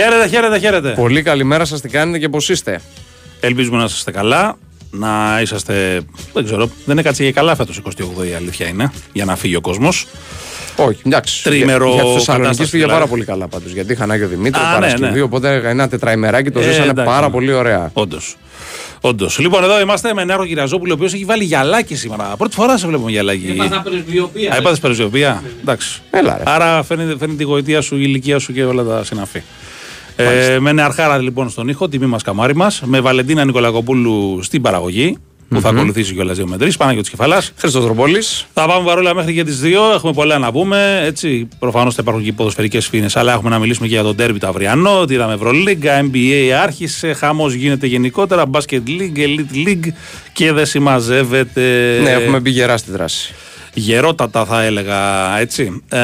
Χαίρετε, χαίρετε, χαίρετε. Πολύ καλημέρα σας, τι κάνετε και πώς είστε; Ελπίζουμε να είστε καλά. Να είσαστε. Δεν ξέρω, δεν είναι κάτσε και καλά φέτος 28 η αλήθεια είναι. Για να φύγει ο κόσμος. Όχι, εντάξει. Τρίμερο Για, για του Θεσσαλονίκη κατάσταση, πήγε δηλαδή. πάρα πολύ καλά πάντως. Γιατί είχαν Άγιο Δημήτριο, Α, ναι, Παρασκευή, ναι. οπότε ένα τετραημεράκι το Ε, ζήσανε εντάξει, πάρα ναι. πολύ ωραία. Όντως. Όντως. Λοιπόν, εδώ είμαστε με Νέαρχο Κυραζόπουλο, ο οποίος έχει βάλει γυαλάκι σήμερα. Πρώτη φορά σε βλέπουμε γυαλάκι. Έπαθα πρεσβειοποία. Α, έπαθες περιζωπία. Εντάξει. Έλα, ρε. Άρα φαίνεται, φαίνεται τη γοητεία σου, η ηλικία σου και όλα τα συναφή. Ε, με νεαρχάρα λοιπόν στον ήχο, τιμή μας καμάρι μας. Με Βαλεντίνα Νικολακοπούλου στην παραγωγή, που θα ακολουθήσει κιόλας δύο με τρει. Παναγιώτης Κεφαλάς. Χρήστος Τροπόλη. Θα πάμε παρόλα μέχρι και τις 2. Έχουμε πολλά να πούμε. Έτσι, προφανώς θα υπάρχουν και ποδοσφαιρικές φίνε, αλλά έχουμε να μιλήσουμε και για τον τέρμι το αυριανό. Τι είδαμε Ευρωλίγκα, NBA άρχισε. Χαμός γίνεται γενικότερα. Basket League, Elite League και δεν συμμαζεύεται. Ναι, έχουμε μπει γερά στη δράση. Γερότατα θα έλεγα έτσι. Ε,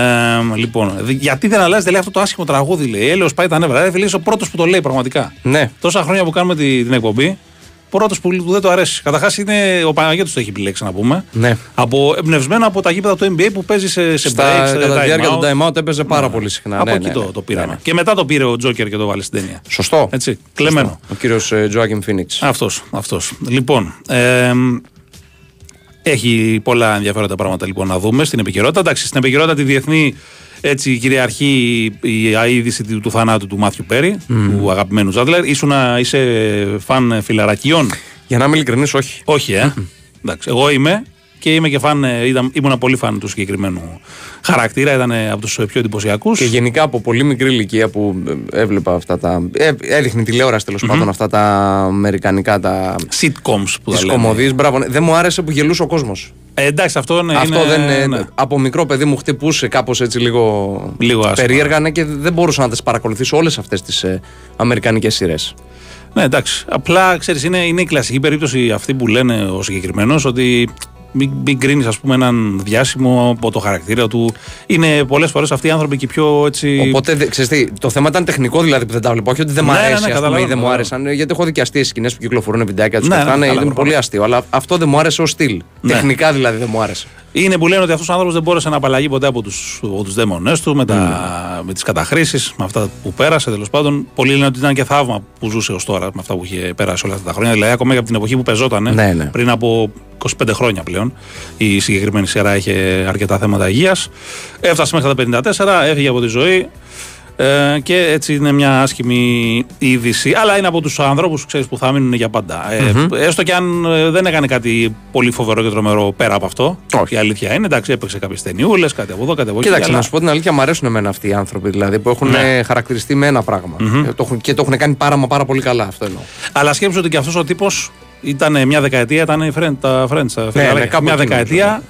λοιπόν, δι- γιατί δεν αλλάζει λέει αυτό το άσχημο τραγούδι, λέει. Έλεος πάει τα νεύρα. Ε, φίλε, είσαι ο πρώτος που το λέει πραγματικά. Ναι. Τόσα χρόνια που κάνουμε τη- την εκπομπή, πρώτος που, που δεν το αρέσει. Καταρχάς είναι ο Παναγιώτης το έχει επιλέξει να πούμε. Ναι. Από, εμπνευσμένο από τα γήπεδα του NBA που παίζει σε, σε Στα, breaks, σε κατά τη time διάρκεια out. του time out έπαιζε πάρα πολύ συχνά. Από ναι, εκεί ναι, το, ναι. το πήραμε. Ναι, ναι. Και μετά το πήρε ο Τζόκερ και το βάλε στην ταινία. Σωστό. Έτσι, κλεμμένο. Ο κύριος Τζοάκιμ Φίνιξ. Αυτός, αυτός. Λοιπόν, ε, έχει πολλά ενδιαφέροντα πράγματα λοιπόν να δούμε στην επικαιρότητα. Εντάξει, στην επικαιρότητα τη διεθνή έτσι, κυριαρχεί η αείδηση του, του θανάτου του Μάθιου Πέρι, του αγαπημένου Ζάντλερ. Ήσουνα, είσαι φαν φιλαρακιών; Για να είμαι ειλικρινής, όχι. Όχι, ε. Εντάξει, εγώ είμαι και είμαι και φαν, ε, ήταν, ήμουνα πολύ φαν του συγκεκριμένου χαρακτήρα. Ήταν από τους πιο εντυπωσιακούς. Και γενικά από πολύ μικρή ηλικία που ε, έβλεπα αυτά τα. Ε, έδειχνε τηλεόραση τέλος πάντων αυτά τα αμερικανικά τα. Sitcoms που τα Τι λένε. κομμωδίες. Μπράβο. ναι. Δεν μου άρεσε που γελούσε ο κόσμος. Ε, εντάξει, αυτό, είναι, Αυτό είναι- δεν. ε, ναι. Από μικρό παιδί μου χτυπούσε κάπως έτσι λίγο. Λίγο άσχημα. περίεργα ναι, και δεν μπορούσα να τις παρακολουθήσω όλες αυτές τις ε, αμερικανικές σειρές. Ναι, εντάξει. Απλά ξέρεις, είναι, είναι η κλασική περίπτωση αυτή που λένε ο συγκεκριμένος ότι μην, μην κρίνεις, ας πούμε, έναν διάσημο από το χαρακτήρα του. Είναι πολλές φορές αυτοί οι άνθρωποι και πιο έτσι. Οπότε, δε- ξέρεις τι, το θέμα ήταν τεχνικό δηλαδή που δεν τα βλέπω. Όχι ότι δεν μου Ναι, ναι, ναι, αρέσει ας πούμε, καταλαβαίνω, ή δεν μου καταλαβαίνω. άρεσαν. Γιατί έχω δει και αστείε σκηνές που κυκλοφορούν βιντεάκια τους Ναι, και ναι, αυτά. Ναι, καλά, είναι προφανώς. πολύ αστείο. Αλλά αυτό δεν μου άρεσε ως στυλ. Ναι. Τεχνικά δηλαδή δεν μου άρεσε. Είναι που λένε ότι αυτός ο άνθρωπος δεν μπόρεσε να απαλλαγεί ποτέ από τους τους δαίμονές του με, τα, με τις καταχρήσεις, με αυτά που πέρασε τέλος πάντων. Πολλοί λένε ότι ήταν και θαύμα που ζούσε ως τώρα με αυτά που είχε περάσει όλα αυτά τα χρόνια. Δηλαδή, ακόμα και από την εποχή που πεζόταν Ναι, ναι. πριν από 25 χρόνια πλέον. Η συγκεκριμένη σειρά είχε αρκετά θέματα υγείας. Έφτασε μέχρι τα 54, έφυγε από τη ζωή. Ε, και έτσι είναι μια άσχημη είδηση. Αλλά είναι από τους ανθρώπου που θα μείνουν για πάντα. Ε, έστω και αν ε, δεν έκανε κάτι πολύ φοβερό και τρομερό πέρα από αυτό. Όχι. Η αλήθεια είναι, εντάξει, έπαιξε κάποιες ταινιούλες, κάτι από εδώ, κάτι από εκεί. Κοίταξε, αλλά- να σου πω την αλήθεια, μου αρέσουν εμένα αυτοί οι άνθρωποι δηλαδή, που έχουν Ναι. ε, χαρακτηριστεί με ένα πράγμα. Ε, το έχουν- και το έχουν κάνει πάρα, μα πάρα πολύ καλά. Αυτό εννοώ. Αλλά σκέψου ότι και αυτός ο τύπος ήταν μια δεκαετία, ήταν οι friend, τα friends. τα φιλαράκια. ναι, κάπου μια εκεί δεκαετία νομίζω,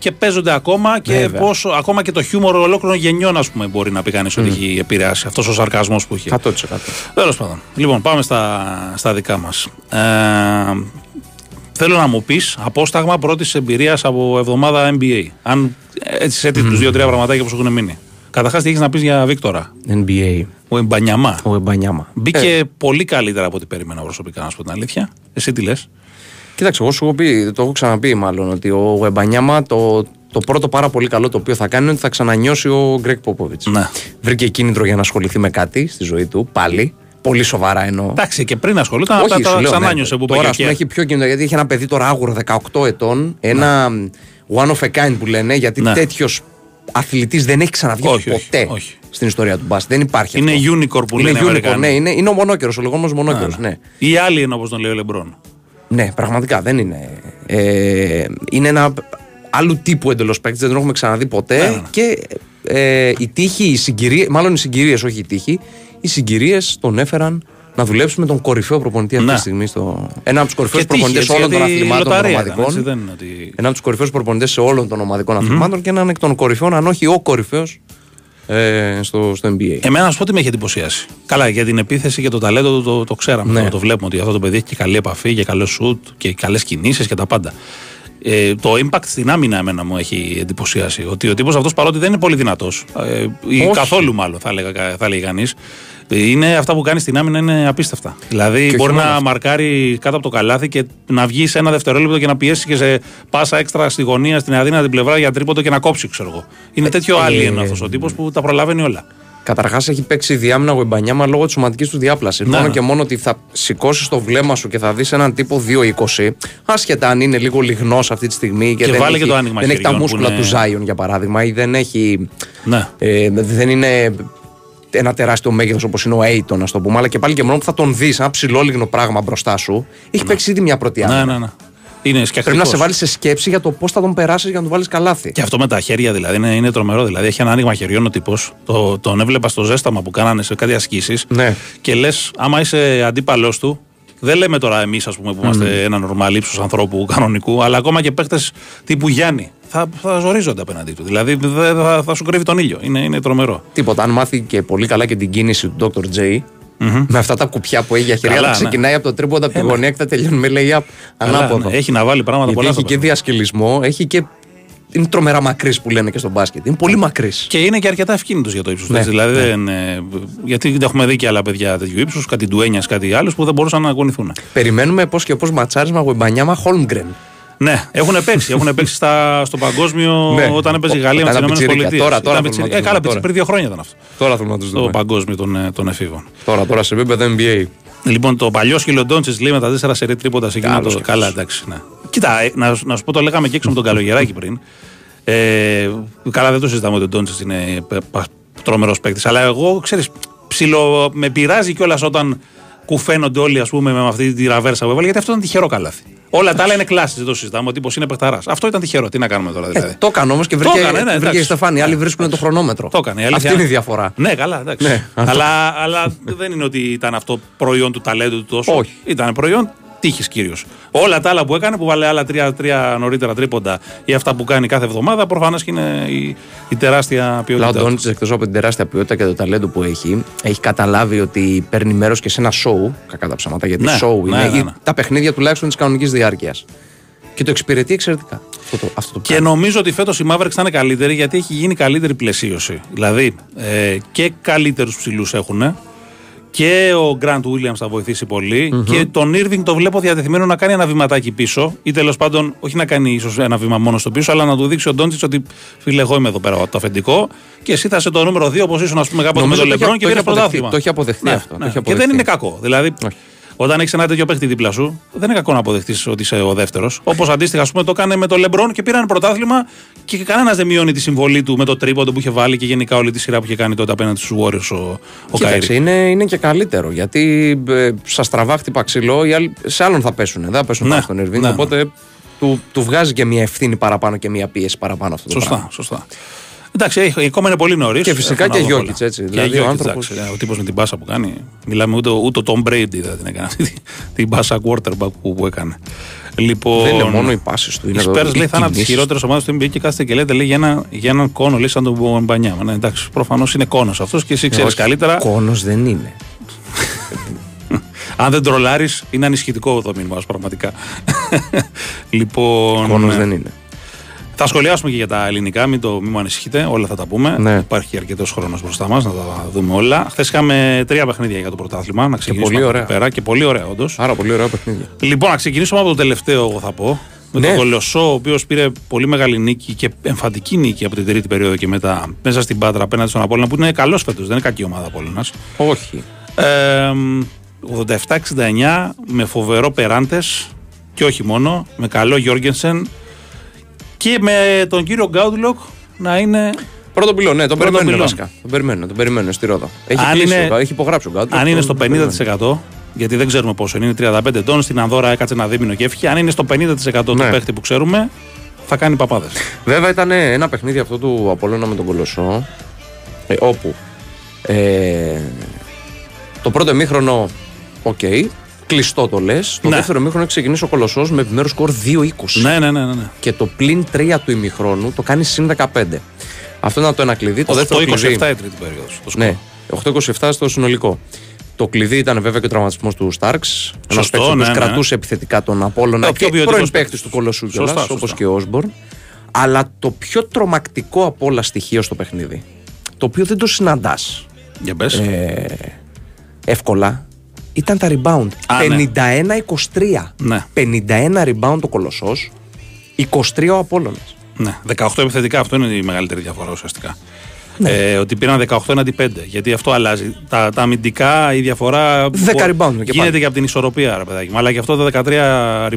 και παίζονται ακόμα και Βέβαια. πόσο, ακόμα και το χιούμορ ολόκληρων γενιών, ας πούμε, μπορεί να πει κανεί ότι έχει επηρεάσει αυτός ο σαρκασμός που είχε. 100%. Τέλος πάντων. Λοιπόν, πάμε στα, στα δικά μας. Ε, θέλω να μου πεις απόσταγμα πρώτης εμπειρίας από εβδομάδα NBA. Αν έτσι σε τους δύο-τρία πραγματάκια που σου έχουν μείνει. Καταρχάς, τι έχεις να πεις για Βίκτορα; NBA. Ο Εμπανιαμά. Ο Εμπανιάμα. Μπήκε πολύ καλύτερα από ό,τι περίμενα προσωπικά, να σου πω την αλήθεια. Εσύ τι λες; Κοίταξε, εγώ σου έχω πει, το έχω ξαναπεί μάλλον, ότι ο Εμπανιάμα το, το πρώτο πάρα πολύ καλό το οποίο θα κάνει είναι ότι θα ξανανιώσει ο Γκρέκ Πόποβιτς. Ναι. Βρήκε κίνητρο για να ασχοληθεί με κάτι στη ζωή του, πάλι. Πολύ σοβαρά εννοώ. Εντάξει, και πριν ασχολούταν, απλά Όχι, τα σου λέω, ξανά ναι. νιώσε που Τώρα, πήγε ας πούμε, και- έχει πιο κίνητρο γιατί έχει ένα παιδί τώρα άγουρο 18 ετών. Ένα one of a kind που λένε, γιατί Ναι. τέτοιος αθλητής δεν έχει ξαναβγεί Όχι, όχι, ποτέ όχι. στην ιστορία του μπάσκετ. Δεν υπάρχει. Είναι αυτό. unicorn που είναι λένε οι unicorn, Αμερικάνοι. ναι, είναι, είναι ο μονόκερος, ο λεγόμενος μονόκερος. Ναι. Ή άλλοι όπως τον λέει ο Λεμπρόν. Ναι, πραγματικά δεν είναι. Ε, είναι ένα άλλου τύπου εντελώς παίκτης, δεν τον έχουμε ξαναδεί ποτέ. Ναι, ναι, ναι. Και ε, η τύχη, οι συγκυρίες, μάλλον οι συγκυρίες, όχι η τύχη, οι συγκυρίες τον έφεραν να δουλέψει με τον κορυφαίο προπονητή αυτή Ναι. τη στιγμή. Στο... Ένα από τους κορυφαίους Και τύχη, προπονητές έτσι, όλων των γιατί αθλημάτων των λοταρία ήταν, ομαδικών. έτσι, δεν είναι ότι- Ένα από τους κορυφαίους προπονητές σε όλων των ομαδικών αθλημάτων και έναν εκ των κορυφαίων, αν όχι ο κορυφαίος, ε, στο, στο NBA. Εμένα να σου πω τι με έχει εντυπωσιάσει. Καλά, για την επίθεση και το ταλέντο το, το, το ξέραμε. Ναι. Το, το βλέπουμε ότι αυτό το παιδί έχει και καλή επαφή και καλό σουτ και καλές κινήσεις και τα πάντα. Ε, το impact στην άμυνα εμένα μου έχει εντυπωσιάσει. Ότι ο τύπος αυτός παρότι δεν είναι πολύ δυνατός, ε, ή Όχι. καθόλου μάλλον θα, έλεγα, θα έλεγε κανείς, είναι αυτά που κάνεις στην άμυνα είναι απίστευτα. Δηλαδή Και μπορεί όχι να μόνο αυτό. μαρκάρει κάτω από το καλάθι και να βγει σε ένα δευτερόλεπτο και να πιέσει και σε πάσα έξτρα στη γωνία στην αδύνατη πλευρά για τρίποντο και να κόψει, ξέρω εγώ. Είναι τέτοιο ε, alien αυτός ο τύπος που τα προλαβαίνει όλα. Καταρχάς έχει παίξει διάμυνα ο Εμπανιάμα λόγω της σωματικής του διάπλασης. Ναι, Μόνο ναι. και μόνο ότι θα σηκώσεις το βλέμμα σου και θα δεις έναν τύπο 2-20, άσχετα αν είναι λίγο λιγνός αυτή τη στιγμή και, Και δεν, βάλε έχει, και το άνοιγμα δεν έχει τα χεριών που μούσκουλα είναι- του Ζάιον για παράδειγμα ή δεν έχει. Ναι. Ε, δεν είναι ένα τεράστιο μέγεθος όπως είναι ο Aiton, ας το πούμε, αλλά και πάλι και μόνο που θα τον δεις, ένα ψηλόλιγνο πράγμα μπροστά σου, έχει παίξει ήδη μια πρώτη άμυνα. Ναι, ναι, ναι. Είναι Πρέπει σκιακτικό. να σε βάλει σε σκέψη για το πώς θα τον περάσεις για να του βάλεις καλάθι. Και αυτό με τα χέρια δηλαδή είναι, είναι τρομερό. Δηλαδή έχει ένα άνοιγμα χεριών ο τύπος. Το, τον έβλεπα στο ζέσταμα που κάνανε σε κάτι ασκήσεις. Ναι. Και λες, άμα είσαι αντίπαλός του, δεν λέμε τώρα εμείς που είμαστε ένα νορμάλ ύψος ανθρώπου κανονικού, αλλά ακόμα και παίχτε τύπου Γιάννη. Θα, θα ζορίζονται απέναντί του. Δηλαδή δεν θα, θα σου κρύβει τον ήλιο. Είναι, είναι τρομερό. Τίποτα. Αν μάθει και πολύ καλά και την κίνηση του Dr. J, με αυτά τα κουπιά που έχει για χέρια, Καλά, θα ναι. ξεκινάει από το τρίποντα από τη γωνία και θα τελειώνει με λέει ανάποδο. Καλά, ναι. Έχει να βάλει πράγματα Γιατί πολλά έχει στο και παιχνίδι. διασκελισμό, έχει και. Είναι τρομερά μακρύς που λένε και στο μπάσκετ. Είναι πολύ μακρύς. Και είναι και αρκετά ευκίνητο για το ύψος. Ναι, δηλαδή, δεν, ε, γιατί έχουμε δει και άλλα παιδιά τέτοιου ύψους, κάτι ντουένιας, κάτι άλλους που δεν μπορούσαν να αγωνιθούν. Περιμένουμε πώς και πώς ματσάρισμα Γουεμπανιάμα Χόλμγκρεν. Ναι, έχουν παίξει. έχουν παίξει στα, στο παγκόσμιο Ναι. όταν έπαιζε η Γαλλία με τις Ήταν ΗΠΑ. πιτσιρίκα. Τώρα- τώρα θέλουμε να τους Ε, καλά, δούμε, τώρα. πριν δύο χρόνια ήταν αυτό. Τώρα θέλουμε να τους Το παγκόσμιο των, ε, των εφήβων. Τώρα, τώρα σε επίπεδο NBA. Λοιπόν, το παλιό σκύλο Ντόντσιτ λέει με τα τέσσερα σερή τρίποντα σε εκείνο Καλός το. και Καλά, εντάξει. Ναι. Κοίτα, ε, να, να σου πω το λέγαμε και έξω με τον Καλογεράκη πριν. Ε, καλά, δεν το συζητάμε ότι ο Ντόντσιτ είναι τρομερός παίκτης. Αλλά εγώ, ξέρεις, ψιλο με πειράζει κιόλας όταν κουφαίνονται όλοι ας πούμε, με αυτή τη ραβέρσα που έβαλε, γιατί αυτό ήταν τυχερό καλάθι. Όλα τα άλλα είναι κλάσει, δεν το συζητάμε. Ο τύπος είναι παιχταράς. Αυτό ήταν τυχερό. Τι να κάνουμε τώρα δηλαδή. Ε, το έκανε όμως και Το βρήκε, έκανε, ναι, βρήκε εντάξει. η Στεφάνη. Οι άλλοι βρίσκουν το χρονόμετρο. Το έκανε. η αλήθεια Αυτή είναι η διαφορά. Ναι, καλά, εντάξει. Ναι, αλλά, αλλά δεν είναι ότι ήταν αυτό προϊόν του ταλέντου του τόσο. Όχι. Ήταν προϊόν τύχης κυρίως. Όλα τα άλλα που έκανε, που βάλε άλλα τρία, τρία νωρίτερα τρίποντα ή αυτά που κάνει κάθε εβδομάδα, προφανώς και είναι η, η τεράστια Αλλά ο ποιότητα. του. Ντόνιτς, εκτός από την τεράστια ποιότητα και το ταλέντο που έχει, έχει καταλάβει ότι παίρνει μέρος και σε ένα show. Κακά τα ψέματα, γιατί Ναι, show ναι, είναι. ναι, ή ναι. Τα παιχνίδια τουλάχιστον της κανονικής διάρκειας. Και το εξυπηρετεί εξαιρετικά. Αυτό το, αυτό το Και πράγμα. νομίζω ότι φέτος η Mavericks θα είναι καλύτερη γιατί έχει γίνει καλύτερη πλαισίωση. Δηλαδή ε, και καλύτερους ψηλούς έχουν και ο Grant Williams θα βοηθήσει πολύ και τον Irving το βλέπω διατεθειμένο να κάνει ένα βηματάκι πίσω ή τέλος πάντων όχι να κάνει ίσως ένα βήμα μόνο στο πίσω αλλά να του δείξει ο Ντόντσιτ ότι φίλε εγώ είμαι εδώ πέρα το αφεντικό και εσύ θα είσαι το νούμερο 2 όπως ήσουν ας πούμε κάποτε με Νομίζω τον το έχει- Λεμπρόν και το πήρες έχει αποδεχτεί- πρωτάθλημα. το έχει αποδεχτεί Ναι, αυτό, το ναι. έχει Και αποδεχτεί. δεν είναι κακό. Δηλαδή Όχι. Όταν έχεις ένα τέτοιο παίχτη δίπλα σου, δεν είναι κακό να αποδεχτείς ότι είσαι ο δεύτερος. Όπως αντίστοιχα, ας πούμε, το έκανε με τον Λεμπρόν και πήραν πρωτάθλημα και κανένας δεν μειώνει τη συμβολή του με το τρίποντο που είχε βάλει και γενικά όλη τη σειρά που είχε κάνει τότε απέναντι στους Warriors ο, ο Κοίταξε, Καήρη. είναι, είναι και καλύτερο. Γιατί ε, στα στραβά χτυπά ξύλο, οι άλλοι, σε άλλον θα πέσουν. Δεν θα πέσουν Ναι, πάνω στον Irving. ναι. Οπότε του, του βγάζει και μια ευθύνη παραπάνω και μια πίεση παραπάνω αυτό το Σωστά, πράγμα. σωστά. Εντάξει, έχει- ακόμα είναι πολύ νωρίς. Και φυσικά και Jokic, έτσι. Και Δηλαδή, ο Jokic, άνθρωπος- εντάξει, ο τύπος με την μπάσα που κάνει. Μιλάμε ούτε, ούτε ο Tom Brady δεν την έκανε αυτή τη- την μπάσα quarterback που, που έκανε. Λοιπόν, Δεν είναι μόνο οι πάσει του. Οι Είναι το- Spurs οι λέει θα είναι από τις κινήσεις. χειρότερες ομάδες του NBA και κάθεται και λέτε λέει, για, ένα, για έναν κόνο λέει σαν τον Μπανιάμα. Ναι, εντάξει, προφανώς είναι κόνος αυτός και εσύ ξέρεις Όχι, καλύτερα. Κόνος δεν είναι. Αν δεν τρολάρεις, είναι ανησυχητικό το μήνυμα σου πραγματικά. λοιπόν. Κόνος ναι. δεν είναι. Θα σχολιάσουμε και για τα ελληνικά, μην το μην μου ανησυχείτε, όλα θα τα πούμε. Ναι. Υπάρχει αρκετός χρόνος μπροστά μας να τα δούμε όλα. Χθες είχαμε τρία παιχνίδια για το πρωτάθλημα. Να ξεκινήσουμε πολύ από ωραία. εκεί πέρα και πολύ ωραία, όντως. Άρα πολύ ωραία παιχνίδια. Λοιπόν, να ξεκινήσουμε από το τελευταίο, εγώ θα πω. Με Ναι. τον Κολοσσό, ο οποίος πήρε πολύ μεγάλη νίκη και εμφαντική νίκη από την τρίτη περίοδο και μετά μέσα στην Πάτρα απέναντι στον Απόλλωνα που είναι καλός φέτος, δεν είναι κακή ομάδα Απόλλωνας. Όχι. Ε, 87-69 με φοβερό Περάντες και όχι μόνο, με καλό Γιώργενσεν και με τον κύριο Γκάουτλοκ να είναι. Πρώτο πυλό, ναι, τον Πρώτο περιμένουν πυλόν. βασικά. Τον περιμένουν, τον περιμένουν στη Ρόδα. Έχει, Αν κλείσει, είναι- ο- έχει υπογράψει ο Γκάτλο. Αν είναι στο 50%, γιατί δεν ξέρουμε πόσο είναι, 35 ετών, στην Ανδώρα έκατσε ένα δίμηνο και έφυγε. Αν είναι στο 50% του Ναι. παίχτη που ξέρουμε, θα κάνει παπάδες. Βέβαια ήταν ένα παιχνίδι αυτό του Απόλλωνα με τον Κολοσσό ε, όπου ε, το πρώτο εμίχρονο, οκ, κλειστό το λες. Το Ναι. δεύτερο εμίχρονο έχει ξεκινήσει ο Κολοσσός με επιμέρους σκορ 2-20. Ναι, ναι, ναι. ναι, ναι. Και το πλην 3 του ημιχρόνου το κάνει συν 15. Αυτό ήταν το ένα κλειδί. Το δεύτερο 8-27 κλειδί. η τρίτη περίοδος. Ναι, 8-27 στο συνολικό. Το κλειδί ήταν βέβαια και ο τραυματισμός του Στάρξ. Ένας Σωστό, παίκτης που ναι, ναι. κρατούσε επιθετικά τον Απόλλωνα Ο πιο και ποιοτικός πρώην παίκτης παίκτης. του Κολοσσού Σωστά, κιόλας, σωστά. όπως και ο Όσμπορν. Αλλά το πιο τρομακτικό από όλα στοιχείο στο παιχνίδι, το οποίο δεν το συναντάς Για πες. ε, εύκολα, ήταν τα rebound. Α, ναι. 51-23. Ναι. 51 rebound ο Κολοσσός, 23 ο Απόλλωνας. Ναι, 18 επιθετικά, αυτό είναι η μεγαλύτερη διαφορά ουσιαστικά. Ε, ότι πήραν 18 έναντι 5. Γιατί αυτό αλλάζει. Τα, τα αμυντικά, η διαφορά. 10 rebound και γίνεται πάλι. και από την ισορροπία, ρε παιδάκι. μου. Αλλά και αυτό το 13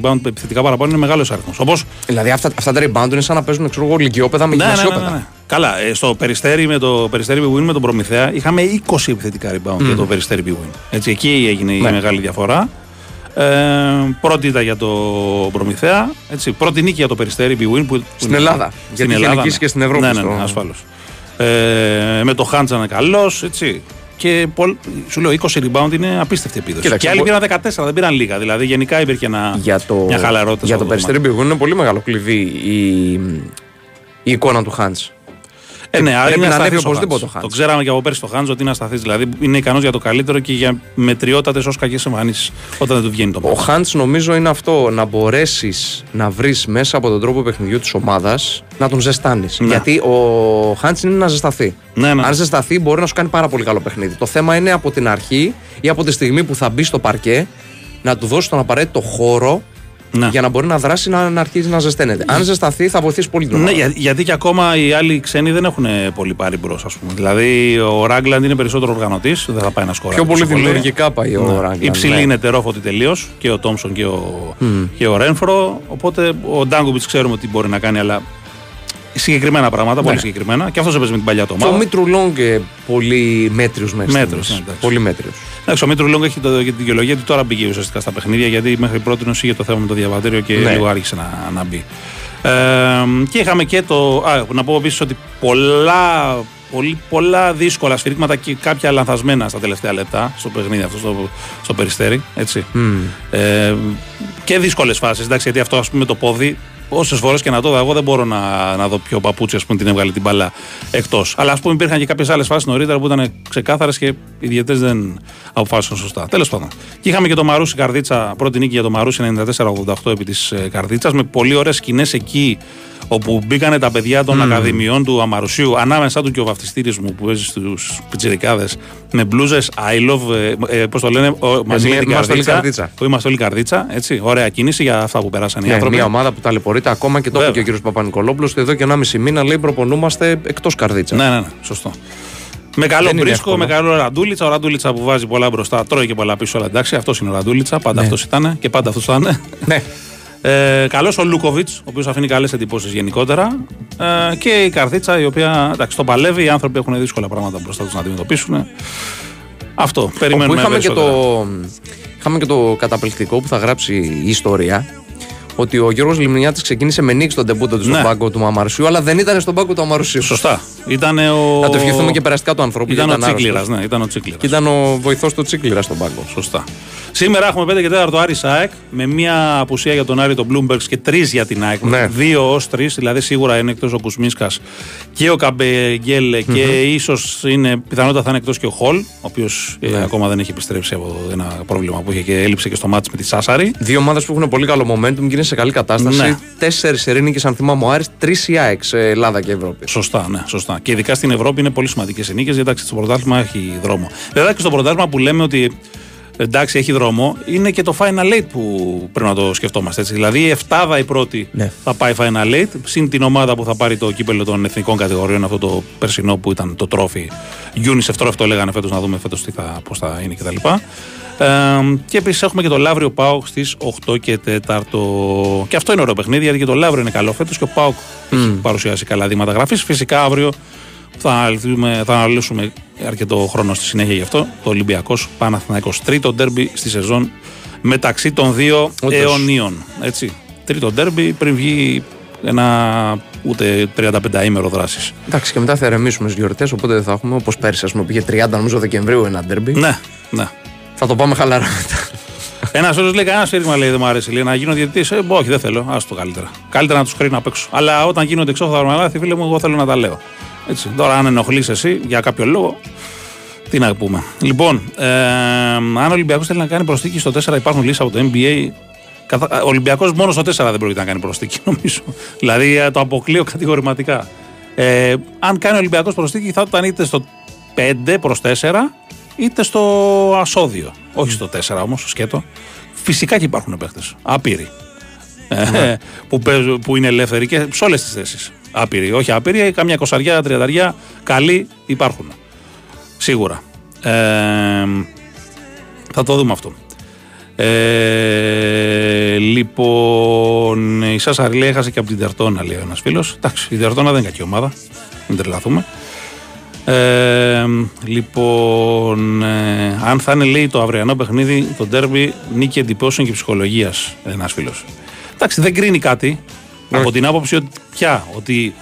rebound επιθετικά παραπάνω είναι μεγάλος αριθμός. Όπω Δηλαδή αυτά, αυτά τα rebound είναι σαν να παίζουν ξέρω, εγώ, λυκειόπαιδα με ναι, ναι, ναι, γυμνασιόπαιδα. ναι, ναι. Καλά, ε, στο περιστέρι με το περιστέρι Big Win με τον Προμηθέα είχαμε 20 επιθετικά rebound για το περιστέρι Big Win. Έτσι, εκεί έγινε η Ναι. μεγάλη διαφορά. Ε, πρώτη ήταν για το Προμηθέα. Έτσι, πρώτη νίκη για το περιστέρι Big Win. Που, που Στην είναι- Ελλάδα. Γιατί είχε νικήσει και στην Ευρώπη Ναι, ναι, στο- ναι, ασφάλως. Ε, με το Χάντζα είναι καλός. Και πολλ- σου λέω 20 rebound είναι απίστευτη επίδοση. Κοίταξε, και άλλοι μπο- πήραν 14, δεν πήραν λίγα. Δηλαδή γενικά υπήρχε ένα, Για το, μια χαλαρότητα. για σε το αυτό περιστέρι Big Win είναι πολύ μεγάλο κλειδί η, η εικόνα του Χάντς. Ε, ναι, Πρέπει είναι να ασταθής ανέβει ο οπωσδήποτε Χάντς. ο Χάντς. Το ξέραμε και από πέρσι το Χάντζ ότι είναι ασταθής. Δηλαδή είναι ικανός για το καλύτερο και για μετριότατες ως κακές εμφανίσεις όταν δεν του βγαίνει το Ο μάτι. Χάντς νομίζω είναι αυτό να μπορέσεις να βρεις μέσα από τον τρόπο παιχνιδιού της ομάδας να τον ζεστάνεις. Ναι. Γιατί ο Χάντς είναι να ζεσταθεί. Ναι, ναι. Αν ζεσταθεί, μπορεί να σου κάνει πάρα πολύ καλό παιχνίδι. Το θέμα είναι από την αρχή ή από τη στιγμή που θα μπει στο παρκέ να του δώσεις τον απαραίτητο χώρο Ναι. για να μπορεί να δράσει να, να αρχίσει να ζεσταίνεται. Αν ζεσταθεί, θα βοηθήσει πολύ την Ναι, ομάδα. για- γιατί και ακόμα οι άλλοι ξένοι δεν έχουν πολύ πάρει μπρος, ας πούμε. Δηλαδή ο Ράγκλαντ είναι περισσότερο οργανωτής, δεν θα πάει να σκοράρει. Πιο πολύ τόσο δημιουργικά πάει ο Ναι. Ράγκλαντ. Οι ψηλοί ναι. είναι ετερόφωτοι τελείως και ο Τόμψον και ο, και ο Ρένφρο. Οπότε ο Ντάγκομπιτ ξέρουμε τι μπορεί να κάνει, αλλά συγκεκριμένα πράγματα, πολύ συγκεκριμένα. Και αυτός έπαιζε με την παλιά του Και ο ομάδα. Μήτρου Λόγκ ε, πολύ μέτριος μέχρι Μέτριος, στιγμής. ναι, εντάξει. Πολύ μέτριος. Εντάξει, ο Μήτρου Λόγκ έχει το, και την δικαιολογία ότι τώρα μπήκε ουσιαστικά στα παιχνίδια γιατί μέχρι πρώτη είχε το θέμα με το διαβατήριο και Ναι. λίγο άρχισε να, να μπει. Ε, και είχαμε και το. Α, να πω επίσης ότι πολλά, πολύ, πολλά δύσκολα σφυρίγματα και κάποια λανθασμένα στα τελευταία λεπτά στο παιχνίδι αυτό, στο, στο περιστέρι. Έτσι. Ε, και δύσκολες φάσεις. Εντάξει, γιατί αυτό ας πούμε το πόδι, όσες φορές και να το δω, εγώ δεν μπορώ να, να δω ποιο παπούτσι ας πούμε, την έβγαλε την μπάλα εκτός. Αλλά ας πούμε υπήρχαν και κάποιες άλλες φάσεις νωρίτερα που ήταν ξεκάθαρες και οι διαιτέ δεν αποφάσισαν σωστά. Τέλος πάντων. Και είχαμε και το Μαρούσι Καρδίτσα, πρώτη νίκη για το Μαρούσι 94-88 επί της Καρδίτσας, με πολύ ωραίες σκηνές εκεί όπου μπήκανε τα παιδιά των Ακαδημιών του Αμαρουσίου, ανάμεσά του και ο βαφτιστήριο μου που παίζει στους πιτσιρικάδες, με μπλούζες I love, ε, ε, πώς το λένε, ο, μαζί με την είμαστε όλοι καρδίτσα. καρδίτσα. Που είμαστε όλοι καρδίτσα. Έτσι, ωραία κίνηση για αυτά που περάσαν οι Ναι, άνθρωποι. μια ομάδα που ταλαιπωρείται ακόμα και το είπε Βέβαια. και ο κ. Παπα-Νικολόπουλος ότι εδώ και 1,5 μήνα λέει προπονούμαστε εκτός καρδίτσα. Ναι, ναι, ναι, σωστό. Με καλό Δεν είναι μπρίσκο, εύκολο. με καλό ραντούλιτσα. Ο ραντούλιτσα που βάζει πολλά μπροστά, τρώει και πολλά πίσω. Αλλά εντάξει, αυτός είναι ο ραντούλιτσα. Πάντα Ναι. αυτός ήταν και πάντα αυτός ήταν. Ναι. Ε, Καλό ο Λούκοβιτς, ο οποίος αφήνει καλές εντυπώσεις γενικότερα. Ε, και η Καρδίτσα, η οποία εντάξει, το παλεύει. Οι άνθρωποι έχουν δύσκολα πράγματα μπροστά τους να αντιμετωπίσουν. Αυτό. Όπου Περιμένουμε είχαμε και, περισσότερα. το, είχαμε και το καταπληκτικό που θα γράψει η ιστορία. Ότι ο Γιώργος Λιμνιάτης ξεκίνησε με νίκη στον τεμπούτο του στον Ναι. πάγκο του Μαμαρουσίου, αλλά δεν ήταν στον πάγκο του Αμαρουσίου. Σωστά. Ήταν ο. Να το ευχηθούμε και περαστικά του ανθρώπου. Ήταν ο γιατί Τσίκλιρας. άρρωστος. Ναι, ήταν ο Τσίκλιρας. Και ήταν ο βοηθός του Τσίκλιρα στον πάγκο. Σωστά. Σήμερα έχουμε 5 και 4 Άρη ΑΕΚ με μία απουσία για τον Άρη τον Bloomberg και 3 για την ΑΕΚ. Ναι. 2 ως 3, δηλαδή σίγουρα είναι εκτός ο Κουσμίσκας και ο Καμπεγγέλε και ίσως είναι πιθανότατα θα είναι εκτός και ο Χολ, ο οποίος Ναι. ακόμα δεν έχει επιστρέψει από ένα πρόβλημα που είχε και έλειψε και στο μάτι με τη Σάσαρη. Δύο ομάδες που έχουν πολύ καλό momentum και είναι σε καλή κατάσταση. Ναι. Τέσσερις ερήνικε, αν θυμάμαι, ο Άρης, τρεις η ΑΕΚ σε Ελλάδα και Ευρώπη. Σωστά, ναι, σωστά. Και ειδικά στην Ευρώπη είναι πολύ σημαντικές οι νίκες, γιατί εντάξει, στο πρωτάθλημα έχει δρόμο. Βέβαια και στο πρωτάθλημα που λέμε ότι εντάξει έχει δρόμο, είναι και το Final Eight που πρέπει να το σκεφτόμαστε έτσι. Δηλαδή η Εφτάδα η πρώτη Ναι. θα πάει Final Eight, συν την ομάδα που θα πάρει το κύπελο των εθνικών κατηγοριών, αυτό το περσινό που ήταν το τρόφι. UNICEF τρόφι το λέγανε φέτος, να δούμε φέτος θα, πώς θα είναι κτλ. Ε, και επίσης έχουμε και το Λαύριο Πάοκ στις 8 και 4. Και αυτό είναι ωραίο παιχνίδι γιατί και το Λαύριο είναι καλό φέτος και ο Πάοκ έχει παρουσιάσει καλά δείγματα γραφής. Φυσικά αύριο θα αναλύσουμε, θα αναλύσουμε αρκετό χρόνο στη συνέχεια γι' αυτό. Το Ολυμπιακός Παναθηναϊκός τρίτο ντέρμπι στη σεζόν μεταξύ των δύο Όντως. αιωνίων. Έτσι. Τρίτο ντέρμπι πριν βγει ένα ούτε 35 ημέρο δράσης. Εντάξει, και μετά θα ερεμήσουμε στις γιορτές, οπότε δεν θα έχουμε όπως πέρσι, ας πούμε, πήγε 30 νομίζω Δεκεμβρίου ένα ντέρμπι. Ναι, ναι. Θα το πάμε χαλαρά μετά. Ένας άλλο λέει: Κανένας σφύριγμα λέει δεν μου αρέσει. Λέει να γίνω διαιτητής. Ε, όχι, δεν θέλω. Α το καλύτερα. Καλύτερα να τους κρίνω απ' έξω. Αλλά όταν γίνονται εξώφθαλμα λάθη, φίλε μου, εγώ θέλω να τα λέω. Έτσι. Τώρα, αν ενοχλείς εσύ για κάποιο λόγο, τι να πούμε. Λοιπόν, ε, αν ο Ολυμπιακός θέλει να κάνει προσθήκη στο 4, υπάρχουν λύσεις από το NBA. Καθα- Ο Ολυμπιακός μόνος στο 4 δεν πρόκειται να κάνει προσθήκη, νομίζω. δηλαδή ε, το αποκλείω κατηγορηματικά. Ε, αν κάνει ο Ολυμπιακός προσθήκη, θα ήταν είτε στο 5 προς 4, είτε στο ασώδιο. Όχι στο 4 όμως, στο σκέτο. Φυσικά και υπάρχουν παίχτες. Άπειροι. Ε, που, παίζουν, που είναι ελεύθεροι και σε όλες τις θέσεις. άπειροι. Όχι άπειροι, καμιά κοσαριά, τριανταριά, καλοί υπάρχουν. Σίγουρα. Ε, θα το δούμε αυτό. Ε, λοιπόν, η Σάσα λέει έχασε και από την Τερτόνα, λέει ένας φίλος. Εντάξει, η Τερτόνα δεν είναι κακή ομάδα. Μην τρελαθούμε. Ε, λοιπόν, ε, αν θα είναι λέει το αυριανό παιχνίδι, το ντέρμπι νίκη εντυπώσεων και ψυχολογίας, ένας φίλος. Εντάξει, δεν κρίνει κάτι. Από την άποψη ότι πια, ότι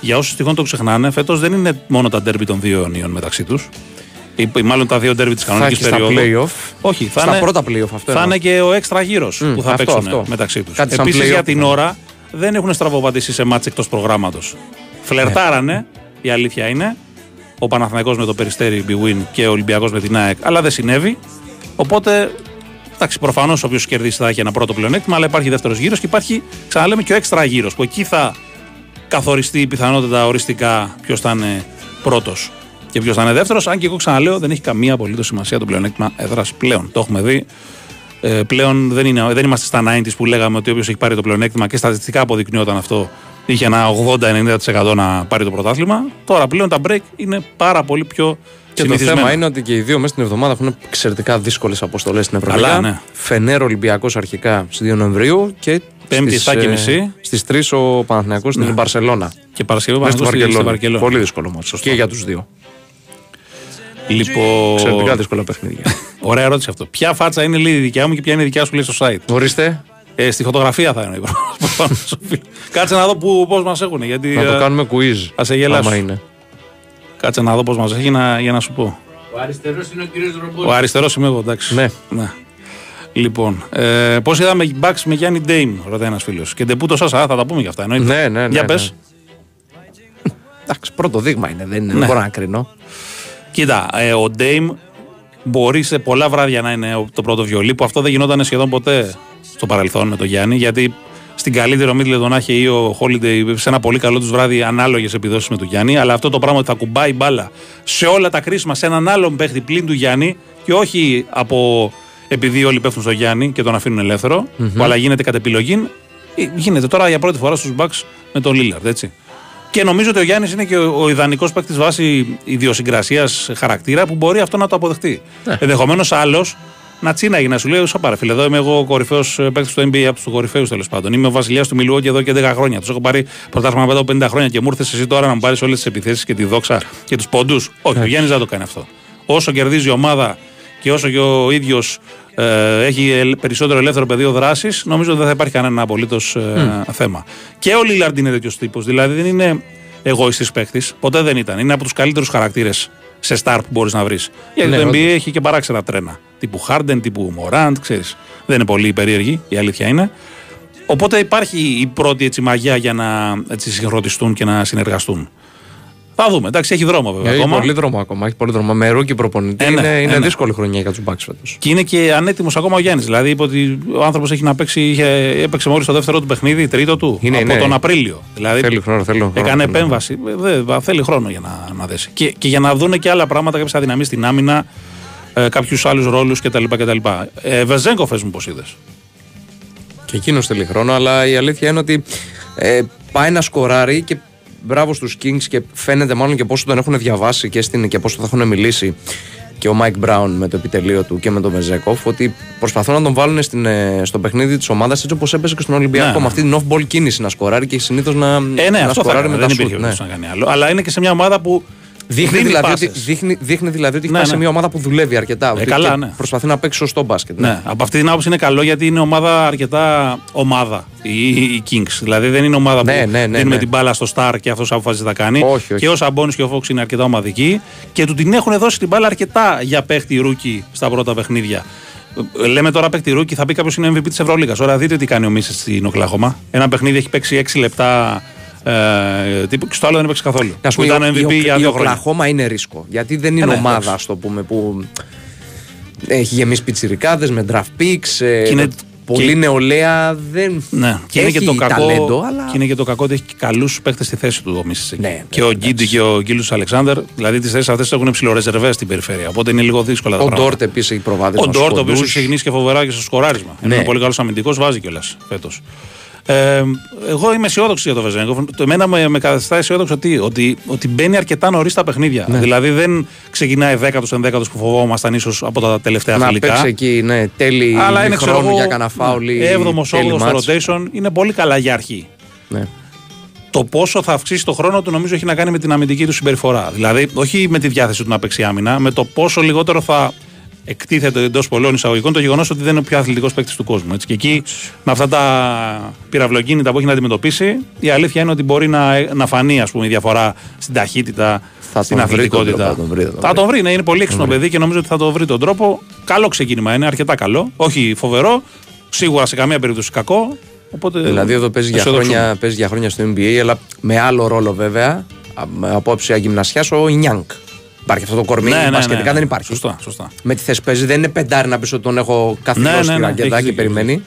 για όσους τυχόν το ξεχνάνε, φέτος δεν είναι μόνο τα ντέρμπι των δύο αιωνίων μεταξύ τους ή μάλλον τα δύο ντέρβι της κανονικής περίοδου. Play-off. Όχι, θα στα είναι, πρώτα playoff αυτό. Θα είναι και ο έξτρα γύρος mm, που θα αυτό, παίξουν αυτό. μεταξύ τους. Επίσης για την ώρα δεν έχουν στραβοπατήσει σε μάτς εκτός προγράμματος. Φλερτάρανε, ναι. η αλήθεια είναι. Ο Παναθηναϊκός με το Περιστέρι Big και ο Ολυμπιακός με την ΑΕΚ, αλλά δεν συνέβη. Οπότε, εντάξει, προφανώς όποιος κερδίσει θα έχει ένα πρώτο πλεονέκτημα, αλλά υπάρχει δεύτερος γύρος και υπάρχει, ξαναλέμε, και ο έξτρα γύρος που εκεί θα καθοριστεί η πιθανότητα οριστικά ποιος θα είναι πρώτος και ποιος θα είναι δεύτερος. Αν και εγώ ξαναλέω, δεν έχει καμία απολύτως σημασία το πλεονέκτημα έδρας πλέον. Το έχουμε δει. Ε, πλέον δεν, είναι, δεν είμαστε στα 90 που λέγαμε ότι όποιος έχει πάρει το πλεονέκτημα και στατιστικά αποδεικνύονταν αυτό είχε ένα 80-90% να πάρει το πρωτάθλημα. Τώρα πλέον τα break είναι πάρα πολύ πιο και το θέμα είναι ότι και οι δύο μέσα στην εβδομάδα έχουν εξαιρετικά δύσκολες αποστολές στην Ευρωλίγα. Ναι. Φενέρο Ολυμπιακός αρχικά στις 2 Νοεμβρίου και Πέμπτη στις, ε, στις 3 ο Παναθηναϊκός στην ναι. Μπαρσελόνα. Και Παρασκευή Παναθηναϊκός στη Βαρκελόνη. Πολύ δύσκολο μάτσο και για τους δύο. Λοιπόν... Εξαιρετικά δύσκολα παιχνίδια. Ωραία ερώτηση αυτό. Ποια φάτσα είναι λίγη δικιά μου και ποια είναι δικιά σου λέει στο site; Ορίστε. Ε, στη φωτογραφία θα είναι. Κάτσε να δω πώς μας έχουν. Γιατί, να το ε, κάνουμε quiz. Α σε γελάσω. είναι. Κάτσε να δω πώς μας έχει να, για να σου πω. Ο αριστερός είναι ο κύριος Ρομπότης. Ο αριστερός είμαι εγώ, εντάξει. Ναι. ναι. Λοιπόν, ε, πώς είδαμε μπαξ με Γιάννη Ντέιμ, ρωτάει ένας φίλος. Και ντεπούτο σα, θα τα πούμε για αυτά. Εννοείται. Ναι, ναι, ναι. Για ναι. πες. Εντάξει, πρώτο δείγμα είναι, δεν είναι. Ναι. Δεν μπορώ να κρίνω. Κοίτα, ε, ο Ντέιμ μπορεί σε πολλά βράδια να είναι το πρώτο βιολί, που αυτό δεν γινόταν σχεδόν ποτέ στο παρελθόν με τον Γιάννη, γιατί στην καλύτερη ομίλη τον Άχε ή ο Holiday σε ένα πολύ καλό τους βράδυ ανάλογες επιδόσεις με τον Γιάννη. Αλλά αυτό το πράγμα ότι θα κουμπάει μπάλα σε όλα τα κρίσιμα σε έναν άλλον παίχτη πλην του Γιάννη και όχι από επειδή όλοι πέφτουν στο Γιάννη και τον αφήνουν ελεύθερο, mm-hmm. αλλά γίνεται κατ' επιλογή. Ε, γίνεται τώρα για πρώτη φορά στους Bucks με τον Λίλαρντ, έτσι. Και νομίζω ότι ο Γιάννης είναι και ο, ο ιδανικός παίκτης βάση ιδιοσυγκρασίας χαρακτήρα που μπορεί αυτό να το αποδεχτεί. Ναι. Ενδεχομένως άλλος να τσίναγε να σου λέει: Σα φίλε, εδώ είμαι εγώ ο κορυφαίος παίκτης του NBA, από τους κορυφαίους τέλος πάντων. Είμαι ο βασιλιάς του Μιλουό και εδώ και 10 χρόνια. Τους έχω πάρει πρωτάθλημα μετά από 50 χρόνια και μου ήρθες εσύ τώρα να μου πάρεις όλες τις επιθέσεις και τη δόξα και τους πόντους. Όχι, ο Γιάννης δεν το κάνει αυτό. Όσο κερδίζει η ομάδα και όσο και ο ίδιος ε, έχει περισσότερο ελεύθερο πεδίο δράσης, νομίζω ότι δεν θα υπάρχει κανένα απολύτως ε, θέμα. Και ο Λίλαρντ είναι τέτοιος τύπος. Δηλαδή δεν είναι εγωιστής παίκτης. Ποτέ δεν ήταν. Είναι από τους καλύτερους χαρακτήρες σε στάρ που μπορείς να βρεις. Γιατί ναι, το NBA έχει και παράξενα τρένα. Τύπου Harden, τύπου Morant, ξέρεις. Δεν είναι πολύ περίεργη, η αλήθεια είναι. Οπότε υπάρχει η πρώτη έτσι, μαγιά για να έτσι, συγχρονιστούν και να συνεργαστούν. Θα δούμε. Εντάξει, έχει δρόμο βέβαια. Έχει ακόμα. πολύ δρόμο ακόμα. Έχει πολύ δρόμο. Με rookie προπονητή ε, ναι, είναι, είναι ε, ναι. δύσκολη χρονιά για τους Μπάξ φέτος. Και είναι και ανέτοιμος ακόμα ο Γιάννης. Δηλαδή είπε ότι ο άνθρωπος έχει να παίξει, είχε, έπαιξε μόλις το δεύτερο του παιχνίδι, τρίτο του. Είναι, από ναι. τον Απρίλιο. Δηλαδή θέλει χρόνο, θέλει χρόνο. Έκανε επέμβαση. Δε, θέλει χρόνο για να, να δέσει. Και, και για να δουν και άλλα πράγματα, κάποιες αδυναμίες στην άμυνα, ε, κάποιους άλλους ρόλους κτλ. κτλ. Ε, Βεζένκοφ, ε μου πώς είδες; Και εκείνος θέλει χρόνο, αλλά η αλήθεια είναι ότι ε, πάει να σκοράρει και μπράβο στους Kings και φαίνεται μάλλον και πόσο τον έχουν διαβάσει και, στην, και πόσο θα έχουν μιλήσει και ο Μάικ Μπράουν με το επιτελείο του και με τον Βεζένκοφ ότι προσπαθούν να τον βάλουν στην, ε, στο παιχνίδι της ομάδας έτσι όπως έπεσε και στον Ολυμπιακό. Ναι, με αυτή την off-ball κίνηση να σκοράρει και συνήθως να, ε, ναι, να σκοράρει με τα σουτ. Ναι. Να κάνει άλλο. Αλλά είναι και σε μια ομάδα που Δείχνει, δηλαδή ότι, δείχνει, δείχνει δηλαδή ότι έχει ναι, πάει σε ναι. μια ομάδα που δουλεύει αρκετά. Ε, καλά, ναι. Προσπαθεί να παίξει σωστό μπάσκετ. Ναι. ναι. Από αυτή την άποψη είναι καλό γιατί είναι ομάδα αρκετά ομάδα. Οι, οι Kings. Δηλαδή δεν είναι ομάδα ναι, που ναι, ναι, δίνουμε την μπάλα στο star και αυτός αποφασίζει να κάνει. Όχι, όχι. Και ο Σαμπόνις και ο Φόξ είναι αρκετά ομαδικοί. Και του την έχουν δώσει την μπάλα αρκετά για παίχτη rookie στα πρώτα παιχνίδια. Λέμε τώρα παίχτη rookie, θα πει κάποιος είναι MVP της Ευρωλίγκας. Ωραία, δείτε τι κάνει ο Μίσιτς στην Οκλάχωμα. Ένα παιχνίδι έχει παίξει 6 λεπτά ε, και στο άλλο δεν έπαιξε καθόλου. Ας πούμε, ήταν MVP η, για δύο χρόνια. είναι ρίσκο. Γιατί δεν είναι ε, ναι, ομάδα, ας το πούμε, που έχει γεμίσει πιτσιρικάδες με draft picks. Ε, είναι... Πολύ και... νεολαία δεν ναι. και είναι και το κακό, ταλέντο, αλλά... Και είναι και το κακό ότι έχει καλούς παίχτες στη θέση του ο ναι, και ο Γκίντι και ο Γκίλτζους Αλεξάντερ, δηλαδή τις θέσεις αυτές έχουν ψιλορεζερβέ στην περιφέρεια. Οπότε είναι λίγο δύσκολα τα ο πράγματα. Ο Ντόρτ επίσης έχει προβάδισμα. Ο Ντόρτ, ο οποίος έχει γεννήσει και φοβερά και στο σκοράρισμα. Ναι. Είναι πολύ καλός αμυντικός, βάζει κιόλας φέτος. Ε, εγώ είμαι αισιόδοξη για το Βεζέγκοφ. Το εμένα με, με καθιστά αισιόδοξο ότι, ότι, ότι μπαίνει αρκετά νωρίς στα παιχνίδια. Ναι. Δηλαδή δεν ξεκινάει δέκατος ενδέκατος που φοβόμασταν ίσως από τα τελευταία Να φιλικά. παίξει εκεί, ναι, τέλη Αλλά είναι ξέρω χρόνου εγώ, για κανένα φάουλ ή 7ο, τέλη 8ο μάτς. στο rotation είναι πολύ καλά για αρχή. Ναι. Το πόσο θα αυξήσει το χρόνο του νομίζω έχει να κάνει με την αμυντική του συμπεριφορά. Δηλαδή, όχι με τη διάθεση του να παίξει άμυνα, με το πόσο λιγότερο θα εκτίθεται εντός πολλών εισαγωγικών το γεγονός ότι δεν είναι ο πιο αθλητικός παίκτης του κόσμου. Έτσι. Και εκεί, με αυτά τα πυραυλοκίνητα που έχει να αντιμετωπίσει, η αλήθεια είναι ότι μπορεί να, να φανεί ας πούμε, η διαφορά στην ταχύτητα, Θα στην τον βρει τον αθλητικότητα. τρόπο, θα τον βρει, θα τον θα βρει. τον βρει, ναι, είναι πολύ έξυπνο παιδί και νομίζω ότι θα το βρει τον τρόπο. Καλό ξεκίνημα είναι, αρκετά καλό. Όχι φοβερό, σίγουρα σε καμία περίπτωση κακό. Οπότε Δηλαδή εδώ παίζει για, αισιοδοξούμε. χρόνια, παίζει για χρόνια στο NBA, αλλά με άλλο ρόλο βέβαια, α- με απόψη γυμνασιά, ο Ινιάνκ. Υπάρχει αυτό το κορμί, Ναι, ναι, μπασκετικά ναι. δεν υπάρχει. Σωστά, σωστά. Με τη θέση παίζει, δεν είναι πεντάρι να πει ότι τον έχω καθυλώσει Ναι, στη ναι, ναι, ρακέτα έχεις και δίκιο, περιμένει.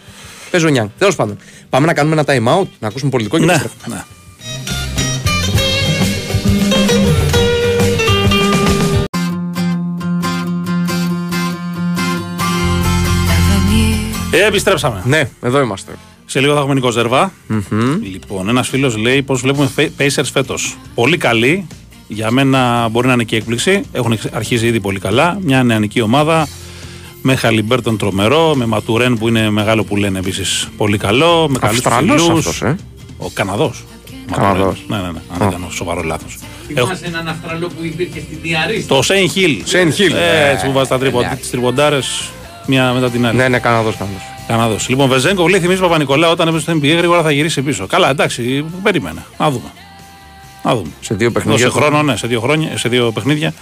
Παίζει ο Νιάνκ. Τέλος πάντων. Πάμε να κάνουμε ένα time out, να ακούσουμε πολιτικό και Ναι, επιστρέφουμε. ναι. Ε, επιστρέψαμε. Ναι, εδώ είμαστε. Σε λίγο θα έχουμε Νικό Ζερβά. Λοιπόν, ένας φίλος λέει πώς βλέπουμε φε- Pacers φέτος. Πολύ καλή. Για μένα μπορεί να είναι και έκπληξη. Έχουν εξ- αρχίσει ήδη πολύ καλά. Μια νεανική ομάδα. Με Χαλιμπέρτον τρομερό. Με Ματουρέν που είναι μεγάλο που λένε επίσης πολύ καλό. Με καλούς Αυστραλός ψηλούς. αυτός, ε. Ο Καναδός. Καναδός. Ναι, ναι, ναι. Αν δεν κάνω σοβαρό λάθος. Θυμάσαι έναν Αυστραλό που υπήρχε στην Διαρρή. Το Σέιν Χιλ. Σέιν Χιλ. Ε, έτσι που βάζει τα Ε, ναι. τριποντάρες μία μετά την άλλη. Ναι, ναι, Καναδός, Καναδός. Καναδός. Λοιπόν, Βεζένκοφ λέει θυμίζει Παπανικολάου όταν έπαιζε στο NBA γρήγορα θα γυρίσει πίσω. Καλά, εντάξει, περίμενε. Να δούμε. Να δούμε. Σε δύο Δώσε παιχνίδια. χρόνο, ναι, σε δύο, χρόνια, σε δύο παιχνίδια.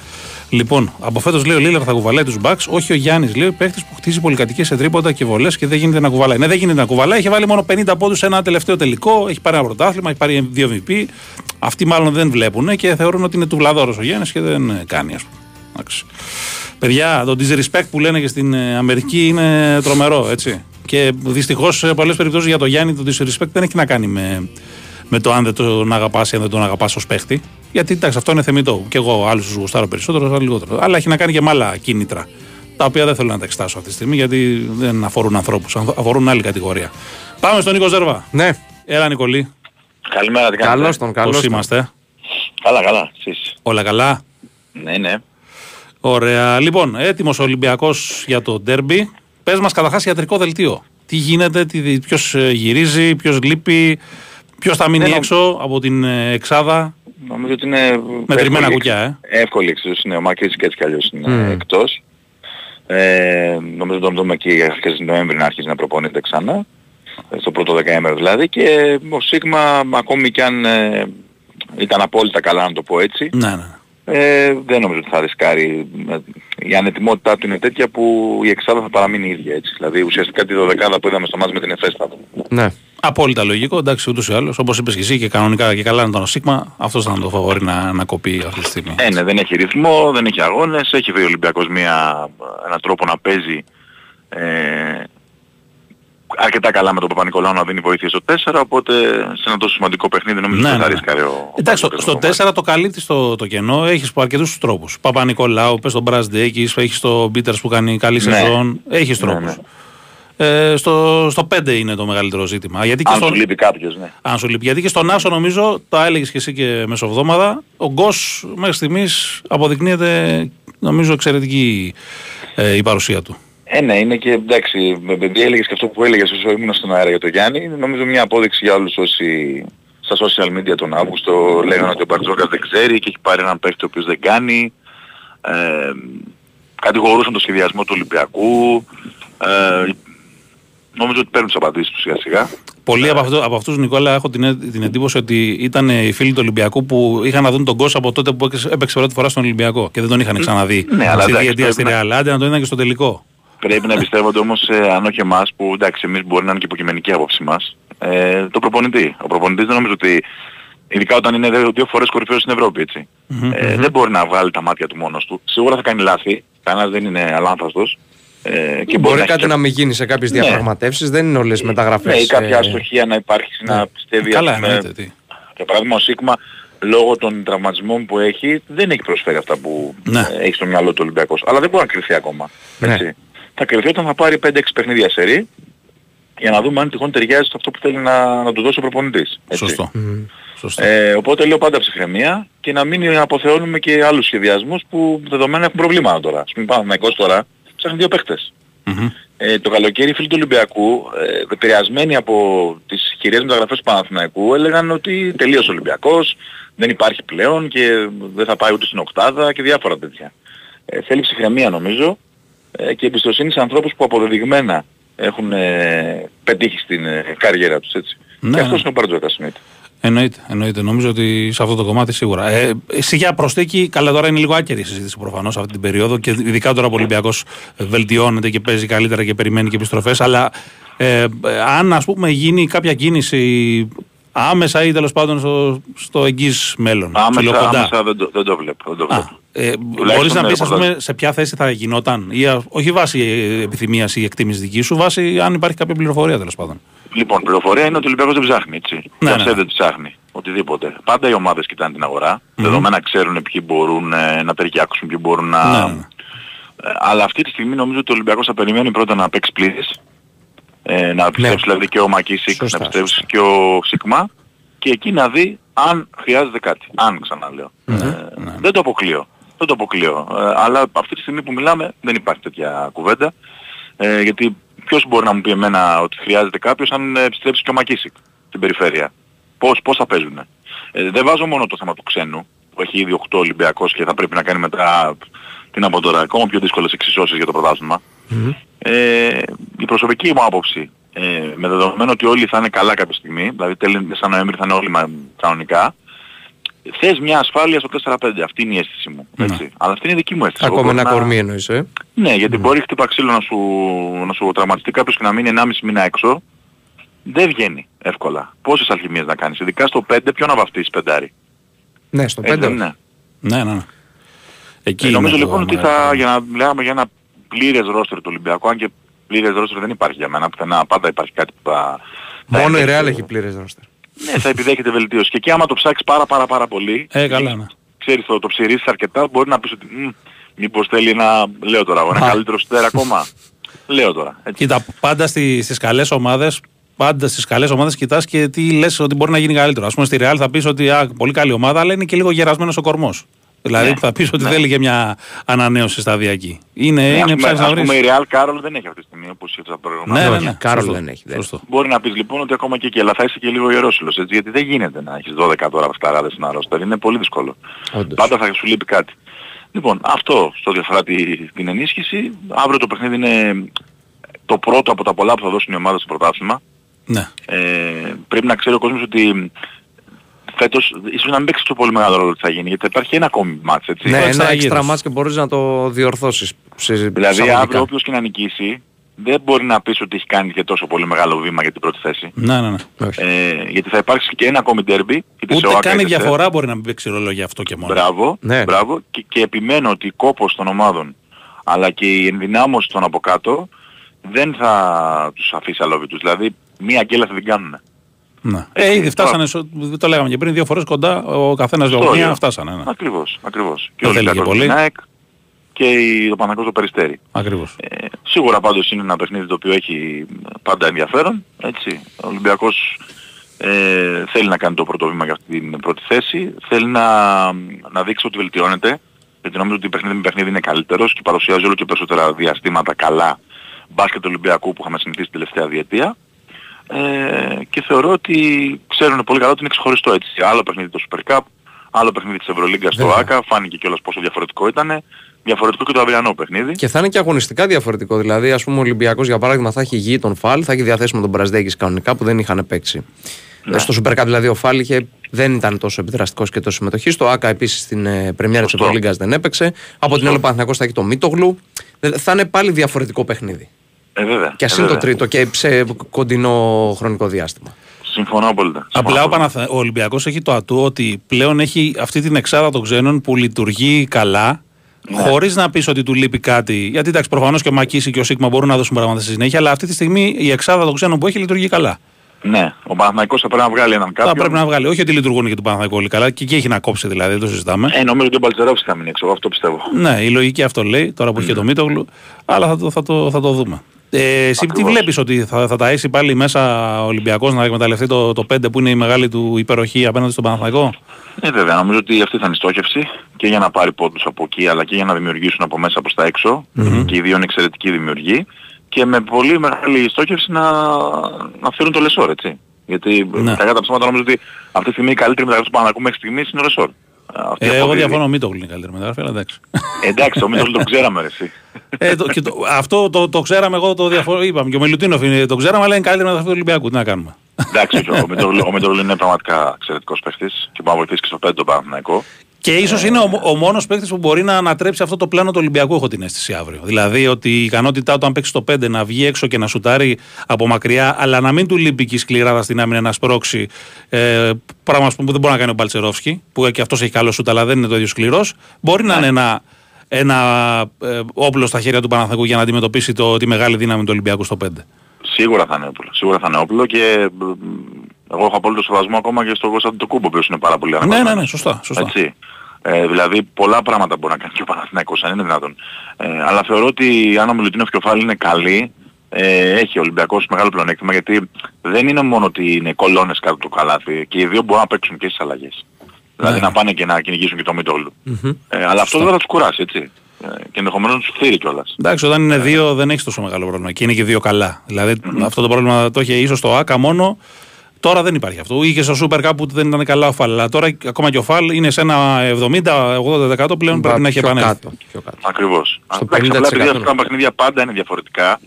Λοιπόν, από φέτος λέει ο Λίλαρ θα κουβαλάει τους Bucks. Όχι ο Γιάννης, λέει παίχτη που χτίζει πολυκατοικίες σε τρίποντα και βολές και δεν γίνεται να κουβαλάει. Ναι, δεν γίνεται να κουβαλάει. Έχει βάλει μόνο 50 πόντους σε ένα τελευταίο τελικό. Έχει πάρει ένα πρωτάθλημα, έχει πάρει δύο MVP. Αυτοί μάλλον δεν βλέπουν και θεωρούν ότι είναι του βλαδόρο ο Γιάννης και δεν ε, κάνει, ας πούμε. Εντάξει. Παιδιά, το disrespect που λένε και στην ε, Αμερική είναι τρομερό, έτσι. Και δυστυχώς σε πολλές περιπτώσεις για το Γιάννη το disrespect δεν έχει να κάνει με, με το αν δεν τον αγαπάς ή αν δεν τον αγαπάς ως παίχτη. Γιατί εντάξει, αυτό είναι θεμητό. Και εγώ άλλους τους γουστάρω περισσότερο, άλλους λιγότερο. Αλλά έχει να κάνει και με άλλα κίνητρα. Τα οποία δεν θέλω να τα εξετάσω αυτή τη στιγμή γιατί δεν αφορούν ανθρώπους, αφορούν άλλη κατηγορία. Πάμε στον Νίκο Ζερβά. Ναι, Έλα, Νικολή. Καλημέρα, τι κάνετε; καλώς τον, καλώς Πώς τον. είμαστε; Καλά, καλά. Εσείς. Όλα καλά; Ναι, ναι. Ωραία. Λοιπόν, έτοιμος ο Ολυμπιακός για το ντέρμπι. Πες μας καταρχάς ιατρικό δελτίο. Τι γίνεται, ποιος γυρίζει, ποιος λείπει, ποιος θα μείνει Δεν νο- έξω από την ε, εξάδα; Νομίζω ότι είναι... Μετρημένα εύκολη κουκιά, εξ- Εύκολη εξίσωση είναι. Ο Μακρύς και έτσι κι αλλιώς είναι Μμμ. εκτός. Ε, νομίζω τον δούμε εκεί αρχές του Νοέμβρη να αρχίσει να προπονείται ξανά. Ε, Στο πρώτο δεκαέμερο δηλαδή. Και ο Σίγμα ακόμη κι αν ε, ήταν απόλυτα καλά να το πω έτσι. Ναι, ναι. Ε, δεν νομίζω ότι θα ρισκάρει. Ε, Η ανετοιμότητά του είναι τέτοια που η εξάδα θα παραμείνει η ίδια έτσι. Δηλαδή ουσιαστικά τη δωδεκάδα που είδαμε στο μάτς με την Εφέστα. Ναι. Απόλυτα λογικό, εντάξει, ούτως ή άλλως. Όπως είπες και εσύ και κανονικά και καλά ήταν ο Σίγμα, αυτός θα είναι το φαβορή να, να κοπεί αυτή τη στιγμή. Ε, ναι, δεν έχει ρυθμό, δεν έχει αγώνες, έχει βρει ο Ολυμπιακός μια, έναν τρόπο να παίζει ε, αρκετά καλά με τον Παπα-Νικολάου να δίνει βοήθεια στο 4, οπότε σε ένα τόσο σημαντικό παιχνίδι νομίζω Ναι, ότι ναι, θα ναι. ρίσκαρε ο Εντάξει, στο, Παπα-Νικολάου. στο 4 το καλύπτει στο το κενό, έχεις αρκετούς τρόπους. Παπα-Νικολάου, πες τον Μπραζντέκη, έχεις τον Πίτερ που κάνει καλή Ναι. σεζόν. Έχεις τρόπους. Ναι. Ε, στο, στο 5 είναι το μεγαλύτερο ζήτημα. Γιατί και Αν στο, σου λείπει κάποιος, ναι. αν σου λείπει. Γιατί και στον Άσο νομίζω, το έλεγες και εσύ και μεσοβδόμαδα, ο Γκος μέχρι στιγμής αποδεικνύεται νομίζω εξαιρετική ε, η παρουσία του. Ε, ναι, είναι και εντάξει, με παιδί έλεγες και αυτό που έλεγες όσο ήμουν στον αέρα για το Γιάννη, είναι νομίζω μια απόδειξη για όλους όσοι στα social media τον Αύγουστο λέγανε ότι ο Μπαρτζόκας δεν ξέρει και έχει πάρει έναν παίχτη ο οποίος δεν κάνει. Ε, κατηγορούσαν το σχεδιασμό του Ολυμπιακού. Ε, νομίζω ότι παίρνουν τις απαντήσεις τους σιγά σιγά. Πολλοί από, αυτό, από αυτούς, Νικόλα, έχω την, ε- την εντύπωση ότι ήταν οι φίλοι του Ολυμπιακού που είχαν να δουν τον κόσμο από τότε που έπαιξε- έπαιξε πρώτη φορά στον Ολυμπιακό και δεν τον είχαν ξαναδεί. Ναι, αλλά στη εντάξει, διετία στη πρέπει να- Ρεάλ. Άντε να τον είδαν και στο τελικό. Πρέπει να εμπιστεύονται όμως, ε, αν όχι εμάς, που εντάξει εμείς μπορεί να είναι και υποκειμενική άποψη μας, ε, το προπονητή. Ο προπονητής δεν νομίζω ότι, ειδικά όταν είναι δύο, δύο φορές κορυφαίος στην Ευρώπη, έτσι. Ε, δεν μπορεί να βγάλει τα μάτια του μόνος του. Σίγουρα θα κάνει λάθη, κανένας δεν είναι αλάνθαστος. Ε, και Μπορεί να έχει κάτι και- να μην γίνει σε κάποιες Ναι. διαπραγματεύσεις, δεν είναι όλες μεταγραφές. Ναι, ή κάποια αστοχία να υπάρχει, να πιστεύει, Καλά, ας πούμε, εννοείται. Τι. για παράδειγμα ο Σίγμα λόγω των τραυματισμών που έχει δεν έχει προσφέρει αυτά που Ναι. ε, έχει στο μυαλό του Ολυμπιακός. Αλλά δεν μπορεί να κρυφθεί ακόμα. Ναι. Έτσι. Θα κρυφθεί όταν θα πάρει 5-6 παιχνίδια σερή για να δούμε αν τυχόν ταιριάζει σε αυτό που θέλει να, να του δώσει ο προπονητής. έτσι. Σωστό. Σωστό. Ε, οπότε λέω πάντα ψυχραιμία και να μην αποθεώνουμε και άλλους σχεδιασμούς που δεδομένα έχουν προβλήματα τώρα. Ας πούμε Παναθηναϊκός τώρα ψάχνει δύο παίχτες. Μμμ. Ε, το καλοκαίρι οι φίλοι του Ολυμπιακού, ε, επηρεασμένοι από τις χειριές μεταγραφές του Παναθηναϊκού, έλεγαν ότι τελείωσε ο Ολυμπιακός, δεν υπάρχει πλέον και δεν θα πάει ούτε στην οκτάδα και διάφορα τέτοια. Ε, θέλει ψυχραιμία νομίζω ε, και εμπιστοσύνη σε ανθρώπους που αποδεδειγμένα έχουν ε, πετύχει στην ε, καριέρα τους έτσι. Ναι, και αυτός ναι. είναι ο Μπαρτζόκας εννοείται. Εννοείται, εννοείται. Νομίζω ότι σε αυτό το κομμάτι σίγουρα. Ε, εσύ για προσθήκη, καλά τώρα είναι λίγο άκερη η συζήτηση προφανώς αυτή την περίοδο και ειδικά τώρα που ο Ολυμπιακός βελτιώνεται και παίζει καλύτερα και περιμένει και επιστροφές. Αλλά ε, ε, αν ας πούμε γίνει κάποια κίνηση άμεσα ή τέλος πάντων στο, στο εγγύς μέλλον, Άμεσα, ψηλοκοντά. άμεσα δεν, το, δεν το βλέπω. Δεν το Α, βλέπω. ε, Τουλάχιστον Μπορείς να με πεις, ας ρεπορτάζ. πούμε, σε ποια θέση θα γινόταν, ή α, όχι βάσει επιθυμίας ή εκτίμησης δική σου, βάσει αν υπάρχει κάποια πληροφορία τέλος πάντων. Λοιπόν, πληροφορία είναι ότι ο Ολυμπιακός δεν ψάχνει, έτσι. Ναι, Ναι, ναι. δεν ψάχνει. Οτιδήποτε. Πάντα οι ομάδες κοιτάνε την αγορά. Δεδομένα ξέρουν ποιοι μπορούν ε, να ταιριάξουν, ποιοι μπορούν να... Ναι, ναι, ναι. Ε, αλλά αυτή τη στιγμή νομίζω ότι ο Ολυμπιακός θα περιμένει πρώτα να παίξει πλήρες. Ε, να επιστρέψει δηλαδή και ο Μακίσικ, να Σωστά, επιστρέψει και ο Σίγμα και εκεί να δει αν χρειάζεται κάτι. Αν ξαναλέω. Ε, Δεν το αποκλείω. Δεν το αποκλείω. Ε, αλλά αυτή τη στιγμή που μιλάμε δεν υπάρχει τέτοια κουβέντα. Ε, γιατί ποιος μπορεί να μου πει εμένα ότι χρειάζεται κάποιος αν ε, επιστρέψει και ο Μακίσικ στην περιφέρεια; Πώς, πώς θα παίζουνε; Ε, δεν βάζω μόνο το θέμα του ξένου που έχει ήδη 8 Ολυμπιακός και θα πρέπει να κάνει μετά τι να πω τώρα, ακόμα πιο δύσκολες εξισώσεις για το πρωτάθλημα. Ε, η προσωπική μου άποψη, ε, με δεδομένο ότι όλοι θα είναι καλά κάποια στιγμή, δηλαδή τέλη σαν Νοέμβρη θα είναι όλοι μα- κανονικά, θες μια ασφάλεια στο 4-5. Αυτή είναι η αίσθηση μου. Έτσι. Αλλά αυτή είναι η δική μου αίσθηση. Εγώ Ακόμα μπορώ ένα να- κορμί εννοείς, ε; ναι, γιατί μπορεί χτύπα ξύλο να σου, να σου τραυματιστεί κάποιος και να μείνει 1,5 μήνα έξω. Δεν βγαίνει εύκολα. Πόσες αλχημίες να κάνεις. Ειδικά στο 5 ποιο να βαφτίσεις πεντάρι; Ναι, στο Έτσι 5. δεν είναι. Ναι, ναι. ναι. Εκεί Ε, είναι νομίζω το λοιπόν ότι μεγάλο. θα, για να μιλάμε για ένα πλήρες ρόστερ του Ολυμπιακού, αν και πλήρες ρόστερ δεν υπάρχει για μένα, πουθενά πάντα υπάρχει κάτι που θα... θα Μόνο η επιδέχεται- Real έχει πλήρες ρόστερ. Ναι, θα επιδέχεται βελτίωση. Και εκεί άμα το ψάξεις πάρα πάρα πάρα πολύ, Ε, καλά, ναι. ξέρεις το, το ψηρίσεις αρκετά, μπορεί να πεις ότι «Μμ, μήπως θέλει ένα, λέω τώρα, εγώ, ένα Α. καλύτερος στέρ ακόμα. λέω τώρα. Έτσι. Κοίτα, πάντα στι, στις καλές ομάδες Πάντα στις καλές ομάδες κοιτάς και τι λες ότι μπορεί να γίνει καλύτερο. Α πούμε στη Real θα πεις ότι α, πολύ καλή ομάδα, αλλά είναι και λίγο γερασμένος ο κορμός. Δηλαδή Ναι, θα πεις ότι ναι. θέλει και μια ανανέωση σταδιακή. Είναι, Ναι, ας είναι πούμε, ψάχνεις να ας βρεις. πούμε η Real Carol δεν έχει αυτή τη στιγμή όπως είχε τα προηγούμενα. Ναι, ναι, Όχι, ναι. Κάρολ Σωστό. δεν έχει, δεν Σωστό. Μπορεί να πεις λοιπόν ότι ακόμα και εκεί, αλλά θα είσαι και λίγο ιερόσιλος, έτσι, γιατί δεν γίνεται να έχεις 12 τώρα παιχταράδες στην αρρώστια. Είναι πολύ δύσκολο. Όντως. Πάντα θα σου λείπει κάτι. Λοιπόν, αυτό στο διαφορά τη, την ενίσχυση. Αύριο το παιχνίδι είναι το πρώτο από τα πολλά που θα δώσουν οι ομάδες στο πρωτάθλημα. Ναι. Ε, πρέπει να ξέρει ο κόσμος ότι φέτος ίσως να μην παίξει τόσο πολύ μεγάλο ρόλο τι θα γίνει, γιατί θα υπάρχει ένα ακόμη μάτς, έτσι. Ναι, Έξτρα ένα γύρος. έξτρα μάτς και μπορείς να το διορθώσεις. σε- Δηλαδή εισαγωγικά. αύριο όποιος και να νικήσει, δεν μπορεί να πεις ότι έχει κάνει και τόσο πολύ μεγάλο βήμα για την πρώτη θέση. Ναι, ναι, ναι. Όχι. Ε, γιατί θα υπάρξει και ένα ακόμη derby. είτε σε Ούτε ΟΑΚΑ κάνει είτε σε- διαφορά μπορεί να μην παίξει ρόλο για αυτό και μόνο. Μπράβο, Ναι. μπράβο. Και, και επιμένω ότι η κόπος των ομάδων αλλά και η ενδυνάμωση των από κάτω δεν θα τους αφήσει αλόβητους. Δηλαδή μία γκέλα θα την κάνουν. Ναι. Έτσι, Ε, ήδη τώρα- φτάσανε, σο- το λέγαμε και πριν, δύο φορές κοντά, ο καθένας Αυτό μία λέω. φτάσανε. Ναι. Ακριβώς, ακριβώς. Και Δεν ο θέλει και Ολυμπιακός πολύ. στην ΑΕΚ και η- το Παναγός το Περιστέρι. Ακριβώς. Ε, σίγουρα πάντως είναι ένα παιχνίδι το οποίο έχει πάντα ενδιαφέρον. Έτσι. Ο Ολυμπιακός ε, θέλει να κάνει το πρώτο βήμα για αυτή την πρώτη θέση. Θέλει να, να δείξει ότι βελτιώνεται. Γιατί νομίζω ότι παιχνίδι με παιχνίδι είναι καλύτερος και παρουσιάζει όλο και περισσότερα διαστήματα καλά μπάσκετ του Ολυμπιακού που είχαμε συνηθίσει την τελευταία διετία. Ε, και θεωρώ ότι ξέρουν πολύ καλά ότι είναι ξεχωριστό έτσι. Άλλο παιχνίδι το Super Cup, άλλο παιχνίδι της Ευρωλίγκας στο Βέβαια. ΆΚΑ, φάνηκε κιόλας πόσο διαφορετικό ήταν. Διαφορετικό και το αυριανό παιχνίδι. Και θα είναι και αγωνιστικά διαφορετικό. Δηλαδή, ας πούμε, ο Ολυμπιακός για παράδειγμα θα έχει γη τον Φαλ, θα έχει διαθέσιμο τον Μπραζδέκης κανονικά που δεν είχαν παίξει. Ναι. Στο Super Cup δηλαδή ο Φαλ είχε, δεν ήταν τόσο επιδραστικός και τόσο συμμετοχής. Στο ΑΚΑ επίσης στην ε, πρεμιέρα της Σωστό. Ευρωλίγκας δεν έπαιξε. Από την άλλη ο Παναθηναϊκός θα έχει το Μίτογλου. Ε, Θα είναι πάλι διαφορετικό παιχνίδι. Ε, βέβαια. Και ας ε, είναι το βέβαια. τρίτο και σε κοντινό χρονικό διάστημα. Συμφωνώ απόλυτα. Απλά ο, Συμφωνώ. Παναθα... ο Ολυμπιακός έχει το ατού ότι πλέον έχει αυτή την εξάδα των ξένων που λειτουργεί καλά. Ναι. Χωρίς να πεις ότι του λείπει κάτι. Γιατί εντάξει, προφανώς και ο Μακίση και ο Σίγμα μπορούν να δώσουν πράγματα στη συνέχεια, αλλά αυτή τη στιγμή η εξάδα των ξένων που έχει λειτουργεί καλά. Ναι, ο Παναθηναϊκός θα πρέπει να βγάλει έναν Θα κάποιον. πρέπει να βγάλει. Όχι ότι λειτουργούν και του Παναθαϊκού όλοι καλά, και εκεί έχει να κόψει δηλαδή, δεν το συζητάμε. Ε, νομίζω ότι ο Μπαλτσερόφης θα μείνει έξω, εγώ αυτό πιστεύω. Ναι, η λογική αυτό λέει, τώρα που έχει και το Μίτογλου, αλλά θα το, θα το, θα το δούμε. Ε, εσύ τι Ακριβώς. βλέπεις ότι θα, θα ταΐσει πάλι μέσα ο Ολυμπιακός να εκμεταλλευτεί το, το 5 που είναι η μεγάλη του υπεροχή απέναντι στον Παναθηναϊκό; Ε, βέβαια, νομίζω ότι αυτή θα είναι η στόχευση και για να πάρει πόντους από εκεί αλλά και για να δημιουργήσουν από μέσα προς τα έξω και οι δύο είναι εξαιρετικοί δημιουργοί και με πολύ μεγάλη στόχευση να, να φέρουν το Λεσόρ, έτσι. Γιατί Ναι. κακά τα ψέματα νομίζω ότι αυτή τη στιγμή η καλύτερη μεταγραφή του Παναθηναϊκού μέχρι στιγμής είναι ο Λεσόρ. Ε, αυτή Ε, εγώ αποδίδει. διαφωνώ, μην το είναι καλύτερη μεταγραφή, αλλά εντάξει. Εντάξει, το Μίτρολ το ξέραμε ρε εσύ. ε, το, και το, αυτό το, το ξέραμε, εγώ το διαφωνώ. Είπαμε και ο Μιλουτίνοφ είναι, το ξέραμε, αλλά είναι καλύτερη μεταγραφή του Ολυμπιακού. Τι να κάνουμε. Εντάξει, όχι, ο Μίτρολ- ο Μίτρολ είναι πραγματικά εξαιρετικός παίχτης και μπορεί να βοηθήσει και στο 5 τον Παναθηναϊκό. Και ίσως είναι ο, ο μόνος παίκτης που μπορεί να ανατρέψει αυτό το πλάνο του Ολυμπιακού, έχω την αίσθηση αύριο. Δηλαδή ότι η ικανότητά του, αν παίξει το 5, να βγει έξω και να σουτάρει από μακριά, αλλά να μην του λείπει και η σκληράδα στην άμυνα να σπρώξει. Ε, πράγμα ας πούμε, που δεν μπορεί να κάνει ο Μπαλτσερόφσκι, που και αυτός έχει καλό σουτ, αλλά δεν είναι το ίδιο σκληρός. Μπορεί να είναι ένα, ένα ε, όπλο στα χέρια του Παναθηναϊκού για να αντιμετωπίσει το, τη μεγάλη δύναμη του Ολυμπιακού στο 5. Σίγουρα θα είναι όπλο. Σίγουρα θα είναι όπλο και μ, εγώ έχω απόλυτο σεβασμό ακόμα και στο Κώστα το Κούμπο, ο οποίος είναι πάρα πολύ Ναι, αναπτυγμένος. ναι, ναι, σωστά. σωστά. Έτσι. Ε, δηλαδή πολλά πράγματα μπορεί να κάνει και ο Παναθηναϊκός αν είναι δυνατόν. Ε, αλλά θεωρώ ότι αν ο Μιλουτίνοφ και ο Φάλι είναι καλοί, ε, έχει ο Ολυμπιακός μεγάλο πλεονέκτημα γιατί δεν είναι μόνο ότι είναι κολόνες κάτω από το καλάθι και οι δύο μπορούν να παίξουν και στις αλλαγές. Δηλαδή Ναι. να πάνε και να κυνηγήσουν και το Μητόλου. Ε, αλλά αυτό δεν θα τους κουράσει, έτσι. Ε, και ενδεχομένως να τους φύρει κιόλας. Εντάξει, όταν είναι δύο δεν έχεις τόσο μεγάλο πρόβλημα. Και είναι και δύο καλά. Δηλαδή αυτό το πρόβλημα το είχε ίσως στο ΑΚΑ μόνο. Τώρα δεν υπάρχει αυτό. Είχε στο Super Cup που δεν ήταν καλά ο Φαλ. Αλλά τώρα ακόμα και ο Φαλ είναι σε ένα 70-80% πλέον πρέπει να έχει πιο επανέλθει. κάτω, πιο κάτω. Ακριβώς. Στο Εντάξει, απλά επειδή 50% αυτά τα παιχνίδια πάντα είναι διαφορετικά,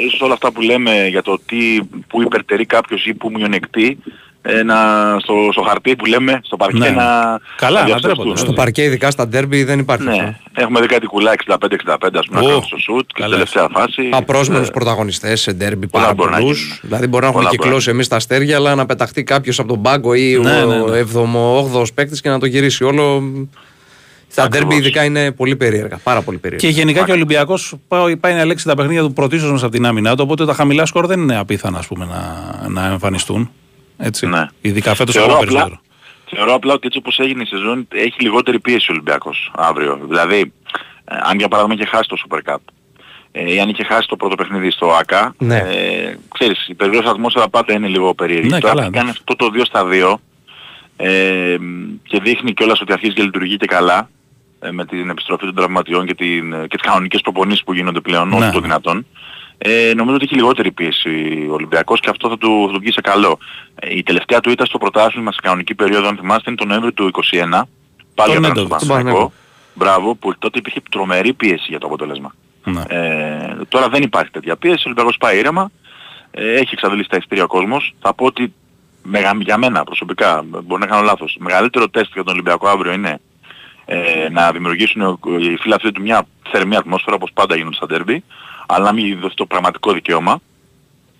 ε, ίσως όλα αυτά που λέμε για το τι, που υπερτερεί κάποιος ή που μειονεκτεί, ε, να, στο, στο χαρτί που λέμε, στο παρκέ Ναι. να... Καλά, να να διαστρεφτούν. τρέπονται. Στο παρκέ, ειδικά στα ντέρμπι, δεν υπάρχει αυτό. Ναι, έχουμε δει κάτι κουλά 65-65 ας πούμε Ω, να κάνουν στο σουτ και στην καλά. τελευταία φάση. Απρόσμενους ε, πρωταγωνιστές σε ντέρμπι πολλά πάρα μπορεί να πολλούς. γίνουν. Δηλαδή μπορεί να έχουμε Πολλά μπορεί κυκλώσει εμείς τα αστέρια, αλλά να πεταχτεί κάποιος από τον πάγκο ή Ναι, ο ναι, ναι. 7ο-8ος παίκτης και να το γυρίσει όλο. Τα Ακριβώς. ντέρμπι ειδικά είναι πολύ περίεργα, πάρα πολύ περίεργα. Και γενικά και ο Ολυμπιακός πάει, πάει να ελέγξει τα παιχνίδια του πρωτίστως μέσα από την άμυνά του. Οπότε τα χαμηλά σκορ δεν είναι απίθανα ας πούμε, να, να εμφανιστούν. Έτσι. Ναι. Ειδικά φέτος Θεωρώ ακόμα απλά, περισσότερο. θεωρώ απλά ότι έτσι όπως έγινε η σεζόν έχει λιγότερη πίεση ο Ολυμπιακός αύριο. Δηλαδή, ε, αν για παράδειγμα είχε χάσει το Super Cup ε, ή αν είχε χάσει το πρώτο παιχνίδι στο ΑΚΑ, Ναι. ε, ξέρεις, η περίοδος ατμόσφαιρα πάντα είναι λίγο περίεργη. Ναι, Τώρα καλά, που κάνει εντάξει. αυτό το 2 στα 2 ε, και δείχνει κιόλας ότι αρχίζει και λειτουργεί και καλά ε, με την επιστροφή των τραυματιών και, την, και τις κανονικές προπονήσεις που γίνονται πλέον Ναι. όσο το δυνατόν. Ε, νομίζω ότι έχει λιγότερη πίεση ο Ολυμπιακός και αυτό θα του, θα του βγει σε καλό. Ε, η τελευταία του ήταν στο πρωτάθλημα σε κανονική περίοδο, αν θυμάστε, είναι τον Νοέμβριο του 2021. Πάλι Τον απέναντι Νέντοβιτς. στον Τον Παναθηναϊκό. Παναθηναϊκό. Μπράβο, που τότε υπήρχε τρομερή πίεση για το αποτέλεσμα. Ναι. Ε, τώρα δεν υπάρχει τέτοια πίεση, ο Ολυμπιακός πάει ήρεμα, ε, έχει εξαντλήσει τα ειστήρια ο κόσμος. Θα πω ότι μεγα, για μένα προσωπικά, μπορεί να κάνω λάθος, μεγαλύτερο τεστ για τον Ολυμπιακό αύριο είναι ε, να δημιουργήσουν ο- οι φίλοι του μια θερμή ατμόσφαιρα όπως πάντα γίνονται στα ντέρμπι, αλλά να μην δώσει το πραγματικό δικαίωμα.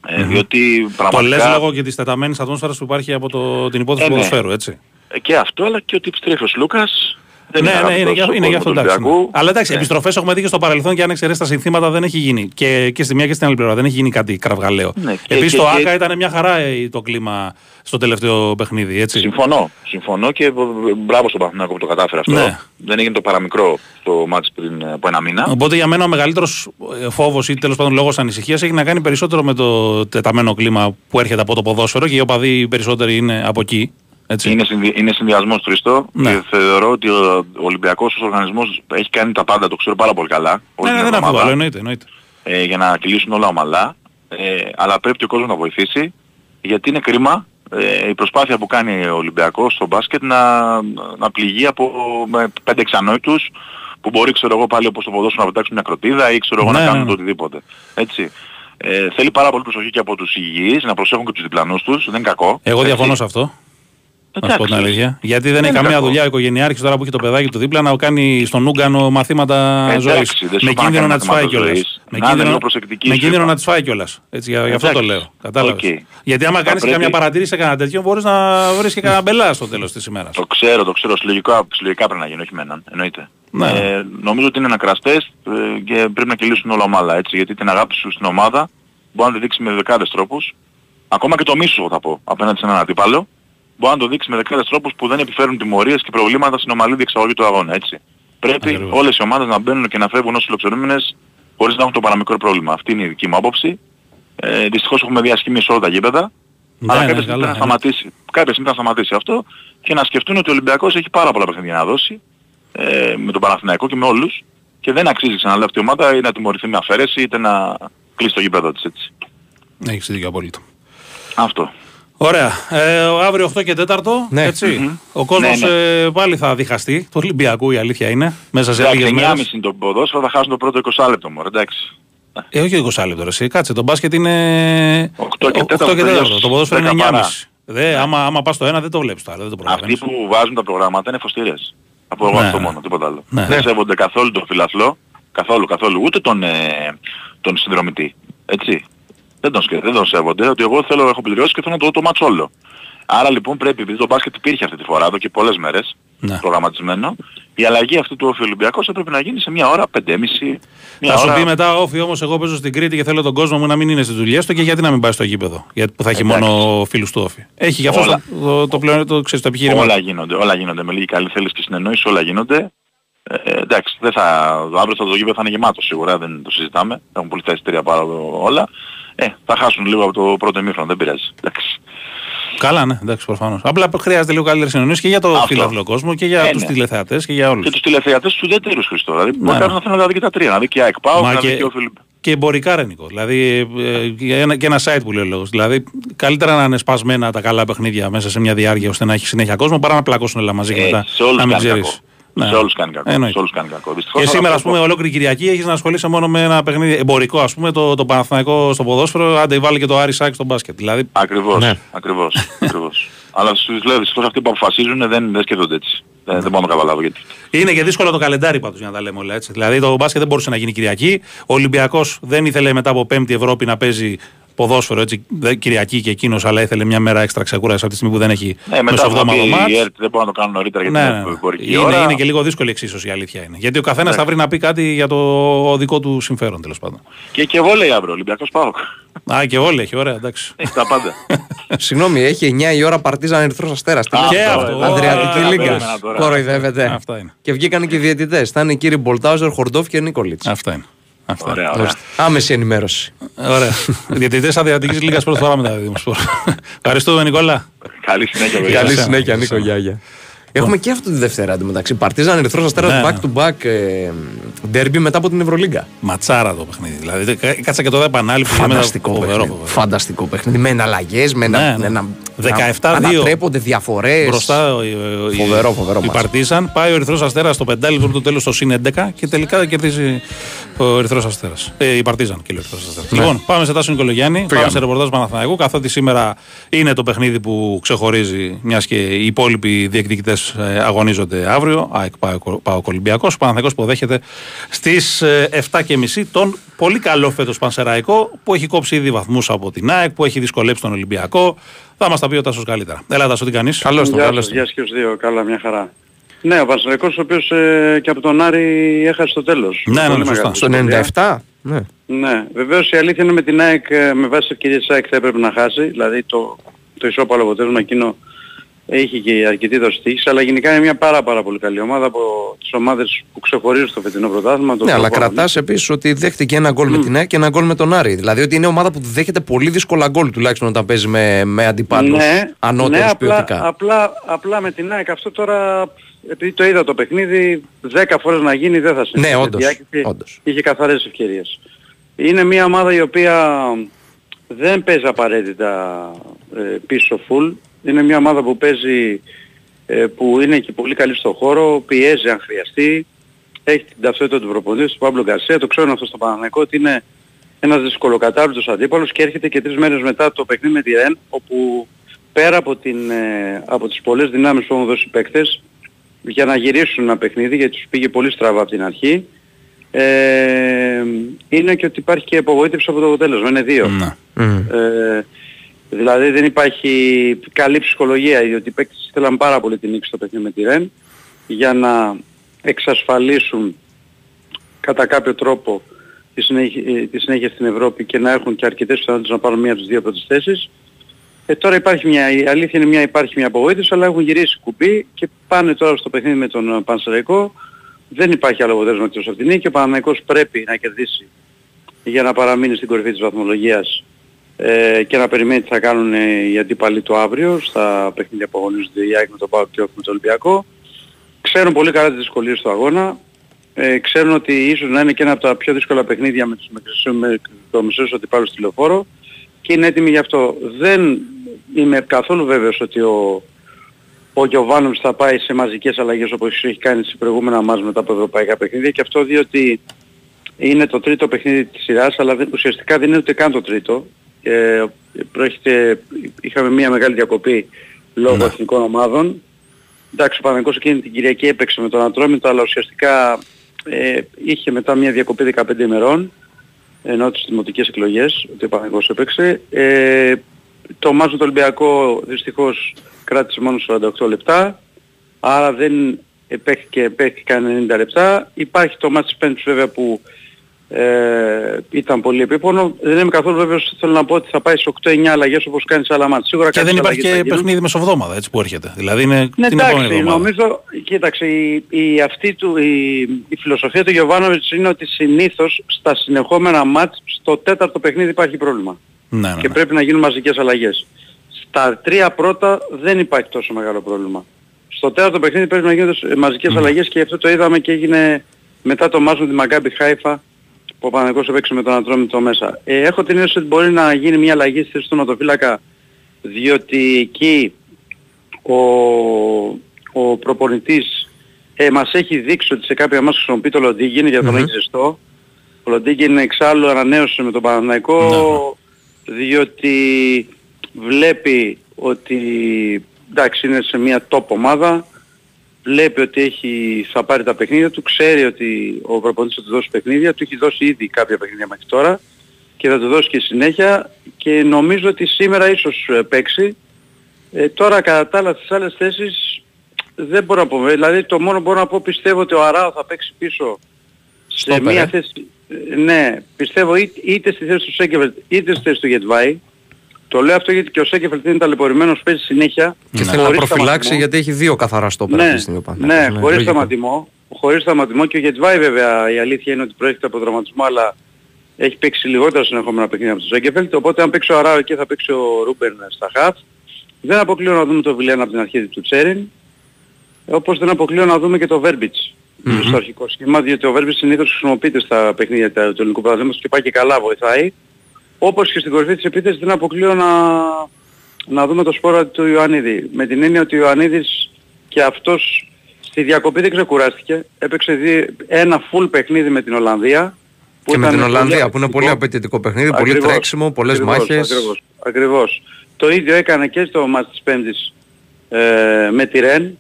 Ε, διότι Το λες πραγματικά λόγω και της τεταμένης ατμόσφαιρας που υπάρχει από το, την υπόθεση Ε, του ναι. ποδοσφαίρου, έτσι. ε, και αυτό αλλά και ότι επιστρέφει ο Σλούκας. Δεν ναι, ναι, είναι, αγαπητός για, στον είναι για κόσμο αυτό του εντάξει. ναι. Ολυμπιακού. Αλλά εντάξει, Ναι. επιστροφές έχουμε δει και στο παρελθόν και αν εξαιρέσεις τα συνθήματα δεν έχει γίνει. Και, και στη μια και στην άλλη πλευρά δεν έχει γίνει κάτι κραυγαλαίο. Ναι, και- Επίσης και- το και- ΑΚΑ ήταν μια χαρά ε, το κλίμα στο τελευταίο παιχνίδι, έτσι. Συμφωνώ. Συμφωνώ και β- μπράβο στον Παναθηναϊκό που το κατάφερε αυτό. Ναι. Δεν έγινε το παραμικρό στο μάτς πριν από ένα μήνα. Οπότε για μένα ο μεγαλύτερος φόβος ή τέλος πάντων λόγος ανησυχίας έχει να κάνει περισσότερο με το τεταμένο κλίμα που έρχεται από το ποδόσφαιρο και οι οπαδοί οι περισσότεροι είναι από εκεί. Έτσι. Είναι, συνδυ... είναι συνδυασμός Τριστό Ναι. και θεωρώ ότι ο ο Ολυμπιακός ως οργανισμός έχει κάνει τα πάντα, το ξέρω πάρα πολύ καλά. όλη Ναι, ναι, την δεν εβδομάδα, αμφιβάλλω, εννοείται. εννοείται. ε, για να κυλήσουν όλα ομαλά. Ε, αλλά πρέπει και ο κόσμος να βοηθήσει γιατί είναι κρίμα ε, η προσπάθεια που κάνει ο Ολυμπιακός στο μπάσκετ να, να πληγεί από με πέντε έξι ανόητους που μπορεί ξέρω εγώ πάλι όπως το ποδόσφαιρο να πετάξουν μια κροτίδα ή ξέρω εγώ Ναι, να ναι, κάνουν ναι. το οτιδήποτε. Έτσι. Ε, θέλει πάρα πολύ προσοχή και από τους υγιείς, να προσέχουν και τους διπλανούς τους, δεν είναι κακό. Εγώ Έτσι. διαφωνώ σε αυτό. Να σου πω την Εντάξει. αλήθεια. Γιατί δεν, Δεν έχει είναι καμία κακό. δουλειά ο οικογενειάρχης τώρα που έχει το παιδάκι του δίπλα να κάνει στον ούγκανο μαθήματα Εντάξει, ζωής. δεν σου Με είπα να κίνδυνο κάνει να τη φάει μαθήματα κιόλας. ζωής. Με Να είναι κίνδυνο, λίγο προσεκτικοί, με σου κίνδυνο είπα. να τη φάει κιόλας. Γι' αυτό το Εντάξει. λέω. Κατάλαβες. Οκ. Γιατί άμα Θα κάνεις πρέπει- καμιά παρατήρηση σε κανένα τέτοιο, μπορείς να βρεις και κανένα μπελά στο τέλος της ημέρας. Το ξέρω, το ξέρω. Συλλογικά, συλλογικά πρέπει να γίνει, όχι με έναν. Εννοείται. Ναι. Ε, νομίζω ότι είναι ένα κραστές ε, και πρέπει να κυλήσουν όλα ομάλα έτσι. Γιατί την αγάπη σου στην ομάδα μπορεί να τη δείξει με δεκάδες τρόπους. Ακόμα και το μίσο εγώ θα πω απέναντι σε έναν αντίπαλο. Μπορεί να το δείξει με δεκάδες τρόπους που δεν επιφέρουν τιμωρίες και προβλήματα στην ομαλή διεξαγωγή του αγώνα. Έτσι. Πρέπει Ακριβώς. όλες οι ομάδες να μπαίνουν και να φεύγουν ως φιλοξενούμενες χωρίς να έχουν το παραμικρό πρόβλημα. Αυτή είναι η δική μου άποψη. Ε, δυστυχώς έχουμε διασχήμει σε όλα τα γήπεδα. Ναι, αλλά ναι, κάποια στιγμή καλά, θα σταματήσει. Κάποια στιγμή θα σταματήσει αυτό και να σκεφτούν ότι ο Ολυμπιακός έχει πάρα πολλά παιχνίδια να δώσει ε, με τον Παναθηναϊκό και με όλους και δεν αξίζει ξαναλέω αυτή η ομάδα ή να τιμωρηθεί με αφαίρεση είτε να κλείσει το γήπεδο της έτσι. Έχεις δίκιο απόλυτο. Αυτό. Ωραία. Ε, αύριο 8 και 4. Ναι. ετσι Μμμ. Ο κόσμος Ναι, ναι. ε, πάλι θα διχαστεί. Το Ολυμπιακού η αλήθεια είναι. Μέσα σε Εντάξει, λίγε 9.30 μέρε. είναι το ποδόσφαιρο, θα χάσουν το πρώτο 20 λεπτό μου, εντάξει. Ε, όχι 20 λεπτό. Εσύ. Κάτσε, το μπάσκετ είναι. Οκτώ και 8 τέταρτο, και 4. τελειώσεις. Το ποδόσφαιρο είναι Δέκα 9.30. παρά. Δε, άμα, άμα πας το ένα δεν το βλέπεις το άλλο. Δεν το Αυτοί προλαβαίνεις. που βάζουν τα προγράμματα είναι φωστήρες. Από εγώ Ναι, αυτό ναι. μόνο, τίποτα άλλο. Ναι. Δεν σέβονται καθόλου τον φιλαθλό, καθόλου, καθόλου, ούτε τον, ε, τον συνδρομητή. Έτσι. Δεν τον, σκε- δεν τον σέβονται, ότι εγώ θέλω, έχω πληρώσει και θέλω να το δω το μάτς όλο. Άρα λοιπόν πρέπει, επειδή το μπάσκετ υπήρχε αυτή τη φορά εδώ και πολλές μέρες, Ναι. προγραμματισμένο, η αλλαγή αυτή του όφη Ολυμπιακός θα πρέπει να γίνει σε μια ώρα, πεντέμιση, μια Θα σου ώρα... πει μετά, όφη όμως, εγώ παίζω στην Κρήτη και θέλω τον κόσμο μου να μην είναι στι δουλειέ του και γιατί να μην πάει στο γήπεδο. Γιατί που θα έχει Εντάξει. μόνο φίλους του όφη. Έχει γι' αυτό Όλα. το, το, το, πλέον, το, ξέρεις, το επιχείρημα. Όλα γίνονται, όλα γίνονται. Με λίγη καλή θέληση και συνεννόηση όλα γίνονται. Ε, εντάξει, δεν θα, αύριο θα το γήπεδο θα είναι γεμάτο σίγουρα, δεν το συζητάμε. Έχουν πολύ τα εισιτήρια πάρα όλα. Ε, θα χάσουν λίγο από το πρώτο ημίχρονο, δεν πειράζει. Εντάξει. Καλά, ναι, εντάξει, προφανώς. Απλά χρειάζεται λίγο καλύτερη συνεννόηση και για το Αυτό. φιλαθλό κόσμο και για Ε, τους ναι. τηλεθεατές και για όλους. Και τους τηλεθεατές τους ουδέτερους Χριστό. Δηλαδή μπορεί ναι. κάποιος να θέλει να δει και τα τρία, να δει και ΑΕΚ ΠΑΟΚ, Μα να δει και, και ο Φιλιπ. και εμπορικά ρενικό. Δηλαδή ε, και ένα, και ένα site που λέει ο λόγος. Δηλαδή καλύτερα να είναι σπασμένα τα καλά παιχνίδια μέσα σε μια διάρκεια ώστε να έχει συνέχεια κόσμο παρά να πλακώσουν όλα μαζί και Ε, μετά σε όλους να μην κάνει ξέρεις. Κακό. Σε όλους κάνει κακό. Εννοείται. Σε όλους κάνει κακό. Δυστυχώς, Και αλλά σήμερα, ας αυτό πούμε, το- ολόκληρη Κυριακή έχεις να ασχολείσαι μόνο με ένα παιχνίδι εμπορικό, ας πούμε, το, το Παναθηναϊκό στο ποδόσφαιρο, άντε βάλει και το Άρη Σάκη στο μπάσκετ. Δηλαδή, Ακριβώς, Ναι. ακριβώς, ακριβώς. Αλλά στους λέω δυστυχώς αυτοί που αποφασίζουν δεν, δεν σκέφτονται έτσι. Δεν, δεν μπορώ να καταλάβω γιατί. είναι και δύσκολο το καλεντάρι πάντως για να τα λέμε όλα έτσι. Δηλαδή, το μπάσκετ δεν μπορούσε να γίνει Κυριακή. Ο Ολυμπιακός δεν ήθελε μετά από Πέμπτη Ευρώπη να παίζει ποδόσφαιρο έτσι, δε- Κυριακή και εκείνος, αλλά ήθελε μια μέρα έξτρα ξεκούραση από τη στιγμή που δεν έχει Ναι, μετά θα μεσοβδόμαδο πει η μάτς. ΕΡΤ δεν μπορώ να το κάνω νωρίτερα γιατί Ναι, είναι ναι, ναι. εμπορική Είναι, ώρα. είναι και λίγο δύσκολη η εξίσωση η αλήθεια είναι. Γιατί ο καθένας θα βρει να πει κάτι για το δικό του συμφέρον τέλος πάντων. Και, και βόλεϊ αύριο, Ολυμπιακός ΠΑΟΚ. Α, και όλοι έχει, ωραία, εντάξει. Έχει τα πάντα. Συγγνώμη, έχει 9 η ώρα παρτίζαν Ερυθρός Αστέρας. Α, Και αυτό, αυτό. ε, Αδριατική ε, Λίγκα. περίμενα τώρα. Κοροϊδεύετε. Αυτά είναι. Και βγήκαν και οι διαιτητές. Θα είναι οι κύριοι Μπολτάουζερ, Χορντόφ και Νίκολιτς. Αυτά είναι. Αυτά. Ωραία, ωραία. Άμεση ενημέρωση. Ωραία. Διαιτητές Αδριατικής Λίγας πρώτη φορά μετά Δημοσπορ. Ευχαριστούμε, Νικόλα. Καλή συνέχεια, παιδιά. Καλή εσένα, συνέχεια, σε Νίκο εσένα. Γιάγια. Έχουμε και αυτό τη Δευτέρα εντωμεταξύ. Παρτίζαν Ερυθρός Αστέρας Ναι, back to back ε, derby μετά από την Ευρωλίγκα. Ματσάρα το παιχνίδι. Δηλαδή, κα- κάτσα και το επανάληψη. Φανταστικό Φοβερό, παιχνίδι. φοβερό. Φανταστικό παιχνίδι. Με εναλλαγές, με Ναι, να, ναι. να, 17-2. να ανατρέπονται διαφορές. Μπροστά ο- η- Φοβερό, φοβερό η μάτς. Παρτίζαν. Πάει ο Ερυθρός Αστέρας στο πεντάλεπτο του τέλος στο συν 11 και τελικά κερδίζει ο Ερυθρός Αστέρας. Ε, η Παρτίζαν και ο Ερυθρός Αστέρας. Λοιπόν, πάμε σε Τάσο Νικολογιάννη. Πάμε σε ρεπορτάζ Παναθηναϊκού. Καθότι σήμερα είναι το παιχνίδι που ξεχωρίζει, μιας και οι υπόλοιποι διεκδικητές αγωνίζονται αύριο. ΑΕΚ Πάο Ολυμπιακός. Ο Παναθηναϊκός υποδέχεται στις 7.30 τον πολύ καλό φέτος Πανσεραϊκό που έχει κόψει ήδη βαθμούς από την ΑΕΚ, που έχει δυσκολέψει τον Ολυμπιακό. Θα μας τα πει ο Τάσος καλύτερα. Έλα, Τάσο, τι κάνεις; Καλώς τον, Γεια καλώς σας, γεια σας και στους δύο. Καλά, μια χαρά. Ναι, ο Πανσεραϊκός ο οποίος ε, και από τον Άρη έχασε το τέλος. Ναι, ναι, Πολύ ναι, σωστά. μεγάλη Στο δυσκολία. 97. Ναι. Ναι, βεβαίως η αλήθεια είναι με την ΑΕΚ, ε, με βάση τις ευκαιρίες της ΑΕΚ θα έπρεπε να χάσει. Δηλαδή το, το ισόπαλο αποτέλεσμα εκείνο έχει και αρκετή δόση τύχης, αλλά γενικά είναι μια πάρα πάρα πολύ καλή ομάδα από τις ομάδες που ξεχωρίζουν στο φετινό πρωτάθλημα. το Ναι, αλλά οποίο κρατάς επίσης ότι δέχτηκε ένα γκολ με την ΑΕΚ και ένα γκολ με τον Άρη. Δηλαδή ότι είναι ομάδα που δέχεται πολύ δύσκολα γκολ τουλάχιστον όταν παίζει με, με αντιπάλους ναι, ανώτερους ναι, απλά, ποιοτικά. απλά, απλά με την ΑΕΚ αυτό τώρα, επειδή το είδα το παιχνίδι, 10 φορές να γίνει δεν θα συμβεί. Ναι, όντως, Γιατί είχε- όντως. Είχε καθαρές ευκαιρίες. Είναι μια ομάδα η οποία δεν παίζει απαραίτητα ε, πίσω full. Είναι μια ομάδα που παίζει, ε, που είναι και πολύ καλή στο χώρο, πιέζει αν χρειαστεί. Έχει την ταυτότητα του προπονητής του Παύλο Γκαρσία. Το ξέρουν αυτό στο Παναγενικό ότι είναι ένας δυσκολοκατάβλητος αντίπαλος και έρχεται και τρεις μέρες μετά το παιχνίδι με τη ΡΕΝ όπου πέρα από, την, ε, από τις πολλές δυνάμεις που έχουν δώσει οι παίκτες για να γυρίσουν ένα παιχνίδι γιατί τους πήγε πολύ στραβά από την αρχή ε, είναι και ότι υπάρχει και απογοήτευση από το αποτέλεσμα. Είναι δύο. Ναι. Μμ. Ε, δηλαδή δεν υπάρχει καλή ψυχολογία διότι οι παίκτες ήθελαν πάρα πολύ την νίκη στο παιχνίδι με τη ΡΕΝ για να εξασφαλίσουν κατά κάποιο τρόπο τη συνέχεια, ε, τη συνέχεια στην Ευρώπη και να έχουν και αρκετές πιθανότητες να πάρουν μία από τις δύο πρώτες θέσεις. Ε, τώρα υπάρχει μια, η αλήθεια είναι μια, υπάρχει μια απογοήτευση, αλλά έχουν γυρίσει κουμπί και πάνε τώρα στο παιχνίδι με τον ε, Πανσεραϊκό. Δεν υπάρχει άλλο αποτέλεσμα εκτός από την νίκη. Ο Παναθηναϊκός πρέπει να κερδίσει για να παραμείνει στην κορυφή της βαθμολογίας ε, και να περιμένει τι θα κάνουν οι αντίπαλοι του αύριο στα παιχνίδια που αγωνίζονται η ΑΕΚ με τον ΠΑΟΚ και όχι με τον Ολυμπιακό. Ξέρουν πολύ καλά τις δυσκολίες του αγώνα. Ε, ξέρουν ότι ίσως να είναι και ένα από τα πιο δύσκολα παιχνίδια με τους μικρομεσαίους αντιπάλους στη λεωφόρο και είναι έτοιμοι γι' αυτό. Δεν είμαι καθόλου βέβαιος ότι ο, ο Γιωβάνοβιτς θα πάει σε μαζικές αλλαγές όπως έχει κάνει σε προηγούμενα μας μετά από ευρωπαϊκά παιχνίδια και αυτό διότι είναι το τρίτο παιχνίδι της σειράς αλλά δεν, ουσιαστικά δεν είναι ούτε καν το τρίτο. Ε, προέρχεται, είχαμε μια μεγάλη διακοπή λόγω ναι. εθνικών ομάδων. Εντάξει, ο Παναγικός εκείνη την Κυριακή έπαιξε με τον Ατρόμητο, αλλά ουσιαστικά ε, είχε μετά μια διακοπή 15 ημερών, ενώ τις δημοτικές εκλογές, ότι ο Παναγικός έπαιξε. Ε, το μάζο του Ολυμπιακό δυστυχώς κράτησε μόνο 48 λεπτά, άρα δεν επέχθηκε, επέχθηκαν 90 λεπτά. Υπάρχει το μάτς της Πέμπτης βέβαια που ε, ήταν πολύ επίπονο. Δεν είμαι καθόλου βέβαιος, θέλω να πω ότι θα πάει σε 8-9 αλλαγές όπως κάνει σε άλλα μάτια. Σίγουρα και δεν υπάρχει και παιχνίδι μεσοβδόμαδα έτσι που έρχεται. Δηλαδή είναι ναι, την εντάξει, επόμενη νομίζω, κοίταξε, η, η, αυτή του, η, η φιλοσοφία του Γιωβάνοβιτς είναι ότι συνήθως στα συνεχόμενα μάτς στο τέταρτο παιχνίδι υπάρχει πρόβλημα. Ναι, ναι, και ναι. πρέπει να γίνουν μαζικές αλλαγές. Στα τρία πρώτα δεν υπάρχει τόσο μεγάλο πρόβλημα. Στο τέταρτο παιχνίδι πρέπει να γίνουν μαζικές mm. αλλαγές και αυτό το είδαμε και έγινε μετά το μάζο τη Μαγκάμπη Χάιφα που ο Παναγικός έπαιξε με τον Ατρόμητο μέσα. Ε, έχω την αίσθηση ότι μπορεί να γίνει μια αλλαγή στη θέση του Νοτοφύλακα διότι εκεί ο, ο προπονητής ε, μας έχει δείξει ότι σε κάποια μας χρησιμοποιεί το Λοντίγκιν για τον mm-hmm. έχει ζεστό. Ο Λοντίγκιν εξάλλου ανανέωσε με τον παναγικο διότι βλέπει ότι εντάξει είναι σε μια top ομάδα βλέπει ότι έχει, θα πάρει τα παιχνίδια του, ξέρει ότι ο προπονητής θα του δώσει παιχνίδια, του έχει δώσει ήδη κάποια παιχνίδια μέχρι τώρα και θα του δώσει και συνέχεια και νομίζω ότι σήμερα ίσως ε, παίξει. Ε, τώρα κατά τα άλλα στις άλλες θέσεις δεν μπορώ να πω. Δηλαδή το μόνο που μπορώ να πω πιστεύω ότι ο Αράο θα παίξει πίσω σε μία θέση. Ε, ναι, πιστεύω είτε, είτε στη θέση του Σέκεβελτ είτε στη θέση του Γετβάη. Το λέω αυτό γιατί και ο Σέκεφελτ είναι ταλαιπωρημένος, παίζει συνέχεια. Και θέλει να προφυλάξει γιατί έχει δύο καθαρά στο ναι, αυτή τη στιγμή. Ναι, ναι, χωρίς σταματημό. Χωρίς σταματημό και ο Γετβάη βέβαια η αλήθεια είναι ότι προέρχεται από δραματισμό αλλά έχει παίξει λιγότερα συνεχόμενα παιχνίδια από τον Σέκεφελτ. Οπότε αν παίξει ο Αράο εκεί θα παίξει ο Ρούμπερν στα χαφ. Δεν αποκλείω να δούμε το Βιλέν από την αρχή του Τσέριν. Όπως δεν αποκλείω να δούμε και το Βέρμπιτς mm-hmm. στο αρχικό σχήμα, διότι ο Βέρμπιτς συνήθως χρησιμοποιείται στα παιχνίδια του ελληνικού παραδείγματος και πάει και καλά βοηθάει. Όπως και στην κορυφή της επίθεσης δεν αποκλείω να, να δούμε το σπόρο του Ιωαννίδη. Με την έννοια ότι ο Ιωαννίδης και αυτός στη διακοπή δεν ξεκουράστηκε. Έπαιξε δι... ένα full παιχνίδι με την Ολλανδία. Που και με την Ολλανδία που είναι πολύ απαιτητικό παιχνίδι, ακριβώς, πολύ τρέξιμο, πολλές ακριβώς, μάχες. Ακριβώς, ακριβώς. Το ίδιο έκανε και στο μάτς της Πέμπτης ε, με τη Ρεν,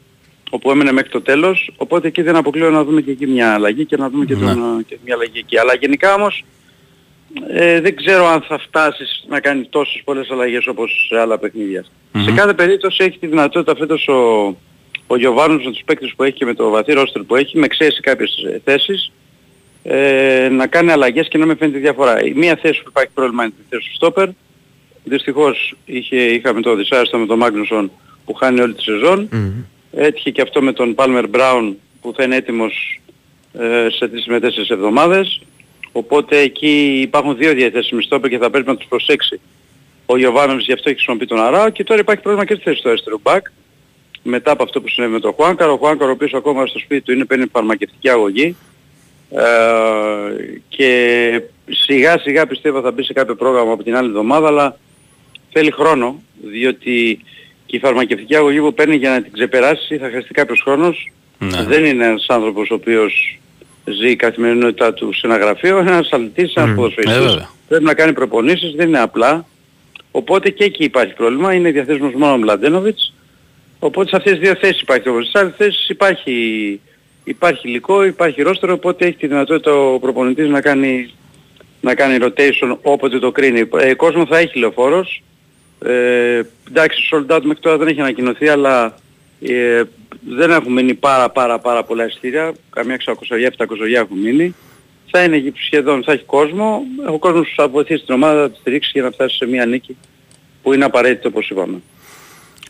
όπου έμενε μέχρι το τέλος. Οπότε εκεί δεν αποκλείω να δούμε και εκεί μια αλλαγή και να δούμε και, ναι. τον, και μια αλλαγή εκεί. Αλλά γενικά όμως ε, δεν ξέρω αν θα φτάσεις να κάνεις τόσες πολλές αλλαγές όπως σε άλλα Σε κάθε περίπτωση έχει τη δυνατότητα φέτος ο, ο Γιωβάνος με τους παίκτες που έχει και με το βαθύ ρόστερ που έχει, με ξέρει σε κάποιες ε, θέσεις, ε, να κάνει αλλαγές και να με φαίνεται διαφορά. Η μία θέση που υπάρχει πρόβλημα είναι τη θέση του Στόπερ. Δυστυχώς είχε, είχαμε το δυσάρεστο με τον Μάγνουσον που χάνει όλη τη σεζόν. Mm-hmm. Έτυχε και αυτό με τον Πάλμερ Μπράουν που θα είναι έτοιμος ε, σε 3 με 4 εβδομάδες. Οπότε εκεί υπάρχουν δύο διαθέσιμοι στόπερ και θα πρέπει να τους προσέξει ο Γιωβάνοβης γι' αυτό έχει χρησιμοποιεί τον Αράο και τώρα υπάρχει πρόβλημα και στη θέση του αριστερού μπακ μετά από αυτό που συνέβη με τον Χουάνκαρ. Ο Χουάνκαρ ο οποίος ακόμα στο σπίτι του είναι παίρνει φαρμακευτική αγωγή ε, και σιγά σιγά πιστεύω θα μπει σε κάποιο πρόγραμμα από την άλλη εβδομάδα αλλά θέλει χρόνο διότι και η φαρμακευτική αγωγή που παίρνει για να την ξεπεράσει θα χρειαστεί κάποιος χρόνος. Ναι. Δεν είναι ένας άνθρωπος ο οποίος ζει η καθημερινότητά του σε ένα γραφείο, ένας αθλητής, ένας mm. ποδοσφαιριστής. Ε, Πρέπει να κάνει προπονήσεις, δεν είναι απλά. Οπότε και εκεί υπάρχει πρόβλημα, είναι διαθέσιμος μόνο ο Μλαντένοβιτς. Οπότε σε αυτές τις δύο θέσεις υπάρχει το Στις άλλες θέσεις υπάρχει, υπάρχει υλικό, υπάρχει ρόστρο, οπότε έχει τη δυνατότητα ο προπονητής να κάνει, να κάνει rotation όποτε το κρίνει. Ε, κόσμο θα έχει λεωφόρος. Ε, εντάξει, sold out μέχρι τώρα δεν έχει ανακοινωθεί, αλλά ε, δεν έχουν μείνει πάρα πάρα πάρα πολλά εισιτήρια, καμιά 600-700 έχουν μείνει. Θα είναι σχεδόν, θα έχει κόσμο. Ο κόσμος θα βοηθήσει την ομάδα, θα τη στηρίξει για να φτάσει σε μια νίκη που είναι απαραίτητο όπως είπαμε.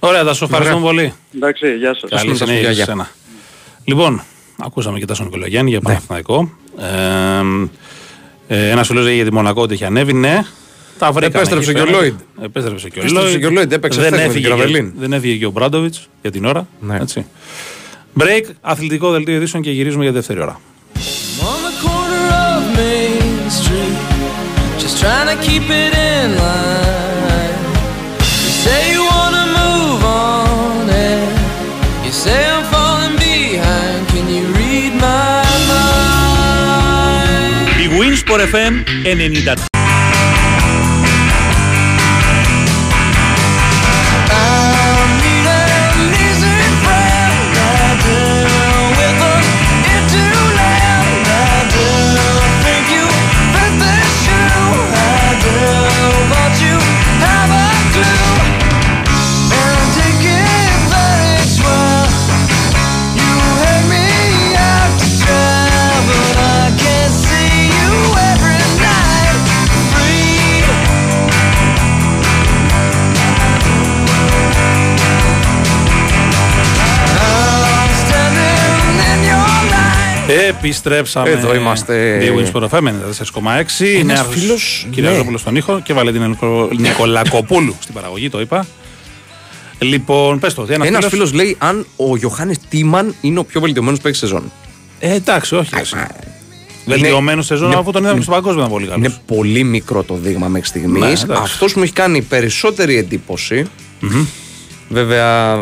Ωραία, θα σου ευχαριστούμε πολύ. Εντάξει, γεια σας. Καλή συνέχεια για σένα. Λοιπόν, ακούσαμε και τα στον Νικολογιάννη για ναι. Παναθηναϊκό. Ε, Ε, Ένα φίλο λέει για τη Μονακό ότι έχει ανέβει. Ναι, τα βρήκαμε. Επέστρεψε και ο Λόιντ. Επέστρεψε και ο Λόιντ. Λόιντ. Έπαιξε δεν, έφυγε και, δεν έφυγε και ο Μπράντοβιτς για την ώρα. Ναι. Έτσι. Break, αθλητικό δελτίο ειδήσεων και γυρίζουμε για δεύτερη ώρα. Η Winsport FM 94. Επιστρέψαμε. Εδώ είμαστε. Δύο Wins Sport FM 94,6. Ένας Νέαρχος φίλος, Κυριαζόπουλο ναι. στον ήχο και Βαλεντίνα Νικο- Νικολακοπούλου στην παραγωγή, το είπα. Λοιπόν, πες το. Ένας Ένας φίλος; λέει αν ο Γιωχάνης Τίμαν είναι ο πιο βελτιωμένος παίκτης σεζόν. Ε, εντάξει, όχι. εσύ. Είναι- Βελτιωμένος σεζόν είναι- αφού τον είδαμε στο παγκόσμιο ήταν πολύ καλός. Είναι πολύ μικρό το δείγμα μέχρι στιγμής. Ναι, εντάξει. Αυτός μου έχει κάνει περισσότερη εντύπωση. Βέβαια,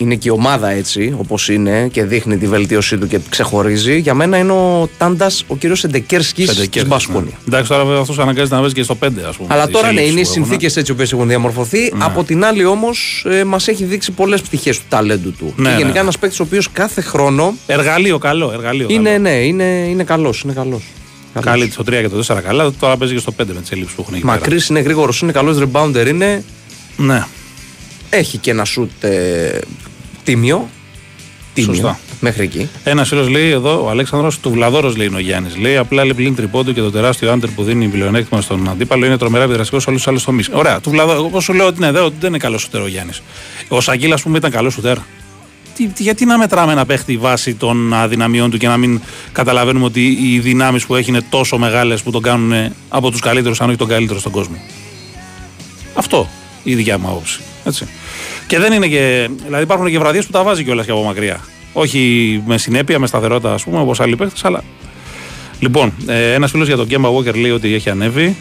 είναι και η ομάδα έτσι, όπως είναι και δείχνει τη βελτίωσή του και ξεχωρίζει. Για μένα είναι ο Τάντας, ο κύριος Σεντεκέρσκι της Μπασκόνια. Εντάξει, τώρα βέβαια αυτός αναγκάζεται να παίζει και στο 5, ας πούμε. Αλλά τις τώρα ναι, ελλείψεις είναι οι που έχουν. συνθήκες έτσι που έχουν διαμορφωθεί. Από την άλλη όμως, ε, μας έχει δείξει πολλές πτυχές του ταλέντου του. Ναι, και γενικά ναι. ένας παίκτης ο οποίος κάθε χρόνο Εργαλείο καλό, εργαλείο. είναι, καλό. ναι, είναι, είναι καλός. Είναι καλός. Καλός. Καλή στο 3 και το 4 καλά, τώρα παίζει και στο 5 με τις ελλείψεις που έχουν εκεί. πέρα. Μακρύς είναι γρήγορος, είναι καλός rebounder, είναι. Ναι. Έχει και ένα σουτ ε, τίμιο. Τίμιο. Σωστά. Μέχρι εκεί. Ένας φίλος λέει εδώ, ο Αλέξανδρος του Βλαδόρο λέει είναι ο Γιάννης. Λέει απλά λέει πλην τριπώντου και το τεράστιο άντερ που δίνει πλεονέκτημα στον αντίπαλο είναι τρομερά επιδραστικό σε όλους τους άλλους τομείς. Ωραία, του Βλαδόρο, όπω σου λέω ότι ναι, δεν, δεν είναι καλός σουτέρ ο Γιάννης. Ο Σαγγίλα, ας πούμε, ήταν καλός σουτέρ. Τι, τι- γιατί να μετράμε ένα παίχτη βάσει των αδυναμιών του και να μην καταλαβαίνουμε ότι οι δυνάμεις που έχει είναι τόσο μεγάλες που τον κάνουν από τους καλύτερους, αν όχι τον καλύτερο στον κόσμο. Αυτό η δικιά μου άποψη. Έτσι. Και δεν είναι και. Δηλαδή υπάρχουν και βραδιές που τα βάζει κιόλας και από μακριά. Όχι με συνέπεια, με σταθερότητα, ας πούμε, όπως άλλοι παίχτες, αλλά. Λοιπόν, ε, ένας φίλος για τον Κέμπα Walker λέει ότι έχει ανέβει.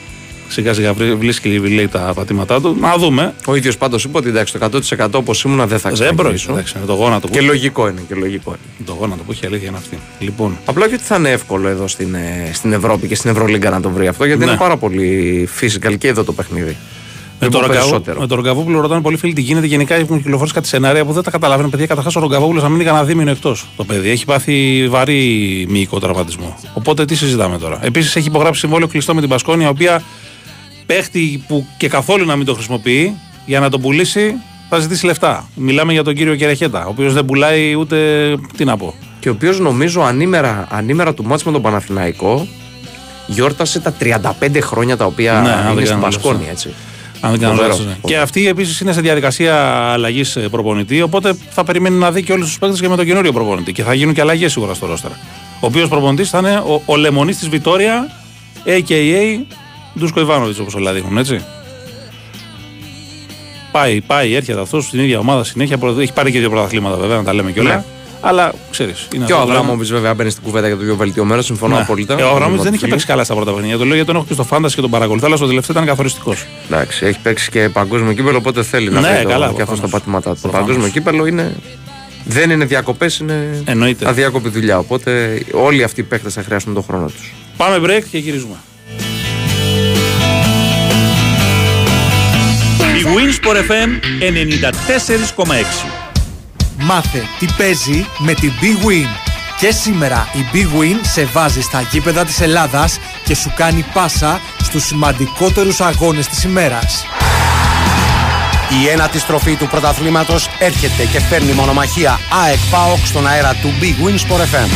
Σιγά σιγά βρει- βρίσκει λέει τα πατήματά του. Να δούμε. Ο ίδιος πάντως είπε ότι εντάξει, το 100% όπως ήμουν δεν θα Δεν ξαναγυρίσω. πρόκειται. εντάξει, με το γόνατο που, Και λογικό είναι. Και λογικό είναι. το γόνατο που έχει αλήθεια είναι αυτή. Λοιπόν, Απλά και ότι θα είναι εύκολο εδώ στην, ε, στην Ευρώπη και στην Ευρωλίγκα να το βρει αυτό, γιατί Ναι. είναι πάρα πολύ physical και εδώ το παιχνίδι. Με Δεν τον, πω Ρογκαβό, περισσότερο. με τον Ρογκαβόπουλο ρωτάνε πολλοί φίλοι τι γίνεται. Γενικά έχουν κυκλοφορήσει κάτι σενάρια που δεν τα καταλαβαίνουν. Παιδιά, καταρχάς ο Ρογκαβόπουλο να μείνει κανένα δίμηνο εκτός. Το παιδί έχει πάθει βαρύ μυϊκό τραυματισμό. Οπότε τι συζητάμε τώρα; Επίσης έχει υπογράψει συμβόλαιο κλειστό με την Πασκόνια, η οποία παίχτη που και καθόλου να μην το χρησιμοποιεί για να τον πουλήσει θα ζητήσει λεφτά. Μιλάμε για τον κύριο Κερεχέτα, ο οποίος δεν πουλάει ούτε. Τι να πω. Και ο οποίος νομίζω ανήμερα, ανήμερα του μάτς με τον Παναθηναϊκό γιόρτασε τα 35 χρόνια τα οποία Ναι, αν δεν είναι στην κάνω Πασκόνια, λάθος. έτσι. Αν δεν κάνω Φοβερό, λάθος, ναι. φοβερό. Και αυτή επίσης είναι σε διαδικασία αλλαγής προπονητή. Οπότε θα περιμένει να δει και όλους τους παίκτες και με τον καινούριο προπονητή. Και θα γίνουν και αλλαγές σίγουρα στο ρόστερα. Ο οποίος προπονητής θα είναι ο, ο λεμονής της Βιτόρια, a.k.a. Ντούσκο Ιβάνοβιτς, όπως όλα δείχνουν, έτσι. Πάει, πάει, έρχεται αυτός στην ίδια ομάδα συνέχεια. προ- Έχει πάρει και δύο πρωταθλήματα βέβαια, να τα λέμε κιόλα. Ναι. Αλλά ξέρεις. Και ο Αβράμοβιτς βέβαια μπαίνει στην κουβέντα για το πιο βελτιωμένο, συμφωνώ απόλυτα. Ε, ο Αβράμοβιτς δεν είχε Φίλοι. παίξει καλά στα πρώτα παιχνίδια. Το λέω γιατί τον έχω και στο φάνταση και τον παρακολουθώ, αλλά στο τελευταίο ήταν καθοριστικός. Εντάξει, έχει παίξει και παγκόσμιο κύπελο, οπότε θέλει να Ναι, φέρει το- καλά, και αυτό στα προφανώς. πατήματά του. Το Προφανώς. παγκόσμιο κύπελο είναι. Δεν είναι διακοπές, είναι Εννοείται. αδιάκοπη δουλειά. Οπότε όλοι αυτοί οι παίκτες θα χρειάσουν τον χρόνο τους. Πάμε break και γυρίζουμε. Η Winsport FM 94,6. Μάθε τι παίζει με την Big Win. Και σήμερα η Big Win σε βάζει στα γήπεδα της Ελλάδας και σου κάνει πάσα στους σημαντικότερους αγώνες της ημέρας. Η ένατη στροφή του πρωταθλήματος έρχεται και φέρνει μονομαχία ΑΕΚ ΠΑΟΚ στον αέρα του Big Win Sport FM.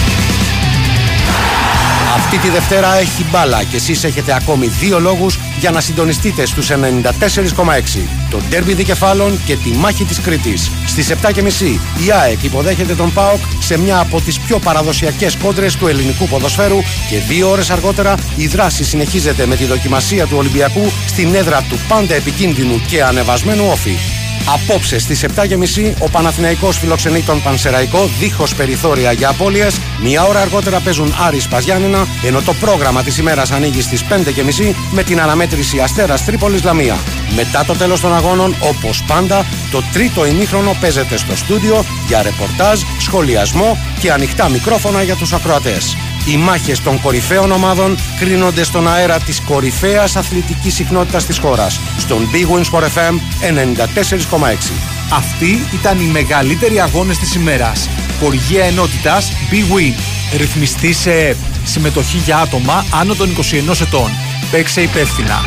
Αυτή τη Δευτέρα έχει μπάλα και εσείς έχετε ακόμη δύο λόγους για να συντονιστείτε στους 94,6. Το ντέρμπι δικεφάλων και τη μάχη της Κρήτης. Στις 7.30 η ΑΕΚ υποδέχεται τον ΠΑΟΚ σε μια από τις πιο παραδοσιακές κόντρες του ελληνικού ποδοσφαίρου και δύο ώρες αργότερα η δράση συνεχίζεται με τη δοκιμασία του Ολυμπιακού στην έδρα του πάντα επικίνδυνου και ανεβασμένου όφη. Απόψε στις 7.30 ο Παναθηναϊκός φιλοξενεί τον Πανσεραϊκό δίχως περιθώρια για απώλειες. Μια ώρα αργότερα παίζουν Άρης Παζιάννηνα, ενώ το πρόγραμμα της ημέρας ανοίγει στις 5.30 με την αναμέτρηση Αστέρας Τρίπολης Λαμία. Μετά το τέλος των αγώνων, όπως πάντα, το τρίτο ημίχρονο παίζεται στο στούντιο για ρεπορτάζ, σχολιασμό και ανοιχτά μικρόφωνα για τους ακροατές. Οι μάχες των κορυφαίων ομάδων κρίνονται στον αέρα της κορυφαίας αθλητικής συχνότητας της χώρας. Στον Big Wins for FM 94,6. Αυτοί ήταν οι μεγαλύτεροι αγώνες της ημέρας. Χοργία ενότητας Big Win. Ρυθμιστή σε ΕΠ. Συμμετοχή για άτομα άνω των 21 ετών. Παίξε υπεύθυνα.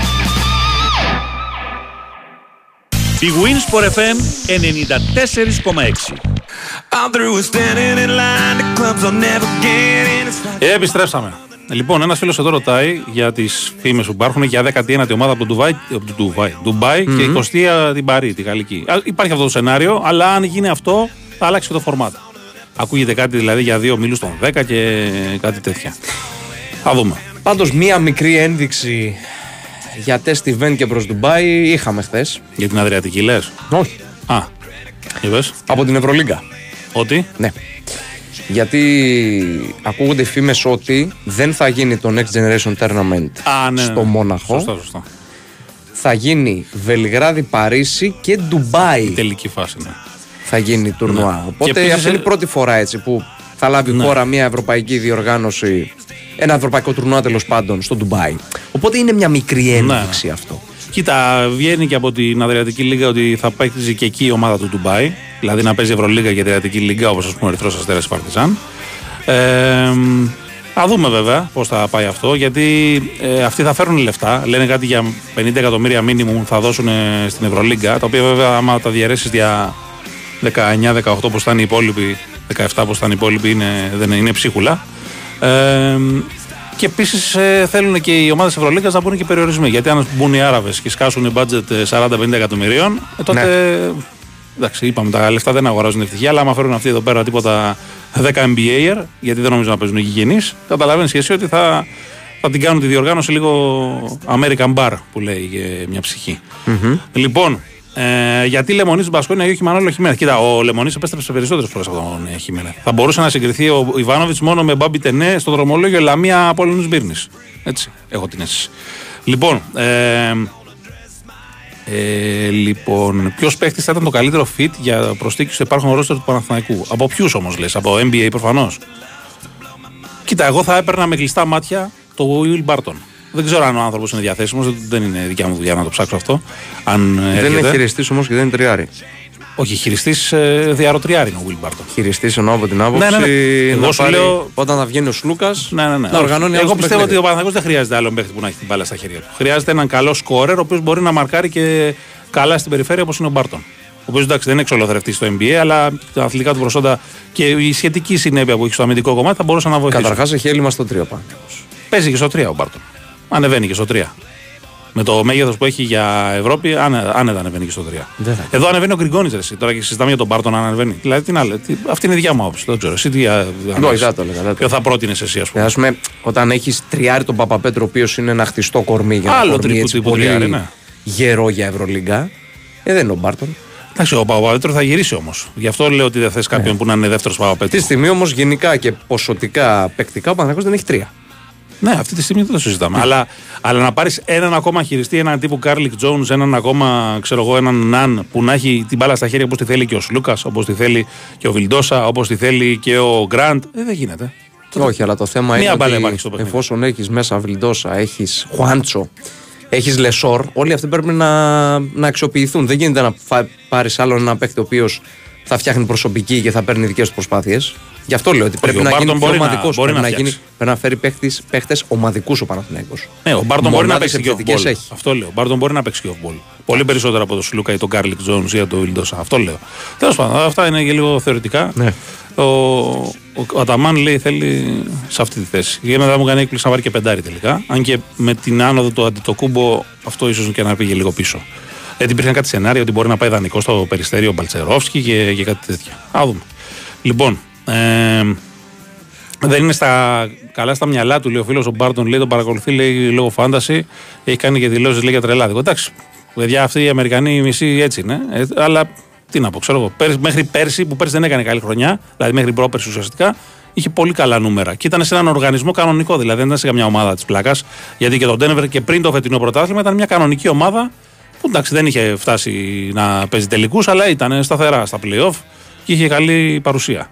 Big Wins for FM 94,6. I'm through with standing in line. The clubs I'll never get in. It's like Ε, επιστρέψαμε. Λοιπόν, ένας φίλος εδώ ρωτάει για τις φήμες που υπάρχουν για 19η ομάδα από το Ντουβάι, από το Ντουβάι, Ντουμπάι και 20η την Παρή, τη Γαλλική. Α, Υπάρχει αυτό το σενάριο, αλλά αν γίνει αυτό, θα αλλάξει και το φορμάτ. Ακούγεται κάτι δηλαδή για δύο μίλους των 10 και κάτι τέτοια. Θα δούμε. Πάντως μία μικρή ένδειξη για τεστ event και προς Ντουμπάι είχαμε χθες. Για την Αδριατική λες; Όχι. Α, για πες. Από την Ευρωλίγκα. Ότι; Ναι. Γιατί ακούγονται φήμες ότι δεν θα γίνει το Next Generation Tournament Α, ναι, στο ναι. Μόναχο. Σωστά, σωστά. Θα γίνει Βελιγράδι, Παρίσι και Ντουμπάι Τελική φάση, ναι. θα γίνει τουρνουά. Ναι. Οπότε Και επίσης, αυτή είναι ε, η πρώτη φορά έτσι που θα λάβει Ναι. χώρα μια ευρωπαϊκή διοργάνωση, ένα ευρωπαϊκό τουρνουά τέλος πάντων στο Ντουμπάι. Οπότε είναι μια μικρή Ναι. ένδειξη αυτό. Κοίτα, βγαίνει και από την Αδριατική Λίγα ότι θα παίξει και εκεί η ομάδα του Ντουμπάι. Δηλαδή να παίζει Ευρωλίγα και Αδριατική Λίγα όπως ας πούμε ο Ερυθρός Αστέρας Παρτιζάν. Ε, θα δούμε βέβαια πώς θα πάει αυτό γιατί ε, αυτοί θα φέρουν λεφτά. Λένε κάτι για 50 εκατομμύρια μήνυμου θα δώσουν ε, στην Ευρωλίγκα. Τα οποία βέβαια άμα τα διαιρέσεις για 19-18 όπω ήταν οι υπόλοιποι, 17 όπω ήταν οι υπόλοιποι είναι, δεν είναι, είναι ψίχουλα. Ε, και επίσης θέλουν και οι ομάδες Ευρωλίγκας να μπουν και περιορισμοί. Γιατί αν μπουν οι Άραβες και σκάσουν budget ε, 40-50 εκατομμυρίων, ε, τότε. Εντάξει, είπαμε τα λεφτά δεν αγοράζουν ευτυχία, αλλά άμα φέρουν αυτοί εδώ πέρα τίποτα 10 MBA, γιατί δεν νομίζω να παίζουν γηγενείς, καταλαβαίνεις και εσύ ότι θα, θα την κάνουν τη διοργάνωση λίγο American Bar που λέει και μια ψυχη Λοιπόν, ε, γιατί Λεμονής Μπασκόνια ή όχι Μανώλο Χιμένεθ. Κοίτα, ο Λεμονής επέστρεψε περισσότερε φορές από τον ε, Χιμένεθ. Θα μπορούσε να συγκριθεί ο Ιβάνοβιτς μόνο με Μπάμπι Τενέ στο δρομολόγιο Λαμία Απόλυνου Μπύρνης. Έτσι, έχω την αίσθηση. Λοιπόν, ε, ε, λοιπόν, ποιος παίχτης θα ήταν το καλύτερο fit για προσθήκη στο υπάρχον ρόστερ του Παναθηναϊκού; Από ποιους όμως λες, από NBA προφανώς; Κοίτα, εγώ θα έπαιρνα με κλειστά μάτια το Will Barton. Δεν ξέρω αν ο άνθρωπος είναι διαθέσιμος, δεν είναι δικιά μου δουλειά να το ψάξω αυτό. Αν Δεν έρχεται. είναι χειριστής όμως και δεν είναι τριάρι. Όχι, χειριστής ε, διαρροτριάρη είναι ο Will Barton. Χειριστής εννοώ από την άποψη. Ναι, ναι, ναι. Εγώ να σου πάρει- λέω- Όταν θα βγαίνει ο Σλούκας. Ναι, ναι, ναι. Να οργανώνει Εγώ άλλο το πιστεύω ότι παιχνίδι. ο Παναθηναϊκός δεν χρειάζεται άλλο παίχτη που να έχει την μπάλα στα χέρια του. Χρειάζεται έναν καλό σκόρερ, ο οποίος μπορεί να μαρκάρει και καλά στην περιφέρεια όπως είναι ο Μπάρτον. Ο οποίος εντάξει δεν είναι εξολοθρευτής στο NBA, αλλά τα αθλητικά του προσόντα και η σχετική συνέπεια που έχει στο αμυντικό κομμάτι θα μπορούσαν να βοηθήσουν. Καταρχάς έχει έλλειμμα στο τρίο πάνω. Παίζει και στο 3 ο Μπάρτον. Ανεβαίνει και στο 3. Με το μέγεθος που έχει για Ευρώπη, άνε- άνετα ανεβαίνει και στο 3. Δεν θα- Εδώ ανεβαίνει ο Γκριγκόνης, εσύ. Τώρα και συζητάμε για τον Μπάρτον αν ανεβαίνει. Δηλαδή, τι να λέω, τι- αυτή είναι η δικιά μου άποψη. Δεν ξέρω. Εσύ τι. α, Όχι, δεν το έλεγα, δεν το Ποιο θα πρότεινες εσύ, ας πούμε; Α πούμε, όταν έχεις τριάρι τον Παπαπέτρο, ο οποίος είναι ένα χτιστό κορμί για Άλλο ένα κορμί τρίπου έτσι τύπου πολύ τριάρι, ναι. γερό για Ευρωλίγκα. Ε, δεν είναι ο Μπάρτον. Εντάξει, ο Παπαπέτρο θα γυρίσει όμως. Γι' αυτό λέω ότι δεν θες κάποιον που να είναι δεύτερος Αυτή τη Παπαπέτρο. στιγμή όμως γενικά και ποσοτικά παικτικά ο Παναγιώτο δεν έχει τρία. Ναι, αυτή τη στιγμή δεν το συζητάμε. Αλλά, αλλά να πάρεις έναν ακόμα χειριστή, έναν τύπου Κάρλικ Jones, έναν ακόμα, ξέρω εγώ, έναν Ναν που να έχει την μπάλα στα χέρια όπως τη θέλει και ο Σλούκας, όπως τη θέλει και ο Βιλντόσα, όπως τη θέλει και ο Γκραντ. Ε, δεν γίνεται. Όχι, αλλά το θέμα Μία είναι μπάλα ότι υπάρχει στο παιχνίδι. εφόσον έχεις μέσα Βιλντόσα, έχεις Χουάντσο, έχεις Λεσόρ, όλοι αυτοί πρέπει να, να αξιοποιηθούν. Δεν γίνεται να πάρεις άλλον ένα παίκτη ο οποίος θα φτιάχνει προσωπική και θα παίρνει δικές του προσπάθειες. Γι' αυτό λέω ότι πρέπει ο να Μπάρτον γίνει πιο μπορεί να- ομαδικός. μπορεί Πρέπει, να να γίνει- φτιάξει. πρέπει να φέρει παίχτες ομαδικούς ο Παναθηναϊκός. Ναι, ο Μπάρτον μπορεί να Μονάδες παίξει και off επιθετικές ball. έχει. Αυτό λέω. Ο Μπάρτον μπορεί να παίξει και off ball. Πολύ περισσότερο από τον Σλούκα ή τον Κάρλικ Jones ή από τον Βιλντόσα. Αυτό λέω. Τέλος πάντων, αυτά είναι και λίγο θεωρητικά. Ναι. Ο, ο, ο Αταμάν λέει θέλει σε αυτή τη θέση. Και μετά μου κάνει έκπληξη να βάλει και πεντάρι τελικά. Αν και με την άνοδο του Αντετοκούνμπο αυτό ίσως και να πήγε λίγο πίσω. Γιατί υπήρχαν κάτι σενάρια ότι μπορεί να πάει δανεικό στο Περιστέρι ο Μπαλτσερόφσκι και, και κάτι τέτοια. Ας δούμε. Λοιπόν, ε, δεν είναι στα, καλά στα μυαλά του, λέει ο φίλος ο Μπάρτον, λέει τον παρακολουθεί, λέει λόγω φάνταση. Έχει κάνει και δηλώσεις λέει για τρελάδικο. Εντάξει, παιδιά, αυτοί οι Αμερικανοί μισοί έτσι είναι. Ε, αλλά τι να πω, ξέρω εγώ. Πέρυσι- μέχρι πέρσι, που πέρσι δεν έκανε καλή χρονιά, δηλαδή μέχρι πρόπερσι ουσιαστικά, είχε πολύ καλά νούμερα. Και ήταν σε έναν οργανισμό κανονικό, δηλαδή δεν ήταν σε καμιά ομάδα της πλάκας. Γιατί και το Denver και πριν το φετινό πρωτάθλημα ήταν μια κανονική ομάδα που εντάξει δεν είχε φτάσει να παίζει τελικούς, αλλά ήταν σταθερά στα playoff και είχε καλή παρουσία.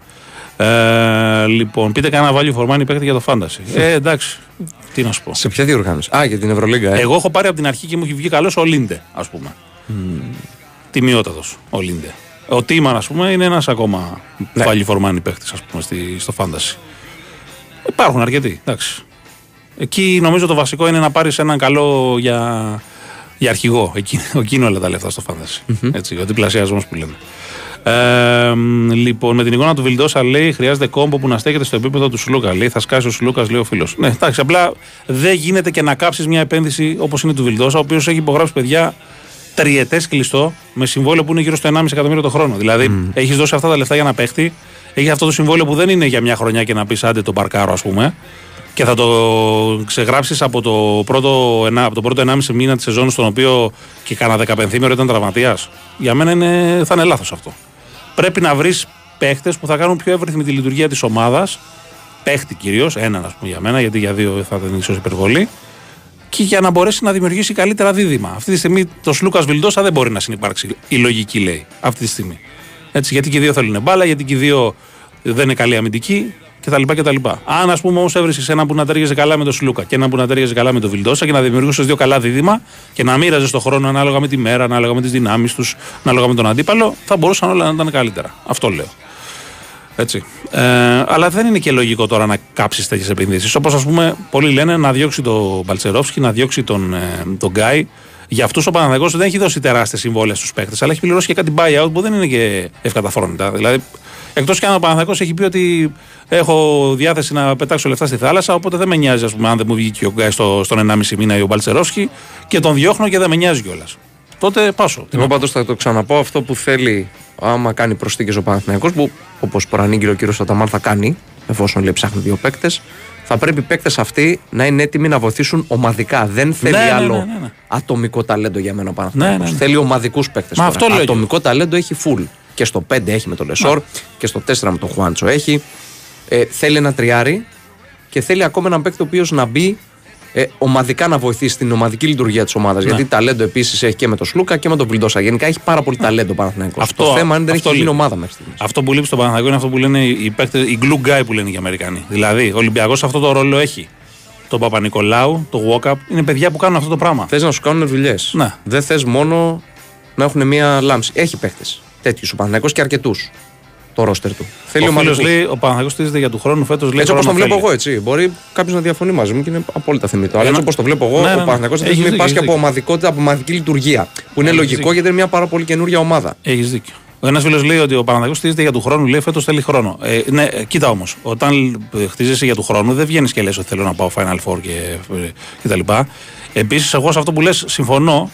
Ε, λοιπόν, πείτε κανένα value for money παίκτη για το fantasy. Ε, εντάξει, τι να σου πω. Σε ποια διοργάνωση; Α, για την Ευρωλίγκα. Ε. Εγώ έχω πάρει από την αρχή και μου έχει βγει καλός ο Λίντε, ας πούμε. Τιμιότατος ο Λίντε. Ο Τίμαν, ας πούμε, είναι ένας ακόμα Ναι. value for money παίκτης, ας πούμε, στη, στο fantasy. Υπάρχουν αρκετοί, εντάξει. Εκεί νομίζω το βασικό είναι να πάρεις έναν καλό για, για αρχηγό. Εκεί, εκεί είναι όλα τα λεφτά στο fantasy. Έτσι, ο διπλασιασμός που λέμε. Ε, μ, λοιπόν, με την εικόνα του Βιλντόσα λέει χρειάζεται κόμπο που να στέκεται στο επίπεδο του Σλούκα. Λέει θα σκάσει ο Σλούκας, λέει ο φίλος. Ναι, εντάξει, απλά δεν γίνεται και να κάψεις μια επένδυση όπως είναι του Βιλντόσα, ο οποίος έχει υπογράψει παιδιά τριετές κλειστό με συμβόλαιο που είναι γύρω στο 1,5 εκατομμύριο το χρόνο. Δηλαδή, έχεις δώσει αυτά τα λεφτά για να παίχτη, έχει αυτό το συμβόλαιο που δεν είναι για μια χρονιά και να πεις άντε τον παρκάρο, ας πούμε, και θα το ξεγράψεις από το πρώτο, ενά- από το πρώτο 1,5 μήνα της σεζόν, στον οποίο και κάνα δεκαπενθήμερο ήταν τραυματίας. Για μένα είναι, θα είναι λάθος αυτό. Πρέπει να βρεις παίχτες που θα κάνουν πιο εύρυθμη τη λειτουργία της ομάδας. Παίχτη κυρίως, έναν ας πούμε για μένα, γιατί για δύο θα ήταν ίσω υπερβολή. Και για να μπορέσει να δημιουργήσει καλύτερα δίδυμα. Αυτή τη στιγμή το Σλούκας Βιλντόσα δεν μπορεί να συνεπάρξει. Η λογική λέει αυτή τη στιγμή. Έτσι, γιατί και οι δύο θέλουν μπάλα, γιατί και οι δύο δεν είναι καλή αμυντική κτλ. κτλ. Αν ας πούμε όμως έβρισκες έναν που να ταιριάζει καλά με τον Σλούκα και έναν που να ταιριάζει καλά με τον Βιλντόσα και να δημιουργούσες δύο καλά δίδυμα και να μοίραζες το χρόνο ανάλογα με τη μέρα, ανάλογα με τις δυνάμεις τους, ανάλογα με τον αντίπαλο, θα μπορούσαν όλα να ήταν καλύτερα. Αυτό λέω. Έτσι. Ε, αλλά δεν είναι και λογικό τώρα να κάψεις τέτοιες επενδύσεις. Όπως ας πούμε, πολλοί λένε να διώξει τον Μπαλτσερόφσκι, να διώξει τον, ε, τον Γκάι. Για αυτούς ο Παναθηναϊκός δεν έχει δώσει τεράστια συμβόλαια στους παίκτες, αλλά έχει πληρώσει και κάτι buyout που δεν είναι και ευκαταφρόνητα. Δηλαδή, εκτός κι αν ο Παναθηναϊκός έχει πει ότι έχω διάθεση να πετάξω λεφτά στη θάλασσα, οπότε δεν με νοιάζει, ας πούμε, αν δεν μου βγει και ο Γκάι στο, στον 1,5 μήνα ή ο Μπαλτσερόφσκι και τον διώχνω και δεν με νοιάζει κιόλας. Τότε πάσω. Εγώ πάντως θα το ξαναπώ αυτό που θέλει άμα κάνει προσθήκες ο Παναθηναϊκός που όπως προανήγγειλε ο κύριος Σαταμάν θα κάνει, εφόσον λέει ψάχνει δύο παίκτες, θα πρέπει οι παίκτες αυτοί να είναι έτοιμοι να βοηθήσουν ομαδικά. Δεν θέλει Ναι, ναι, άλλο ναι, ναι, ναι. ατομικό ταλέντο για μένα ο Παναθηναϊκός. Ναι, ναι, ναι. Θέλει ομαδικούς παίκτες. Μα αυτό λέω κι Ατομικό ταλέντο έχει full. Και στο 5 έχει με τον Λεσόρ και στο 4 με τον Χουάντσο έχει. Ε, θέλει ένα τριάρι και θέλει ακόμα έναν παίκτη ο οποίος να μπει ε, ομαδικά να βοηθήσει την ομαδική λειτουργία της ομάδας. Ναι. Γιατί ταλέντο επίσης έχει και με τον Σλούκα και με τον Βιλντόσα. Γενικά έχει πάρα πολύ ταλέντο ο Παναθηναϊκός. Αυτό- Το θέμα είναι δεν αυτό έχει γίνει λείπει. ομάδα μέχρι στιγμής. Αυτό που λείπει στον Παναθηναϊκό είναι αυτό που λένε οι, παίκτες, οι glue guy που λένε οι Αμερικανοί. Δηλαδή, ο Ολυμπιακός αυτό το ρόλο έχει. Το Παπα-Νικολάου, το Walkup, είναι παιδιά που κάνουν αυτό το πράγμα. Θες να σου κάνουν δουλειές. Ναι. Δεν θες μόνο να έχουν μία λάμψη. Έχει παίχτε τέτοιους ο Παναθηναϊκός και αρκετούς. Το ρόστερ του. Θέλει Ο φίλος ομαδικούς. λέει, ο Παναθηναϊκός στηρίζεται για του χρόνου φέτος. Έτσι όπως το βλέπω εγώ, έτσι. Μπορεί κάποιος να διαφωνεί μαζί μου και είναι απόλυτα θεμητό. Αλλά Ένα- έτσι όπως το βλέπω εγώ, Ναι, ναι, ναι. ο Παναθηναϊκός αυτή τη Έχεις στιγμή δίκιο, πάσχει έχεις από δίκιο. ομαδικότητα, από ομαδική λειτουργία. Που είναι Έχεις λογικό δίκιο. γιατί είναι μια πάρα πολύ καινούργια ομάδα. Έχεις δίκιο. Ο ένας φίλος λέει ότι ο Παναθηναϊκός στηρίζεται για του χρόνου, λέει φέτος θέλει χρόνο. Ε, ναι, ε, κοίτα όμως, όταν ε, χτίζεσαι για του χρόνου, δεν βγαίνεις και λες ότι θέλω να πάω Final Four και, ε, και τα λοιπά. Επίσης, εγώ σε αυτό που λες συμφωνώ,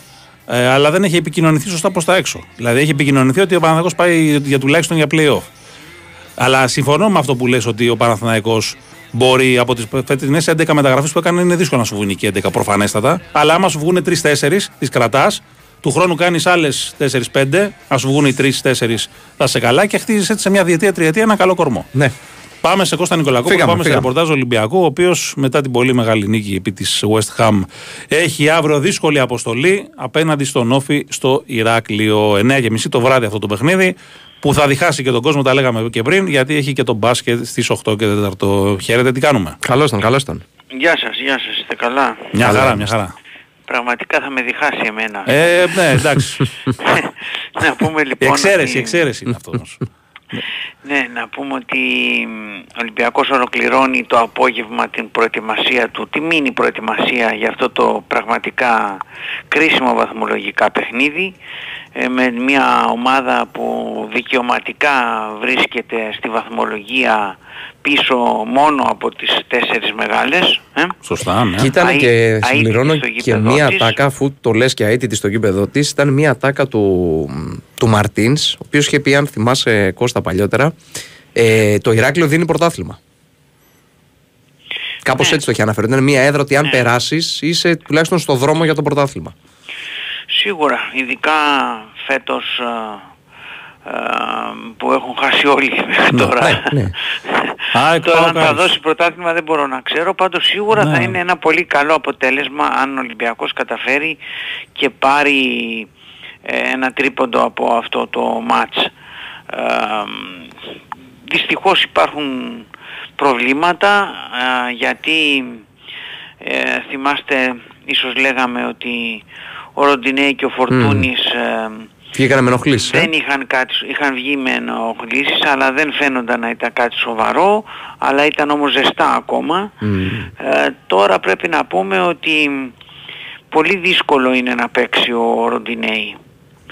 ε, αλλά δεν έχει επικοινωνηθεί σωστά προς τα έξω. Δηλαδή, έχει επικοινωνηθεί ότι ο Παναθηναϊκός πάει για τουλάχιστον για playoff. Αλλά συμφωνώ με αυτό που λες ότι ο Παναθηναϊκός μπορεί από τις φετινές 11 μεταγραφές που έκανε είναι δύσκολο να σου βγουν και 11 προφανέστατα. Αλλά άμα σου βγουν 3-4, τις κρατάς. Του χρόνου κάνεις άλλες 4-5. Α σου βγουν οι 3-4, θα είσαι καλά και χτίζει έτσι σε μια διετία-τριετία ένα καλό κορμό. Ναι. Πάμε σε Κώστα Νικολακόπουλο, Φύγαμε, πάμε σε φύγαμε. ρεπορτάζ Ολυμπιακού, ο οποίος μετά την πολύ μεγάλη νίκη επί της West Ham έχει αύριο δύσκολη αποστολή απέναντι στον Όφη στο Ηράκλειο. 9.30 το βράδυ αυτό το παιχνίδι που θα διχάσει και τον κόσμο, τα λέγαμε και πριν, γιατί έχει και τον μπάσκετ στις 8 και 4. Χαίρετε, τι κάνουμε; Καλό ήταν, καλό ήταν. Γεια σας, γεια σας, είστε καλά; Μια Καλά χαρά, μια είμαστε. χαρά. Πραγματικά θα με διχάσει εμένα. Ε, ναι, εντάξει. να πούμε Η λοιπόν... εξαίρεση, η ότι- εξαίρεση είναι αυτός όμως. Ναι, να πούμε ότι μ, ο Ολυμπιακός ολοκληρώνει το απόγευμα την προετοιμασία του, τη μίνι προετοιμασία για αυτό το πραγματικά κρίσιμο βαθμολογικά παιχνίδι ε, με μια ομάδα που δικαιωματικά βρίσκεται στη βαθμολογία πίσω μόνο από τις τέσσερις μεγάλες. Ε; Σωστά, ναι. Και ήταν Αή- και αίτητη συμπληρώνω στο και γήπεδο μία της. τάκα, αφού το λες και αίτητη στο γήπεδο της, ήταν μία τάκα του, του Μαρτίνς, ο οποίος είχε πει, αν θυμάσαι Κώστα παλιότερα, ε, το Ηράκλειο δίνει πρωτάθλημα. Κάπως Ναι. έτσι το είχε αναφέρει. Ήταν μία έδρα ότι αν Ναι. περάσεις, είσαι τουλάχιστον στο δρόμο για το πρωτάθλημα. Σίγουρα, ειδικά φέτος ε, ε, που έχουν χάσει όλοι μέχρι τώρα. ναι, ναι. ΑΕΚ, τώρα αν ΠΑΟΚ, θα Άρης. δώσει πρωτάθλημα δεν μπορώ να ξέρω. Πάντως σίγουρα Ναι. θα είναι ένα πολύ καλό αποτέλεσμα αν ο Ολυμπιακός καταφέρει και πάρει ε, ένα τρίποντο από αυτό το μάτς. Ε, δυστυχώς υπάρχουν προβλήματα ε, γιατί ε, θυμάστε ίσως λέγαμε ότι ο Ροντινέη και ο Φορτούνης ε, Βγήκανε με ενοχλήσεις. δεν είχαν κάτι, είχαν βγει με ενοχλήσεις αλλά δεν φαίνονταν να ήταν κάτι σοβαρό αλλά ήταν όμως ζεστά ακόμα. Ε, τώρα πρέπει να πούμε ότι πολύ δύσκολο είναι να παίξει ο Ροντινέη.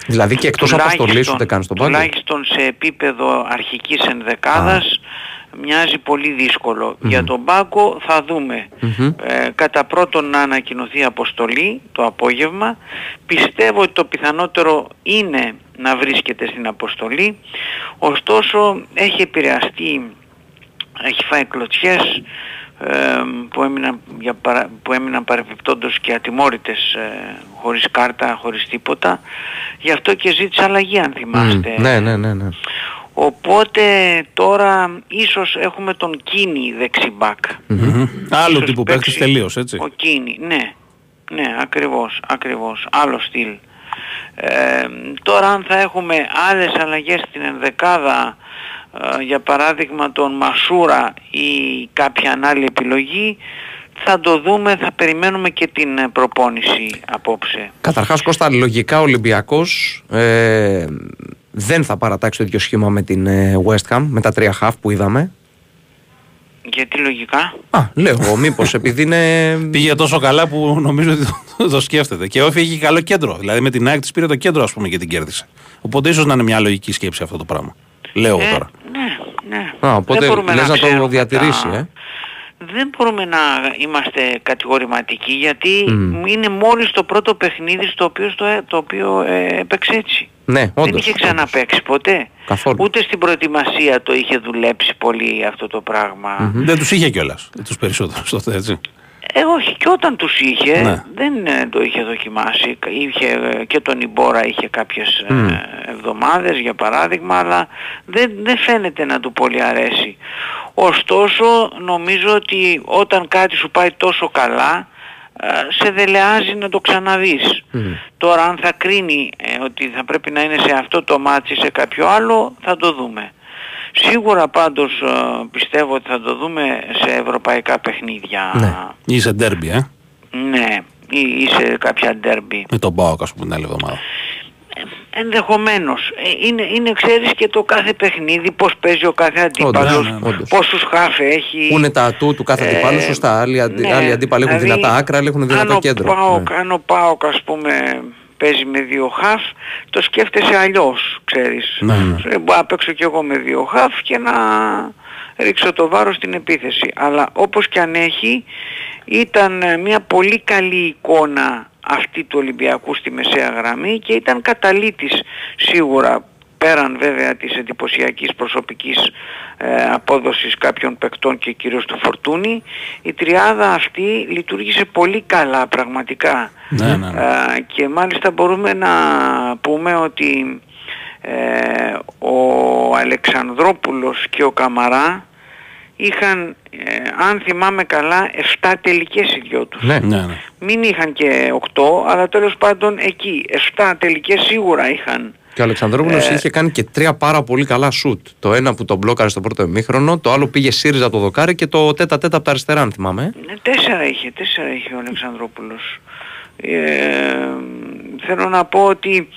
Δηλαδή και εκτός Τουλάχιστον- αποστολής ούτε καν στον πάγκο. Τουλάχιστον σε επίπεδο αρχικής ενδεκάδας μοιάζει πολύ δύσκολο. Για τον πάγκο θα δούμε. Μμμ. Ε, κατά πρώτον να ανακοινωθεί αποστολή το απόγευμα. Πιστεύω ότι το πιθανότερο είναι να βρίσκεται στην αποστολή. Ωστόσο έχει επηρεαστεί, έχει φάει κλωτσιές ε, που, έμειναν, για παρα, που έμειναν παρεμπιπτόντως και ατιμόρυτες ε, χωρίς κάρτα, χωρίς τίποτα. Γι' αυτό και ζήτησε αλλαγή αν θυμάστε. Μμ, Ναι, ναι, ναι. ναι. Οπότε τώρα ίσως έχουμε τον Κίνη δεξιμπάκ. Μμμ. Άλλο Ίσως τύπου παίξει παίκτη τελείως, έτσι. Ο Κίνη, ναι. Ναι, ακριβώς, ακριβώς. Άλλο στυλ. Ε, τώρα αν θα έχουμε άλλες αλλαγές στην ενδεκάδα, ε, για παράδειγμα τον Μασούρα ή κάποια άλλη επιλογή, θα το δούμε, θα περιμένουμε και την ε, προπόνηση απόψε. Καταρχάς, Κώστα, λογικά ο Ολυμπιακός ε, δεν θα παρατάξει το ίδιο σχήμα με την ε, West Ham, με τα τρία half που είδαμε. Γιατί λογικά; Α, λέω, μήπως επειδή είναι. Πήγε τόσο καλά που νομίζω ότι το, το σκέφτεται. Και όφη έχει καλό κέντρο. Δηλαδή με την ΑΕΚ της πήρε το κέντρο, ας πούμε, και την κέρδισε. Οπότε ίσως να είναι μια λογική σκέψη αυτό το πράγμα. Λέω εγώ Ε, τώρα. Ναι, ναι. Α, οπότε Δεν μπορούμε λες να το ξέρουμε διατηρήσει, τα- ε. Δεν μπορούμε να είμαστε κατηγορηματικοί γιατί Μμ. είναι μόλις το πρώτο παιχνίδι στο οποίο, στο, το οποίο ε, έπαιξε έτσι. Ναι, Δεν όντως. είχε ξαναπαίξει ποτέ. Καθόλου. Ούτε στην προετοιμασία το είχε δουλέψει πολύ αυτό το πράγμα. Δεν τους είχε κιόλας. Τους περισσότερους τότε, έτσι. Ε, όχι, και όταν τους είχε, Ναι. δεν ε, το είχε δοκιμάσει. Είχε, ε, και τον Ιμπόρα είχε κάποιες ε, Μμ. εβδομάδες για παράδειγμα, αλλά δεν, δεν φαίνεται να του πολύ αρέσει. Ωστόσο, νομίζω ότι όταν κάτι σου πάει τόσο καλά, ε, σε δελεάζει να το ξαναδείς. Τώρα αν θα κρίνει ε, ότι θα πρέπει να είναι σε αυτό το ματς ή σε κάποιο άλλο, θα το δούμε. Σίγουρα πάντως ε, πιστεύω ότι θα το δούμε σε ευρωπαϊκά παιχνίδια. Ναι. Ή σε ντέρμπι, ε. Ναι, ή, ή σε κάποια ντέρμπι. Με τον Μπάουκ, ας πούμε, την άλλη εβδομάδα. Ενδεχομένως. Ε, είναι, είναι ξέρεις και το κάθε παιχνίδι, πώς παίζει ο κάθε αντίπαλος, ναι, ναι, όντως. πόσους χάφ έχει. Που είναι τα ατού του κάθε Ε, αντιπάλου, σωστά. Άλλοι, αντι, ναι, άλλοι αντίπαλοι έχουν δηλαδή, δυνατά άκρα, άλλοι έχουν αν δυνατό ο κέντρο. ΠΑΟΚ, Ναι. Αν ο ΠΑΟΚ ας πούμε παίζει με δύο χαφ, το σκέφτεσαι αλλιώς, ξέρεις. Ναι, ναι. Ε, Μπορώ να παίξω κι εγώ με δύο χαφ και να ρίξω το βάρος στην επίθεση. Αλλά όπως και αν έχει, ήταν ε, μια πολύ καλή εικόνα αυτή του Ολυμπιακού στη μεσαία γραμμή και ήταν καταλήτης σίγουρα πέραν βέβαια της εντυπωσιακής προσωπικής ε, απόδοσης κάποιων παικτών και κυρίως του Φορτούνη η τριάδα αυτή λειτουργήσε πολύ καλά πραγματικά Ναι, ναι, ναι. Ε, και μάλιστα μπορούμε να πούμε ότι ε, ο Αλεξανδρόπουλος και ο Καμαρά είχαν, ε, αν θυμάμαι καλά, 7 τελικές οι δυο τους. Ναι. ναι, ναι. Μην είχαν και 8, αλλά τέλος πάντων εκεί. 7 τελικές σίγουρα είχαν. Και ο Αλεξανδρόπουλος Ε, είχε κάνει και τρία πάρα πολύ καλά σουτ. Το ένα που τον μπλόκαρε στο πρώτο ημίχρονο, το άλλο πήγε σύριζα το δοκάρι και το τέτα τέτα από τα αριστερά, αν θυμάμαι. ε. Ναι, τέσσερα είχε, τέσσερα είχε ο Αλεξανδρόπουλος. Ε, θέλω να πω ότι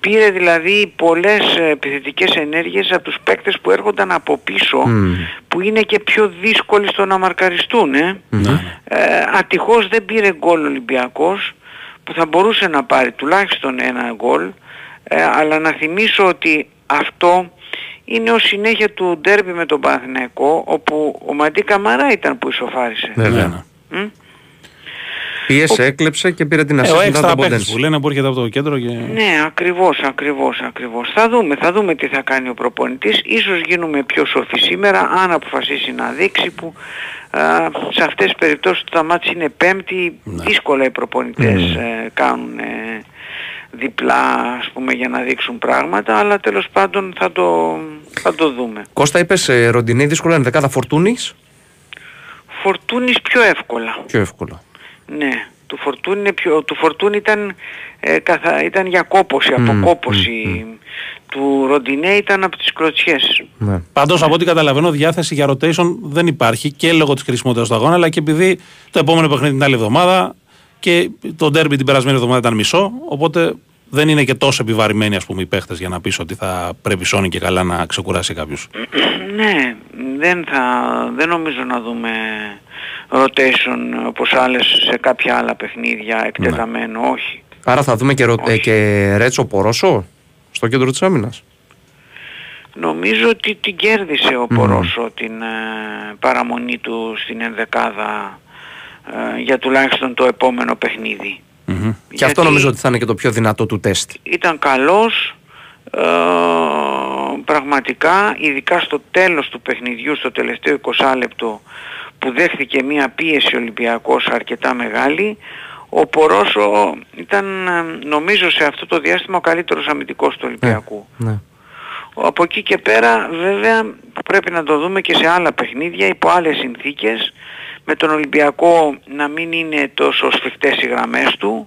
Πήρε δηλαδή πολλές ε, επιθετικές ενέργειες από τους παίκτες που έρχονταν από πίσω Μμ. που είναι και πιο δύσκολοι στο να μαρκαριστούν. Ε. Ναι. Ε, ατυχώς δεν πήρε γκολ ο Ολυμπιακός που θα μπορούσε να πάρει τουλάχιστον ένα γκολ ε, αλλά να θυμίσω ότι αυτό είναι ως συνέχεια του ντέρμπι με τον Παναθηναϊκό όπου ο Μαντί Καμαρά ήταν που ισοφάρισε. Βέβαια. Ναι, Μμ. Πίεσε, έκλεψε και πήρε την Ε, ο ασίστη μετά έξτρα τον παίκτης Ποντένση. που λένε που έρχεται από το κέντρο και... Ναι, ακριβώς, ακριβώς, ακριβώς. Θα δούμε, θα δούμε τι θα κάνει ο προπονητής. Ίσως γίνουμε πιο σοφοί σήμερα, αν αποφασίσει να δείξει που α, σε αυτές τις περιπτώσεις τα μάτς είναι πέμπτη, δύσκολα οι προπονητές ε, κάνουν ε, διπλά, ας πούμε, για να δείξουν πράγματα, αλλά τέλος πάντων θα το, θα το δούμε. Κώστα είπες ε, Ροντινή δύσκολα είναι δεκάδα Φορτούνης; Φορτούνης πιο εύκολα. Πιο εύκολο. Ναι, του Φορτούνη, είναι πιο, του Φορτούνη ήταν, ε, καθα, ήταν για κόπωση, Μμμ, αποκόπωση. Του Ροντινέ ήταν από τις κλωτσιές. Ναι. Πάντως, από ό,τι καταλαβαίνω, διάθεση για rotation δεν υπάρχει και λόγω της χρησιμότητας του αγώνα, αλλά και επειδή το επόμενο παιχνίδι την άλλη εβδομάδα και το ντέρμπι την περασμένη εβδομάδα ήταν μισό. Οπότε δεν είναι και τόσο επιβαρημένοι ας πούμε, οι παίχτες για να πεις ότι θα πρέπει σώνει και καλά να ξεκουράσει κάποιους. ναι, δεν, θα, δεν νομίζω να δούμε rotation όπως άλλες σε κάποια άλλα παιχνίδια εκτεταμένο, όχι. Άρα θα δούμε και, ρο... ε, και Ρέτσο Πορόσο στο κέντρο της άμυνας. Νομίζω ότι την κέρδισε ο Πορόσο την ε, παραμονή του στην ενδεκάδα ε, για τουλάχιστον το επόμενο παιχνίδι. Και αυτό νομίζω ότι θα είναι και το πιο δυνατό του τεστ. ήταν καλός ε, πραγματικά ειδικά στο τέλος του παιχνιδιού στο τελευταίο 20 λεπτό που δέχθηκε μια πίεση ο Ολυμπιακός αρκετά μεγάλη ο Πορόσο ήταν ε, νομίζω σε αυτό το διάστημα ο καλύτερος αμυντικός του Ολυμπιακού. Ναι. Από εκεί και πέρα βέβαια πρέπει να το δούμε και σε άλλα παιχνίδια υπό άλλες συνθήκες με τον Ολυμπιακό να μην είναι τόσο σφιχτές οι γραμμές του.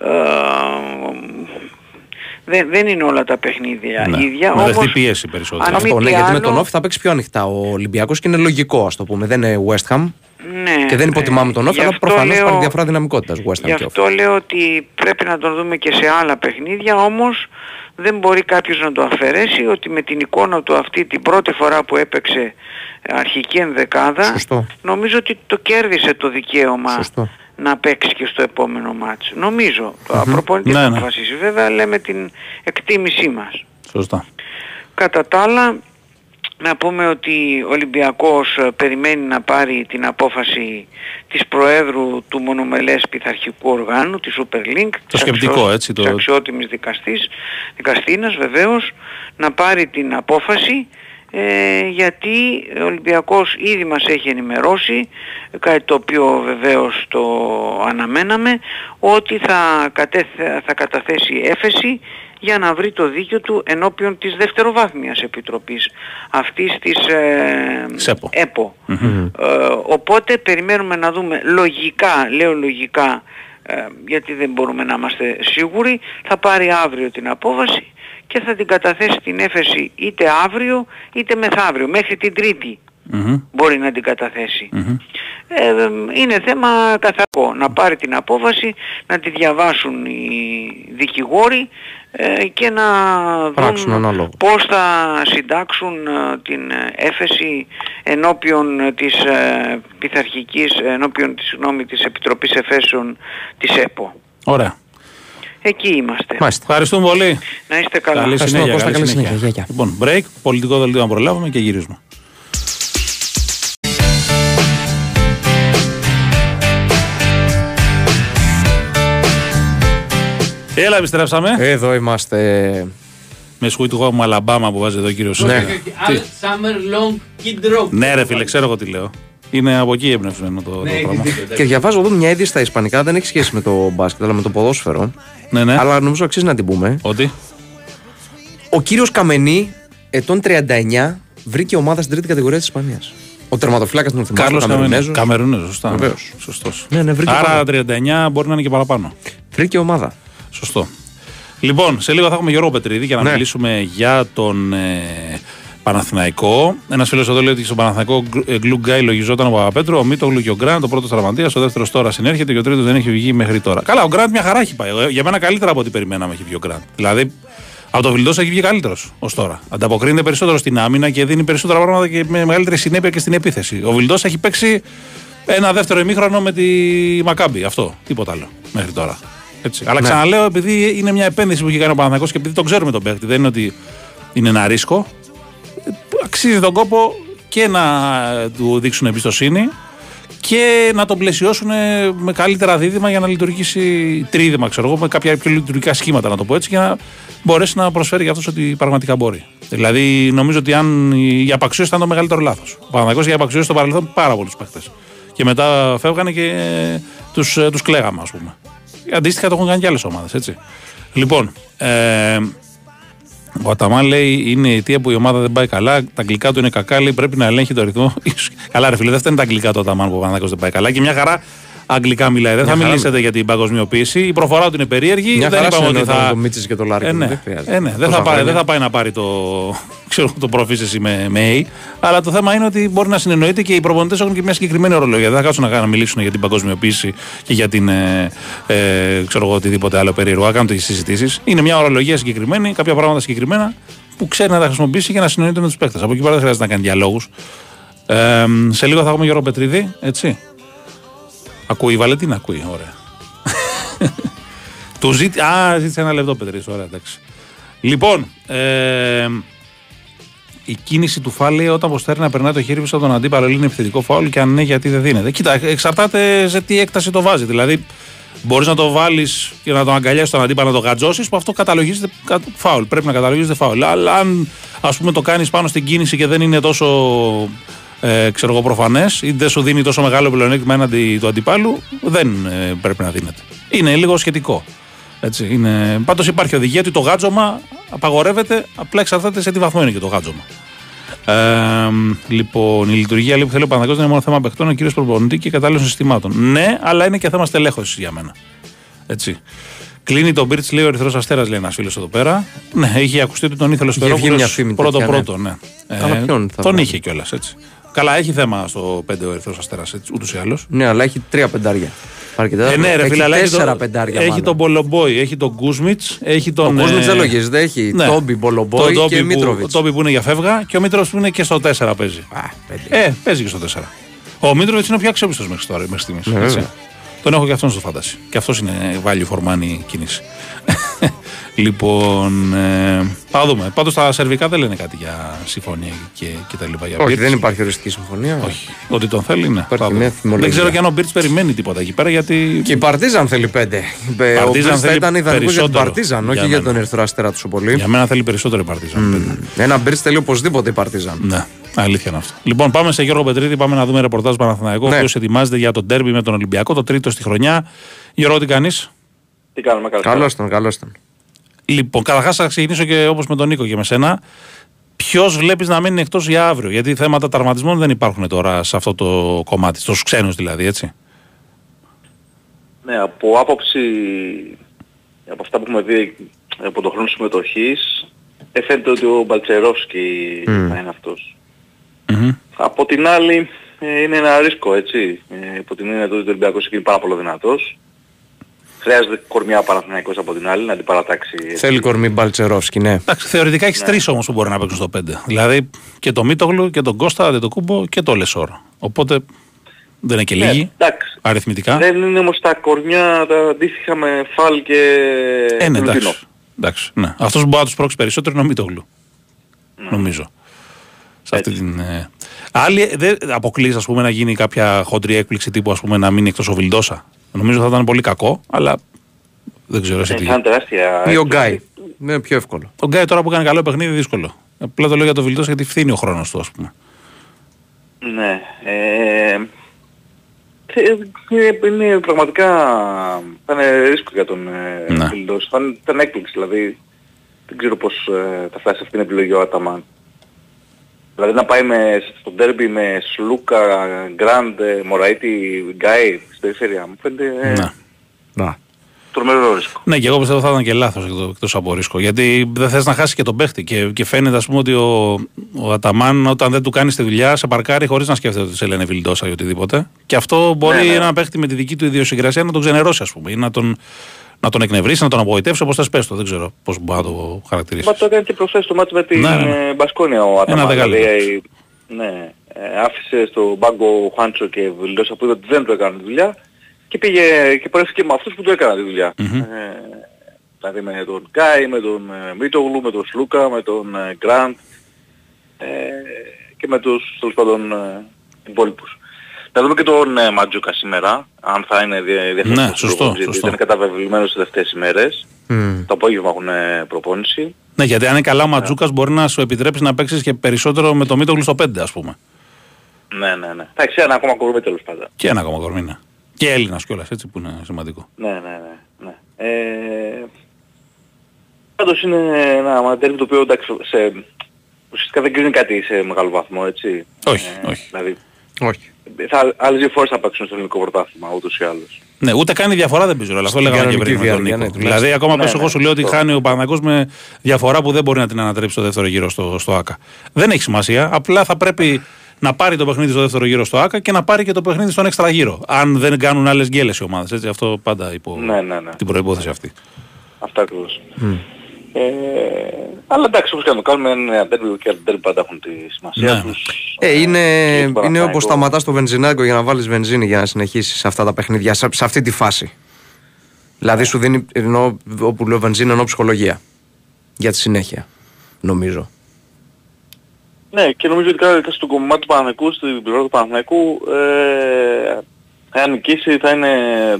Ε, δεν, δεν είναι όλα τα παιχνίδια Ναι. ίδια. Να δεχτεί όμως, πίεση περισσότερο. αν Αυτό μη ναι, τι γιατί με άλλο- τον Όφη θα παίξει πιο ανοιχτά ο Ολυμπιακός και είναι λογικό ας το πούμε. Δεν είναι West Ham ναι, και δεν ναι. υποτιμάμε τον Όφη, Γι' αλλά αυτό προφανώς λέω- υπάρχει διαφορά δυναμικότητας West Ham Γι' και Όφη. αυτό λέω ότι πρέπει να τον δούμε και σε άλλα παιχνίδια, όμως δεν μπορεί κάποιος να το αφαιρέσει ότι με την εικόνα του αυτή την πρώτη φορά που έπαιξε αρχική ενδεκάδα, Σωστό. νομίζω ότι το κέρδισε το δικαίωμα Σωστό. να παίξει και στο επόμενο μάτς. Νομίζω. Το προπονητής Ναι, θα ναι. αποφασίσει. Βέβαια λέμε την εκτίμησή μας. Σωστά. Κατά τα άλλα, να πούμε ότι ο Ολυμπιακός ε, περιμένει να πάρει την απόφαση της Προέδρου του μονομελές πειθαρχικού οργάνου, της Super Link, της σκεπτικό, αξιό- έτσι, το- της αξιότιμης δικαστής, δικαστήνας βεβαίως, να πάρει την απόφαση ε, γιατί ο Ολυμπιακός ήδη μας έχει ενημερώσει, κάτι το οποίο βεβαίως το αναμέναμε, ότι θα, κατέθε, θα καταθέσει έφεση για να βρει το δίκιο του ενώπιον της δευτεροβάθμιας επιτροπής αυτής της ε, ΣΕΠΟ. ΕΠΟ. Ε, οπότε περιμένουμε να δούμε λογικά, λέω λογικά, ε, γιατί δεν μπορούμε να είμαστε σίγουροι, θα πάρει αύριο την απόφαση και θα την καταθέσει την έφεση είτε αύριο είτε μεθαύριο, μέχρι την Τρίτη Μμμ. μπορεί να την καταθέσει. Μμμ. Ε, είναι θέμα καθαρό. Να πάρει την απόφαση, να τη διαβάσουν οι δικηγόροι ε, και να Πράξουν δουν ανάλογα. πώς θα συντάξουν ε, την ε, έφεση ενώπιον ε, της ε, πειθαρχικής, ενώπιον της, συγγνώμη, της Επιτροπής Εφέσεων της ΕΠΟ. Ωραία. Εκεί είμαστε. Μάλιστα. Ευχαριστούμε πολύ. Να είστε καλά. Καλή Ευχαριστούμε, συνέχεια. Κώστα, καλή καλή συνέχεια. συνέχεια. Γεια, Λοιπόν, break, πολιτικό δελτίο να προλάβουμε και γυρίζουμε. Έλα, επιστρέψαμε. Εδώ είμαστε. Με Sweet Home Alabama που βάζει εδώ ο κύριος Ναι. Al Summer Long Kid Rock. Ναι, ρε φίλε, ξέρω εγώ τι λέω. Είναι από εκεί εμπνευσμένο το, το Ναι, έχεις πράγμα. δίκιο, εντάξει. Και διαβάζω εδώ μια είδηση στα Ισπανικά, δεν έχει σχέση με το μπάσκετ, αλλά με το ποδόσφαιρο. Ναι, ναι. Αλλά νομίζω αξίζει να την πούμε. Ότι; Ο κύριος Καμενή, ετών 39, βρήκε ομάδα στην τρίτη κατηγορία της Ισπανίας. Ο τερματοφύλακα των θυμάτων Κάρλος Καμερινέζος; Καμερούνεζο, σωστά. Βεβαίως. Σωστός. Ναι, ναι, βρήκε Άρα πάνω. 39 μπορεί να είναι και παραπάνω. Βρήκε ομάδα. Σωστό. Λοιπόν, σε λίγο θα έχουμε Γιώργο Πετρίδη για να Ναι. μιλήσουμε για τον ε, Παναθηναϊκό. Ένας φίλος εδώ λέει ότι στον Παναθηναϊκό Γκλου Γκάι λογιζόταν ο Παπαπέτρου, ο Μίτογλου και ο Γκραντ, ο πρώτος τραυματίας, ο δεύτερος τώρα συνέρχεται και ο τρίτος δεν έχει βγει μέχρι τώρα. Καλά, ο Γκραντ μια χαρά έχει πάει. Ε, Για μένα καλύτερα από ό,τι περιμέναμε έχει βγει ο Γκραντ. Δηλαδή από το Βιλντός έχει βγει καλύτερος ως τώρα. Ανταποκρίνεται περισσότερο στην άμυνα και δίνει περισσότερα πράγματα και με μεγαλύτερη συνέπεια και στην επίθεση. Ο Βιλντός έχει παίξει ένα δεύτερο ημίχρονο με τη Μακάμπη. Αυτό. Τίποτα άλλο μέχρι τώρα. Έτσι. Αλλά Ναι. ξαναλέω, επειδή είναι μια επένδυση που έχει κάνει ο Παναθηναϊκός και επειδή τον ξέρουμε τον παίχτη, δεν είναι ότι είναι ένα ρίσκο. Αξίζει τον κόπο και να του δείξουν εμπιστοσύνη και να τον πλαισιώσουν με καλύτερα δίδυμα για να λειτουργήσει τρίδυμα, ξέρω εγώ, με κάποια πιο λειτουργικά σχήματα, να το πω έτσι, για να μπορέσει να προσφέρει για αυτό ότι πραγματικά μπορεί. Δηλαδή, νομίζω ότι αν η απαξίωση ήταν το μεγαλύτερο λάθος. Ο Παναγιώ είχε απαξιώσει στο παρελθόν πάρα πολλούς παίχτε. Και μετά φεύγανε και τους τους κλαίγαμε, ας πούμε. Αντίστοιχα το έχουν κάνει και άλλες ομάδες, έτσι. Λοιπόν, ε, ο Αταμάν λέει είναι η αιτία που η ομάδα δεν πάει καλά. Τα αγγλικά του είναι κακά. Λέει πρέπει να ελέγχει το ρυθμό. καλά, ρε φίλε, δεν φταίνει τα αγγλικά του Αταμάν που ο Παναθηναϊκός δεν πάει καλά. Και μια χαρά αγγλικά μιλάει. Δεν Μια θα χαρά μιλήσετε για την παγκοσμιοποίηση. Η προφορά του είναι περίεργη. Μια δεν χαρά είπαμε ότι συνεννοείται θα. με τον Μίτσης και τον Λάρκιν, Ε, ναι. δεν χρειάζεται. Ε, ναι. Δεν, Τόσα θα πάει, χρόνια. δεν θα πάει να πάρει το, ξέρω, το proficiency με, με A. Αλλά το θέμα είναι ότι μπορεί να συνεννοείται και οι προπονητές έχουν και μια συγκεκριμένη ορολογία. Δεν θα κάτσουν να, να μιλήσουν για την παγκοσμιοποίηση και για την. Ε, ε, ξέρω εγώ, οτιδήποτε άλλο περίεργο. Θα κάνουν τις συζητήσεις. Είναι μια ορολογία συγκεκριμένη, κάποια πράγματα συγκεκριμένα που ξέρει να τα χρησιμοποιήσει και να συνεννοείται με τους παίκτες. Από εκεί πέρα δεν χρειάζεται να κάνει διαλόγους. Ε, σε λίγο θα έχουμε Γιώργο Πετρίδη, έτσι. Ακούει η Βαλετίνα, ακούει, ωραία. Του ζήτη... Α, ζήτησε ένα λεπτό, Πετρίδης, ωραία, εντάξει. Λοιπόν, ε, η κίνηση του φάλ λέει όταν αποστέρει να περνάει το χέρι πίσω από τον αντίπαλο είναι επιθετικό φάουλ και αν ναι, γιατί δεν δίνεται. Κοίτα, εξαρτάται σε τι έκταση το βάζει. Δηλαδή, μπορείς να το βάλεις και να τον αγκαλιάσεις τον αντίπαλο να το γατζώσεις, που αυτό καταλογίζεται κα- φάουλ. Πρέπει να καταλογίζεται φάουλ. Αλλά αν ας πούμε το κάνεις πάνω στην κίνηση και δεν είναι τόσο ε, ξέρω εγώ προφανές ή δεν σου δίνει τόσο μεγάλο πλεονέκτημα έναντι του αντιπάλου, δεν ε, πρέπει να δίνεται. Είναι λίγο σχετικό. Έτσι, είναι... Πάντως υπάρχει οδηγία ότι το γάτζωμα απαγορεύεται, απλά εξαρτάται σε τι βαθμό είναι και το γάτζωμα. Ε, λοιπόν, η λειτουργία λέει, που θέλει ο Παναγιώτης δεν είναι μόνο θέμα παιχτών, είναι κυρίω προπονητή και κατάλληλων συστημάτων. Ναι, αλλά είναι και θέμα στελέχωσης για μένα. Έτσι. Κλείνει τον Μπίρτς, λέει ο Ερυθρός Αστέρας, λέει ένας φίλος εδώ πέρα. Ναι, είχε ακουστεί ότι τον ήθελε στο Είχε βγει μια φήμη τέτοια, Πρώτο-πρώτο, ναι. Καλά, ποιον θα τον βγάλει; είχε κιόλας έτσι. Καλά, έχει θέμα στο 5 ο Ερυθρός Αστέρας, ούτως ή άλλως. Ναι, αλλά έχει τρία πεντάρια. Αρκετά. Ε, ναι, ρε έχει φίλε, αλλά έχει, τέσσερα το- πεντάρια. έχει μάλλον. τον Μπολομπόη, έχει τον Κούσμιτς, έχει Ο τον. Κούσμιτς ε, δεν λογίζεται, έχει ναι. Τόμπι, Μπολομπόη Τον Τόμπι και που- Μίτροβιτς. Ο Τόμπι που είναι για φεύγα και ο Μίτροβιτ που είναι και στο 4 παίζει. Ε, παίζει και στο 4. Ο Μίτροβιτς είναι ο πιο αξιόπιστος μέχρι τώρα, μέχρι στιγμής. Ναι, βέβαια. Τον έχω και αυτόν στο fantasy. Και αυτός είναι value for money κίνηση. λοιπόν, ε, θα δούμε. Πάντως τα σερβικά δεν λένε κάτι για συμφωνία και, και τα λοιπά. Για Όχι, Birch. δεν υπάρχει οριστική συμφωνία. Όχι. Ότι τον θέλει, ναι. Υπάρχει Θα δούμε. μια φημολογία. Δεν ξέρω και αν ο Μπιρτς περιμένει τίποτα εκεί πέρα γιατί. Και η Παρτίζαν θέλει πέντε. Ε, Ο Παρτίζαν Μπίρτς θα θέλει ήταν ιδανικό για την περισσότερο Παρτίζαν, για όχι για μένα. τον Ερυθρό Αστέρα τόσο πολύ. Για μένα θέλει περισσότερο η Παρτίζαν. Ένα Μπιρτς θέλει οπωσδήποτε η Παρτίζαν. Ναι, αλήθεια είναι αυτό. Λοιπόν, πάμε σε Γιώργο Πετρίδη, πάμε να δούμε ρεπορτάζ Παναθηναϊκό, Ναι. ο οποίος ετοιμάζεται για τον τέρμπι με τον Ολυμπιακό, το τρίτο στη χρονιά. Γιώργο, τι κάνεις; Τι κάνουμε, καλώς. Καλώς τον, καλώς τον. Λοιπόν, καταρχάς θα ξεκινήσω και όπως με τον Νίκο και με σένα. Ποιος βλέπεις να μείνει εκτός για αύριο, Γιατί θέματα τραυματισμών δεν υπάρχουν τώρα σε αυτό το κομμάτι, στους ξένους δηλαδή, έτσι. Ναι, από άποψη, από αυτά που έχουμε δει από τον χρόνο συμμετοχής, ε, φαίνεται ότι ο Μπαλτσερόφσκι Μμ. θα είναι αυτός. Από την άλλη, ε, είναι ένα ρίσκο, έτσι. Ε, από την έννοια του ότι ο Ολυμπιακός είναι πάρα πολύ δυνατός. Χρειάζεται κορμιά Παναθηναϊκός από την άλλη, να την παρατάξει. έτσι. Θέλει κορμί Μπαλτσερόφσκι, ναι. Εντάξει, θεωρητικά έχει τρεις όμως που μπορεί να παίξουν στο 5. Δηλαδή και το Μίτογλου και τον Κώστα, δεν το κούμπο και το Λεσόρ. Οπότε δεν είναι και Ναι, λίγοι εντάξει. αριθμητικά. Δεν είναι όμως τα κορμιά τα αντίστοιχα με Φαλ και Ε, ναι, Λουκίνο. εντάξει. εντάξει ναι. Αυτός που μπορεί να τους πρόξει περισσότερο είναι ο Μίτογλου. Νομίζω. Σε αυτή την. Ε... Άλλοι ε, δεν αποκλείς ας πούμε να γίνει κάποια χοντρή έκπληξη τύπου ας πούμε να μείνει εκτός ο Βιλντόσα. Νομίζω θα ήταν πολύ κακό, αλλά δεν ξέρω εσύ Ε, τι. θα είναι τεράστια Ή ο έκπληξη. Γκάι. Είναι πιο εύκολο. Ο Γκάι τώρα που κάνει καλό παιχνίδι δύσκολο. Απλά το λέω για τον Βιλντόσα γιατί φθήνει ο χρόνος του ας πούμε. Ναι. Ε, ε, είναι πραγματικά θα είναι ρίσκο για τον ε, Ναι. Βιλντός. Θα είναι- θα είναι έκπληξη δηλαδή. Δεν ξέρω πώς ε, θα φτάσει σε αυτήν την επιλογή ο Αταμάν. Δηλαδή να πάει με, στο ντέρμπι με Σλούκα, Γκραντ, ε, Μωραήτη, Γκάι στην περιφέρεια μου φαίνεται ε, Ναι. Να. τρομερό ρίσκο. Ναι, και εγώ πιστεύω θα ήταν και λάθος εκτός από ρίσκο. Γιατί δεν θες να χάσει και τον παίχτη. Και, και φαίνεται, ας πούμε, ότι ο, ο Αταμάν όταν δεν του κάνεις τη δουλειά, σε παρκάρει χωρίς να σκέφτεται ότι σε λένε Βιλντόσα ή οτιδήποτε. Και αυτό μπορεί Ναι, ναι. ένα παίχτη με τη δική του ιδιοσυγκρασία να τον ξενερώσει, ας πούμε, ή να τον, να τον εκνευρίσει, να τον απογοητεύσει, όπως θες πες το. Δεν ξέρω πώς μπορεί να το χαρακτηρίσει. Μα το έκανε και προχθές το μάτι με την Ναι, ναι. ε, Μπασκόνια ο Αταμάν. δεκάλεπτο. Δηλαδή, ε, ναι, ε, άφησε στο μπάγκο ο Χάντσο και Βιλντόσα που είδε ότι δεν του έκανε τη δουλειά και πήγε και πορεύτηκε με αυτούς που του έκαναν τη δουλειά. Μμμ. Ε, δηλαδή με τον Κάι, με τον ε, Μίτογλου, με τον Σλούκα, με τον ε, Γκραντ ε, και με τους τέλος πάντων ε, υπόλοιπους. Να δούμε και τον ε, Ματζούκα σήμερα, αν θα είναι δια- διαφορετικός Ναι, σωστό, προπονητής, γιατί σωστό. Ήταν καταβεβλημένος τις τελευταίες ημέρες. Μμ. Το απόγευμα έχουν ε, προπόνηση. Ναι, γιατί αν είναι καλά ο Ματζούκα μπορεί να σου επιτρέψει να παίξεις και περισσότερο με το Μίτογλου στο 5, ας πούμε. Ναι, ναι, ναι. Εντάξει, ένα ακόμα κορμί τέλος πάντων. Και ένα ακόμα κορμί. ναι. Και Έλληνας κιόλας, έτσι που είναι σημαντικό. Ναι, ναι, ναι. ναι. Ε, πάντως είναι ένα μαντέρ το οποίο εντάξει, σε, ουσιαστικά δεν κρίνει κάτι σε μεγάλο βαθμό, έτσι. Όχι, Ε, όχι. Δηλαδή, Όχι. Θα, άλλες δύο φορές θα παίξουν στο ελληνικό πρωτάθλημα ούτως ή άλλως. Ναι, ούτε κάνει διαφορά δεν παίζω. Αλλά αυτό Στην λέγαμε και κανονική πριν με τον διάρκεια, Νίκο. ναι, δηλαδή, ακόμα Ναι, πες ναι, εγώ σου λέω ότι αυτό. χάνει ο Παναγός με διαφορά που δεν μπορεί να την ανατρέψει στο δεύτερο γύρο στο, στο ΑΚΑ. Δεν έχει σημασία. Απλά θα πρέπει να πάρει το παιχνίδι στο δεύτερο γύρο στο ΑΚΑ και να πάρει και το παιχνίδι στον έξτρα γύρο. Αν δεν κάνουν άλλες γκέλες οι ομάδες. Αυτό πάντα υπό Ναι, ναι, ναι. την προπόθεση αυτή. Αυτά ακριβώς. Ε, αλλά εντάξει, όπως και να το κάνουμε, είναι ένα τέρμι και τα τέρμι πάντα έχουν τη σημασία Ναι. τους. Ε, είναι, και στον είναι Παναθηναϊκό. όπως σταματάς το βενζινάκο για να βάλεις βενζίνη για να συνεχίσεις αυτά τα παιχνίδια, σε, σε αυτή τη φάση. Δηλαδή σου δίνει, ενώ, όπου λέω βενζίνη, εννοώ ψυχολογία. Για τη συνέχεια, νομίζω. Ναι, και νομίζω ότι κάτι στο κομμάτι του Παναθηναϊκού, στην πλευρά του Παναθηναϊκού, ε, αν νικήσει θα είναι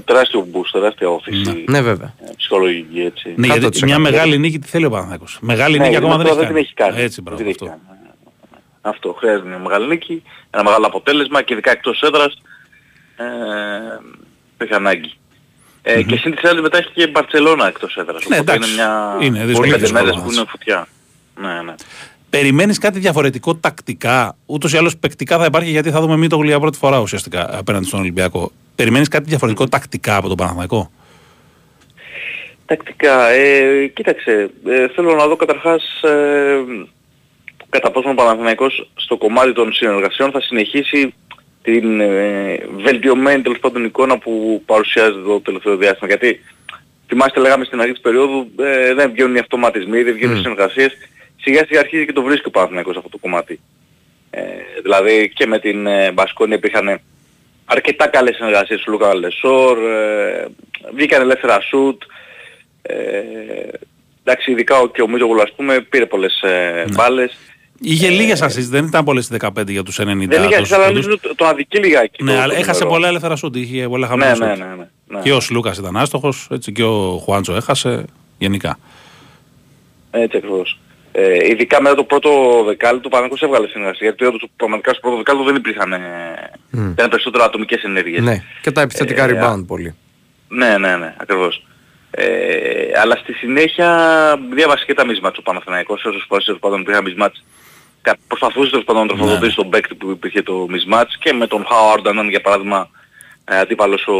τεράστιο boost, τεράστια όθηση Ναι, βέβαια. ε, ψυχολογική, έτσι. Ναι, γιατί 100%. μια μεγάλη νίκη τη θέλει ο Παναγός. Μεγάλη Ναι, νίκη ακόμα γιατί δεν έχει τώρα κάνει. Έτσι, Δεν μπράβο. την έχει Αυτό. κάνει. Αυτό, χρειάζεται μια μεγάλη νίκη, ένα μεγάλο αποτέλεσμα και ειδικά εκτός έδρας ε, το έχει ανάγκη. Ε, Και σύν της άλλης μετά έχει και η Μπαρτσελώνα εκτός έδρας. Ναι, οπότε εντάξει. είναι μια Είναι δύσκολο, πολύ πέντε δύσκολο μέρες μάτς. που είναι φωτιά. Ναι, ναι. Περιμένεις κάτι διαφορετικό τακτικά. Ούτως ή άλλως παικτικά θα υπάρχει γιατί θα δούμε Μίτογλου για πρώτη φορά ουσιαστικά απέναντι στον Ολυμπιακό. Περιμένεις κάτι διαφορετικό τακτικά από τον Παναθηναϊκό; Τακτικά, ε, κοίταξε, ε, θέλω να δω καταρχάς ε, κατά πόσο ο Παναθηναϊκός στο κομμάτι των συνεργασιών θα συνεχίσει την ε, βελτιωμένη τέλος πάντων εικόνα που παρουσιάζεται το τελευταίο διάστημα. Γιατί θυμάστε λέγαμε στην αρχή της περίοδου ε, δεν βγαίνουν οι αυτοματισμοί, δεν βγαίνουν οι συνεργασίες. Σιγά σιγά αρχίζει και το βρίσκει ο Παναθηναϊκός αυτό το κομμάτι. Ε, δηλαδή και με την ε, Μπασκόνια υπήρχαν αρκετά καλές συνεργασίες του Λούκα Λεσόρ, ε, βγήκαν ελεύθερα σουτ, ε, εντάξει ειδικά ο- και ο Μίτογλου ας πούμε πήρε πολλές ε, μπάλες. Είχε λίγες assist, δεν ήταν πολλές 15 για τους 90. Δεν είχε τόσους αλλά πόντους. νομίζω το, το αδικεί λιγάκι. Ναι, το- αλλά το έχασε νούμερο. πολλά ελεύθερα σούτ. Είχε πολλά Ναι, χαμηλά ναι, σούτ. ναι, ναι, ναι. Και ο Λούκα ήταν άστοχος, έτσι και ο Χουάντσο έχασε. Γενικά. Έτσι ακριβώς. Ε, ειδικά μετά το πρώτο δεκάλεπτο ο Παναγικός έβγαλε συνεργασία. Γιατί όντως πραγματικά στο πρώτο δεκάλεπτο δεν υπήρχαν ε, ήταν περισσότερο ατομικές ενέργειες. Ναι, και τα επιθετικά Ε, rebound πολύ. Ναι, ναι, ναι, ακριβώς. Ε, αλλά στη συνέχεια διάβασε και τα mismatch ο Παναθηναϊκός, όσες φορές τέλος πάντων υπήρχαν mismatch. Κα- Προσπαθούσε τέλος πάντων να τροφοδοτήσει Ναι. τον παίκτη που υπήρχε το mismatch και με τον Χάουαρντ αν ήταν για παράδειγμα ε, αντίπαλος ο,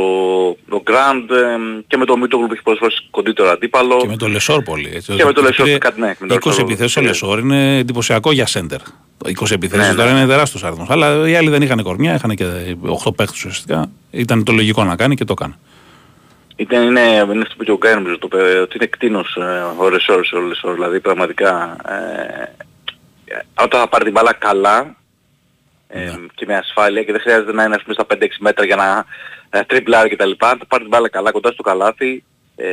ο Γκραντ ε, και με τον Μήτογλου που είχε πολλές φορές κοντύτερο αντίπαλο. Και με το Λεσόρ πολύ. Έτσι, Και με το Πήρε Λεσόρ κάτι, ναι, με το 20 Λεσόρ. επιθέσεις ο Λεσόρ είναι εντυπωσιακό για σέντερ. 20 επιθέσεις Ναι, ναι. τώρα είναι τεράστιος αριθμός. Αλλά οι άλλοι δεν είχαν κορμιά, είχαν και 8 παίχτες ουσιαστικά. Ήταν το λογικό να κάνει και το έκανε. Ήταν, είναι, είναι αυτό που είπε ο Γκάι νομίζω το είπε, ότι είναι κτίνος ε, ο Ρεσόρ ο Λεσόρ, δηλαδή πραγματικά ε, όταν θα πάρει την μπάλα καλά ε, Ναι. και με ασφάλεια και δεν χρειάζεται να είναι ας πούμε στα 5-6 μέτρα για να ε, τριπλάρει κτλ. Αν θα πάρεις την μπάλα καλά κοντά στο καλάθι ε,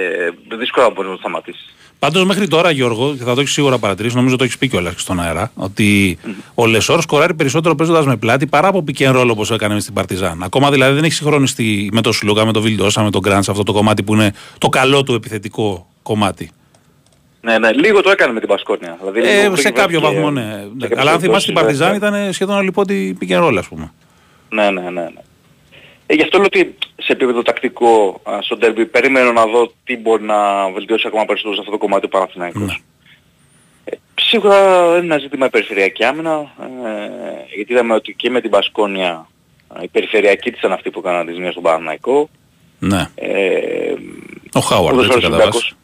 δύσκολα μπορείς να το σταματήσεις. Πάντως μέχρι τώρα, Γιώργο, και θα το έχεις σίγουρα παρατηρήσει, νομίζω το έχεις πει κιόλας στον αέρα, ότι ο Λεσόρ σκοράρει περισσότερο παίζοντας με πλάτη παρά από pick and roll όπως έκανε με στην Παρτιζάν. Ακόμα δηλαδή δεν έχει συγχρονιστεί με τον Σλούκα, με τον Βιλντόσα, με τον Γκραντς σε αυτό το κομμάτι που είναι το καλό του επιθετικό κομμάτι. Ναι, ναι, λίγο το έκανε με την Πασκόνια. Δηλαδή, λίγο Ε, πήγε σε κάποιο και- βαθμό, ναι. σε Αλλά κάποιες αν θυμάσαι την περιπτώσεις, Παρτιζάν ναι. ήταν σχεδόν αλυπότη pick and roll, ας πούμε. Ναι, ναι, ναι. ναι. Ε, γι' αυτό λέω ότι σε επίπεδο τακτικό α, στο derby περιμένω να δω τι μπορεί να βελτιώσει ακόμα περισσότερο σε αυτό το κομμάτι ο Παναθηναϊκός. Ναι. Ε, σίγουρα είναι ένα ζήτημα η περιφερειακή άμυνα, ε, γιατί είδαμε ότι και με την Πασκόνια ε, η περιφερειακή της ήταν αυτή που έκαναν τη ζημία στον Παναθηναϊκό. Ναι. Ε, Ο Χάουαρντ, έτσι ποδοσφαίρος κατά Ολυμπιακός. βάση.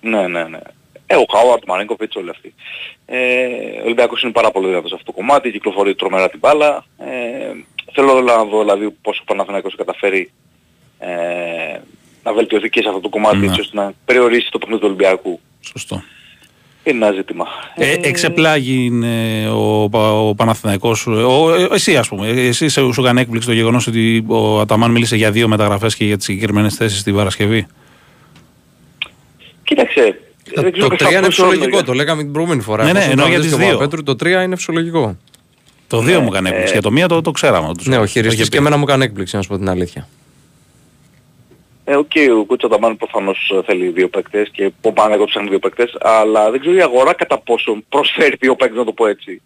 Ναι, ναι, ναι. Ε, ο Χάουαρτ, ο Μαρίνκοβιτς, όλοι αυτοί. Ε, ο Ολυμπιακός είναι πάρα πολύ δυνατός σε αυτό το κομμάτι, κυκλοφορεί τρομερά την μπάλα. Ε, θέλω να δω δηλαδή πόσο ο Παναθηναϊκός θα καταφέρει ε, να βελτιωθεί και σε αυτό το κομμάτι Ναι. έτσι ώστε να περιορίσει το παιχνίδι του Ολυμπιακού. Σωστό. Είναι ένα ζήτημα. Ε, εξεπλάγη είναι ο, Πα- ο Παναθηναϊκός. Ο, ε, εσύ ας πούμε. Εσύ σε- σου έκανε έκπληξη το γεγονός ότι ο Αταμάν μίλησε για δύο μεταγραφές και για τις συγκεκριμένες θέσεις την Παρασκευή; Κοίταξε, δεν ξέρω Το πώς 3 είναι θα φυσιολογικό, προσώνω, το λέγαμε την προηγούμενη φορά. Ναι, ναι, Εφόσον εννοώ ήταν για και τις ο δύο. Παπαπέτρου, το 3 είναι φυσιολογικό. Το δύο μου έκανε έκπληξη. ε, Για το μία το, το ξέραμε. το- Ναι, ο το χειριστής είχε και πει. εμένα μου έκανε έκπληξη, να σου πω την αλήθεια. Ε, οκ, ο Κούτσα Ταμάν προφανώς ε, θέλει δύο παίκτες και ο Παναγιώτης ψάχνει δύο παίκτες, αλλά δεν ξέρω η αγορά κατά πόσο προσφέρει δύο παίκτες, να το πω έτσι.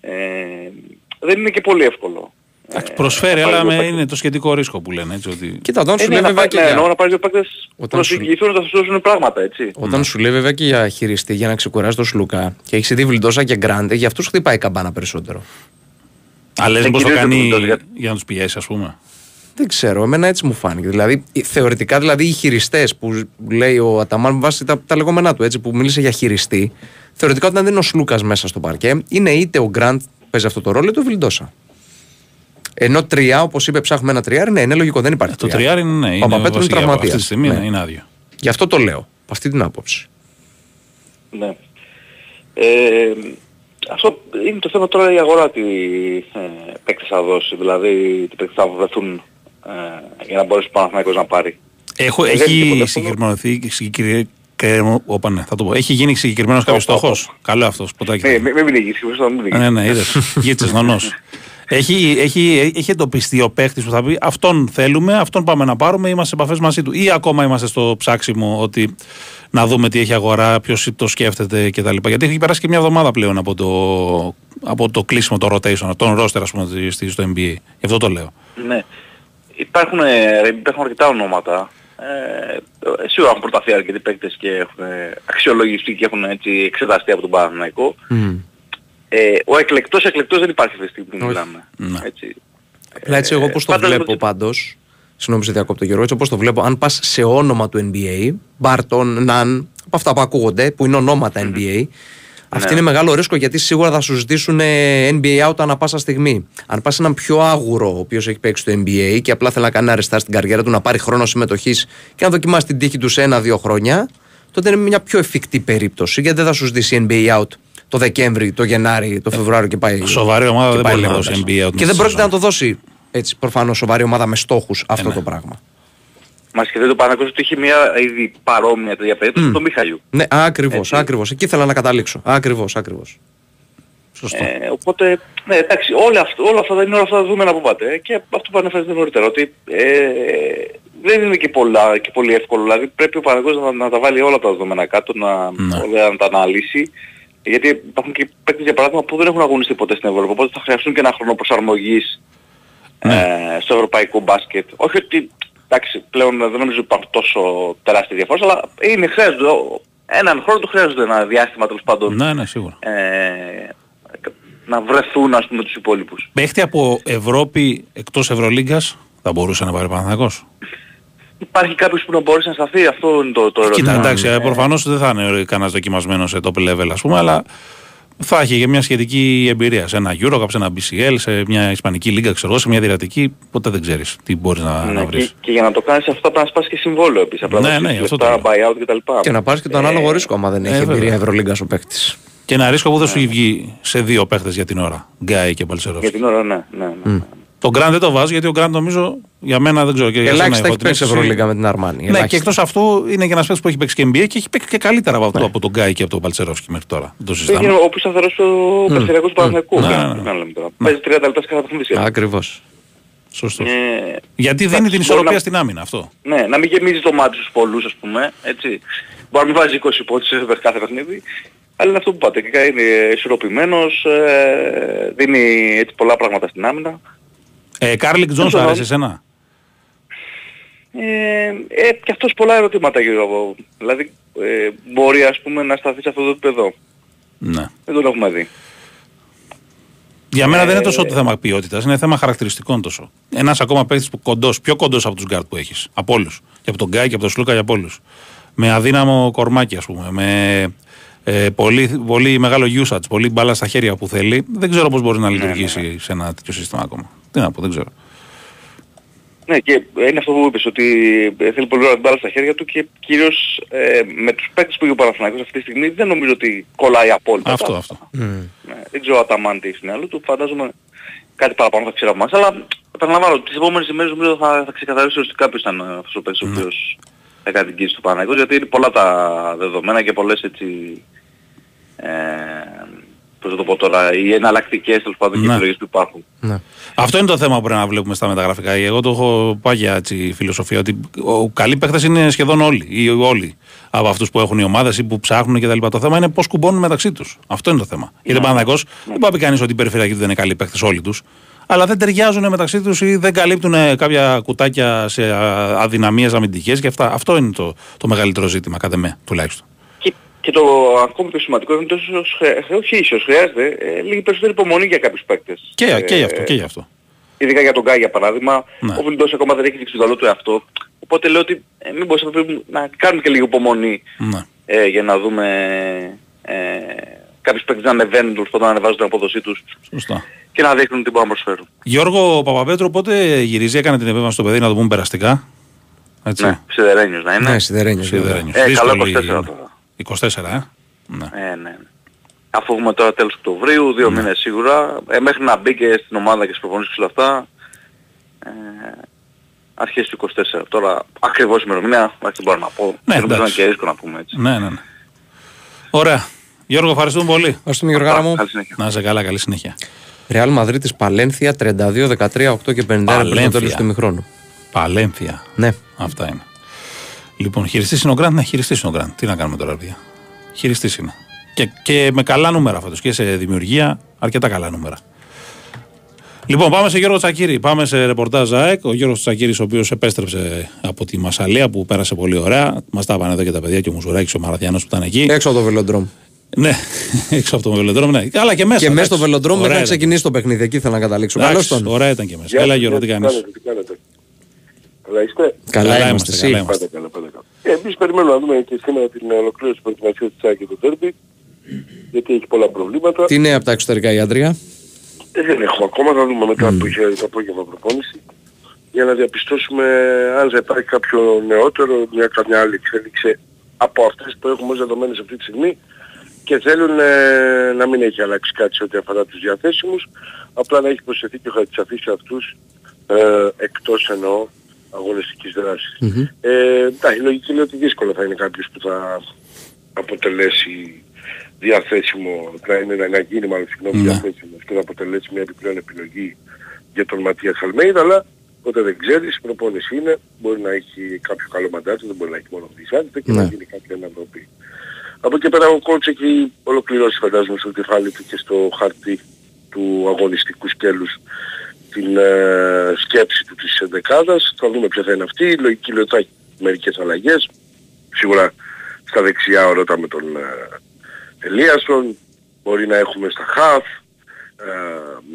Ε, δεν είναι και πολύ εύκολο. Εντάξει, Προσφέρει, να πάρει αλλά δύο με, παίκτες. είναι το σχετικό ρίσκο που λένε. Έτσι, ότι... Κοίτα, όταν Ε, σου ναι, λέει να βέβαια πάρει- και ναι, για- εννοώ να πάρει δύο παίκτες Όταν που να σου- διηγηθούν να σου δώσουν πράγματα, έτσι. Όταν σου λέει βέβαια και για χειριστή για να ξεκουράσει το Σλουκά και έχει δει Βιλντόσα και Γκράντε, για αυτούς χτυπάει η καμπάνα περισσότερο. Αλλά λες Ε, πως το κυρίως κάνει το- το- για να τους πιέσει, ας πούμε. Δεν ξέρω, εμένα έτσι μου φάνηκε. Δηλαδή, ε, θεωρητικά δηλαδή οι χειριστές που λέει ο Αταμάν με βάση τα, τα λεγόμενά του, έτσι, που μίλησε για χειριστή, θεωρητικά όταν δεν είναι ο Σλούκας μέσα στο παρκέ, είναι είτε ο Γκραντ που παίζει αυτό το ρόλο, είτε ο Βιλντόσα. Ενώ τρία, όπως είπε, ψάχνουμε ένα τριάρι, ναι, είναι λογικό, δεν υπάρχει. Το τριάρι. τριάρι είναι, ναι, Ο είναι Παπαπέτρου είναι βασικά, τραυματίας. Αυτή τη στιγμή Ναι. είναι άδειο. Γι' αυτό το λέω, από αυτή την άποψη. Ναι. Ε, αυτό είναι το θέμα τώρα η αγορά τι ε, παίκτες θα δώσει, δηλαδή τι παίκτες θα βρεθούν ε, για να μπορέσει ο Παναθηναϊκός να πάρει. Έχω, Ε, δεν είναι έχει τίποτα συγκεκριμενωθεί συγκεκριμένο. Όπα, ναι, θα το πω. Έχει γίνει συγκεκριμένος κάποιος Όπα, όπα. στόχος. Καλό αυτός. Ποτάκι. Ναι, μην μην πνιγείς, χρειάζεται να μην πνιγείς. Ναι, ναι, είδες. Γίτσε, νονός. Έχει, έχει, έχει εντοπιστεί ο παίχτης που θα πει αυτόν θέλουμε, αυτόν πάμε να πάρουμε, είμαστε σε επαφές μαζί του. Ή ακόμα είμαστε στο ψάξιμο ότι να δούμε τι έχει αγορά, ποιος το σκέφτεται κτλ. Γιατί έχει περάσει και μια εβδομάδα πλέον από το, από το κλείσιμο, το rotation, τον roster ας πούμε στη- στο NBA. Γι' αυτό το λέω. Ναι. Υπάρχουν, ε, υπάρχουν αρκετά ονόματα. Ε, ε, σίγουρα έχουν προταθεί αρκετοί παίκτες και έχουν ε, αξιολογηθεί και έχουν έτσι εξεταστεί από τον Παναθηναϊκό. Ε, ο εκλεκτός εκλεκτός δεν υπάρχει αυτή τη στιγμή που μιλάμε. Ναι. Έτσι. Απλά έτσι, εγώ πώς το πάντως, βλέπω ότι- πάντως. Συγγνώμη, σε διακόπτω Γιώργο. Έτσι, όπως το βλέπω, αν πας σε όνομα του NBA, Μπάρτον, Ναν, από αυτά που ακούγονται, που είναι ονόματα NBA, αυτή είναι μεγάλο ρίσκο γιατί σίγουρα θα σου ζητήσουν ε, NBA out ανά πάσα στιγμή. Αν πας έναν πιο άγουρο, ο οποίος έχει παίξει το NBA και απλά θέλει να κάνει ένα restart στην καριέρα του, να πάρει χρόνο συμμετοχής και να δοκιμάσει την τύχη του σε ένα-δύο χρόνια, τότε είναι μια πιο εφικτή περίπτωση γιατί δεν θα σου ζητήσει NBA out το Δεκέμβρη, το Γενάρη, το Φεβρουάριο και πάει. Σοβαρή ομάδα και δεν πάει μπορεί να λέγοντας. δώσει NBA out Και μέσα δεν στη πρόκειται να σεζόν. το δώσει έτσι προφανώς σοβαρή ομάδα με στόχους αυτό ναι. το πράγμα. Μας και το Παναθηναϊκός ότι είχε μια ήδη παρόμοια τέτοια περίπτωση με τον Μιχαλιού. Ναι, ακριβώς, Έτσι. ακριβώς. Εκεί ήθελα να καταλήξω. Ακριβώς, ακριβώς. Σωστό. Ε, οπότε, ναι, εντάξει, όλα, αυτά, όλα αυτά είναι όλα αυτά τα δεδομένα που πάτε. ε, Και αυτό που ανέφερες νωρίτερα, ότι ε, δεν είναι και, πολλά, και πολύ εύκολο. Δηλαδή πρέπει ο Παναγός να, να τα βάλει όλα τα δεδομένα κάτω, να, Ναι. όλα, να τα αναλύσει. Γιατί υπάρχουν και παίκτες για παράδειγμα που δεν έχουν αγωνιστεί ποτέ στην Ευρώπη, οπότε θα χρειαστούν και ένα χρόνο προσαρμογής Ναι. ε, στο ευρωπαϊκό μπάσκετ. Όχι ότι, εντάξει, πλέον δεν νομίζω ότι υπάρχουν τόσο τεράστιες διαφορές, αλλά είναι, χρειάζονται, έναν χρόνο του χρειάζονται ένα διάστημα τέλος πάντων Ναι, ναι, σίγουρα. ε, να βρεθούν ας πούμε τους υπόλοιπους. Παίχτη από Ευρώπη εκτός Ευρωλίγκας θα μπορούσε να πάρει Παναθυνακό. Υπάρχει κάποιος που να μπορέσει να σταθεί, αυτό είναι το, το ερώτημα. Κοίτα, εντάξει, Ε, προφανώς δεν θα είναι κανένας δοκιμασμένος σε top level, ας πούμε, αλλά θα έχει και μια σχετική εμπειρία σε ένα Eurocup, σε ένα BCL, σε μια Ισπανική Λίγκα, ξέρω εγώ, σε μια Διρατική. Ποτέ δεν ξέρεις τι μπορείς να, ναι, να βρεις. και, και για να το κάνεις αυτό πρέπει να σπάσεις και συμβόλαιο επίσης. Απλά Ναι, να ναι, δώσεις αυτό το λεφτά, λέω. buyout κτλ. Και να πάρει και το ανάλογο ρίσκο, άμα δεν ε, έχει βέβαια. εμπειρία Ευρωλίγκα ο παίκτης. Και ένα ρίσκο που δεν σου έχει βγει σε δύο παίχτες για την ώρα. Γκάι και Παλσερόφ. Για την ώρα, ναι. ναι, ναι. Τον Γκραντ δεν το βάζω γιατί ο Γκραντ νομίζω για μένα δεν ξέρω. Και για σένα Ελάχιστα έχω έχει την παίξει αίσθηση- Ευρωλίγκα με την Αρμάνη. Ναι, και εκτός αυτού είναι και ένας παίκτης που έχει παίξει και NBA και έχει παίξει και καλύτερα από, αυτό, από τον Γκάι και από τον Παλτσερόφσκι μέχρι τώρα. Δεν το Είναι συζητάμε. ο πιο σταθερός ο Περσιακός του Παναθηναϊκού. Ναι, Ναι, ναι, ναι. να λέμε τώρα. Παίζει 30 λεπτά σε κάθε παιχνίδι. σχεδόν. Ακριβώς. Σωστός. Ε, Γιατί δίνει εντάξει, την μπορεί ισορροπία να- στην άμυνα αυτό. Ναι, να μην γεμίζει το μάτι στους πολλούς ας πούμε, έτσι. Μπορεί να μην βάζει 20 πόντους σε κάθε παιχνίδι, αλλά είναι αυτό που πάτε. Και είναι ισορροπημένος, ε, δίνει έτσι πολλά πράγματα στην άμυνα. Ε, Κάρλικ Τζόουνς σου το άρεσε λέω. εσένα; Ε, ε, και αυτός πολλά ερωτήματα γύρω από. Δηλαδή, ε, μπορεί ας πούμε να σταθείς σε αυτό το επίπεδο. Ναι. Δεν τον έχουμε δει. Για μένα δεν είναι Ε, τόσο το θέμα ποιότητας, είναι θέμα χαρακτηριστικών τόσο. Ένας ακόμα παίκτης που κοντός, πιο κοντός από τους γκαρντ που έχεις. Από όλους. Και από τον Γκάι και από τον Σλούκα και από όλους. Με αδύναμο κορμάκι, ας πούμε. Με ε, πολύ, πολύ μεγάλο usage, πολύ μπάλα στα χέρια που θέλει. Δεν ξέρω πώς μπορεί να λειτουργήσει σε ένα τέτοιο σύστημα ακόμα. Τι να πω, δεν ξέρω. Ναι, και είναι αυτό που είπες, ότι ε, θέλει πολύ ώρα την μπάλα στα χέρια του και κυρίως ε, με τους παίκτες που έχει ο Παναθηναϊκός αυτή τη στιγμή δεν νομίζω ότι κολλάει απόλυτα. Αυτό, τα- αυτό. Ναι, δεν ξέρω αν τα μάνει τι έχει στην άλλη του, φαντάζομαι κάτι παραπάνω θα ξέρω από εμάς, αλλά επαναλαμβάνω, τις επόμενες ημέρες νομίζω θα, θα ξεκαθαρίσει οριστικά ποιος ήταν ε, αυτός ο παίκτης ο οποίος έκανε την κίνηση του Παναθηναϊκού, γιατί είναι πολλά τα δεδομένα και πολλές έτσι, ε, πώς θα το πω τώρα, οι εναλλακτικές τέλος πάντων και Ναι. επιλογές που υπάρχουν. Αυτό είναι το θέμα που πρέπει να βλέπουμε στα μεταγραφικά. Εγώ το έχω πάει για έτσι φιλοσοφία ότι ο καλοί παίχτε είναι σχεδόν όλοι ή όλοι από αυτούς που έχουν οι ομάδες ή που ψάχνουν κτλ. Το θέμα είναι πώς κουμπώνουν μεταξύ τους. Αυτό είναι το θέμα. Γιατί ο Παναδιακός δεν μπορεί να πει κανείς ότι η περιφερειακή του δεν είναι καλοί παίχτε όλοι τους. Αλλά δεν ταιριάζουν μεταξύ τους ή δεν καλύπτουν ε, κάποια κουτάκια σε αδυναμίες αμυντικές και αυτά. Αυτό είναι το, το μεγαλύτερο ζήτημα, κατά με τουλάχιστον. Και, και το ακόμη πιο σημαντικό είναι τόσο χρειάζεται, όχι ίσως χρειάζεται, ε, λίγη περισσότερη υπομονή για κάποιους παίκτες. Και, Ε, και γι' αυτό. Και γι αυτό. Ειδικά για τον Γκάι για παράδειγμα, Ναι. ο Βιλντός ακόμα δεν έχει δείξει το καλό του εαυτό. Οπότε λέω ότι ε, μήπως θα πρέπει να κάνουμε και λίγο υπομονή Ναι. ε, για να δούμε ε, κάποιους παίκτες να ανεβαίνουν τέλος πάντων να ανεβάζουν την απόδοσή τους Σωστά. και να δείχνουν τι μπορούν να προσφέρουν. Γιώργο Παπαπέτρο, πότε γυρίζει, έκανε την επέμβαση στο παιδί, να το πούμε περαστικά; Έτσι. Ναι, σιδερένιος να είναι. Ναι, σιδερένιος. Σιδερένιος. Ε, καλό Δύσκολη- 24 τώρα. 24, ε. Ναι. Ε, ναι, ναι. Αφού έχουμε τώρα τέλος Οκτωβρίου, δύο μήνες σίγουρα, ε, μέχρι να μπει και στην ομάδα και στις προπονήσεις και όλα αυτά, ε, αρχές του 24. Τώρα ακριβώς ημερομηνία, εντάξει, δεν μπορώ να πω. Ναι, Ναι, νομίζω εντάξει. είναι και ρίσκο να πούμε έτσι. ναι, ναι, ναι. Ωραία. Γιώργο, ευχαριστούμε πολύ. Ευχαριστούμε Γιώργαρα μου. Καλή συνέχεια. Να είσαι καλά, καλή συνέχεια. Ρεάλ Μαδρίτης Παλένθια 32-13, 8 και 50 πριν το Παλένθια. τέλος του ημιχρόνου. Παλένθια. Ναι. Αυτά είναι. Λοιπόν, χειριστής είναι ο Γκραντ. Ναι, χειριστής είναι ο Γκραντ. Τι να κάνουμε τώρα, παιδιά. Χειριστής είναι. Και, και με καλά νούμερα φέτος. Και σε δημιουργία, αρκετά καλά νούμερα. Λοιπόν, πάμε σε Γιώργο Τσακύρη. Πάμε σε ρεπορτάζ ΑΕΚ. Ο Γιώργος Τσακύρης, ο οποίος επέστρεψε από τη Μασαλία που πέρασε πολύ ωραία. Μας τα είπαν εδώ και τα παιδιά και ο Μουζουράκης, ο Μαραθιάνος που ήταν εκεί. Έξω από το βελοντρόμ. Ναι, έξω από το βελοντρόμ, ναι. Αλλά και μέσα. Και μέσα εντάξει. στο βελοντρόμ Ωραία μετά ήταν. ξεκινήσει το παιχνίδι. Εκεί θέλω να καταλήξω. Καλώς Εντάξει, τον. Ωραία ήταν και μέσα. Έλα, Γιώργο, τι κάνεις; Τι κάνετε. Καλά είστε; Καλά Καλά είμαστε είμαστε, εσύ. καλά είμαστε. Πάντα καλά, πάντα καλά. Ε, εμείς περιμένουμε να δούμε και σήμερα την ολοκλήρωση της προετοιμασίας της ΑΕΚ και του Τέρμπι, γιατί έχει πολλά προβλήματα. Τι είναι από τα εξωτερικά η Άντρια; Ε, δεν έχουμε ακόμα, θα δούμε μετά που είχε το απόγευμα προπόνηση, για να διαπιστώσουμε αν θα υπάρχει κάποιο νεότερο, μια καμιά άλλη εξέλιξη από αυτές που έχουμε ως δεδομένες αυτή τη στιγμή και θέλουν ε, να μην έχει αλλάξει κάτι σε ό,τι αφορά τους διαθέσιμους, απλά να έχει προσθεθεί και ο Χατσαφής σε αυτούς ε, εκτός εννοώ αγωνιστικής δράσης. Ε, εντάξει, η λογική λέει ότι δύσκολο θα είναι κάποιος που θα αποτελέσει διαθέσιμο, να, είναι, να γίνει μάλλον συγγνώμη Ναι. διαθέσιμος και να αποτελέσει μια επιπλέον επιλογή για τον Ματίας Αλμέιδα, αλλά ποτέ δεν ξέρεις, η προπόνηση είναι, μπορεί να έχει κάποιο καλό μαντάτο, δεν μπορεί να έχει μόνο δυσάρεστα και να Ναι. γίνει κάποια ανατροπή. Από εκεί πέρα ο κότς έχει ολοκληρώσει φαντάζομαι στο κεφάλι του και στο χαρτί του αγωνιστικού σκέλους την ε, σκέψη του της ενδεκάδας. Θα δούμε ποια θα είναι αυτή. Η λογική λέει ότι θα έχει μερικές αλλαγές. Σίγουρα στα δεξιά ο Ρώτα με τον ε, Ελίασον. Μπορεί να έχουμε στα χαφ. Ε,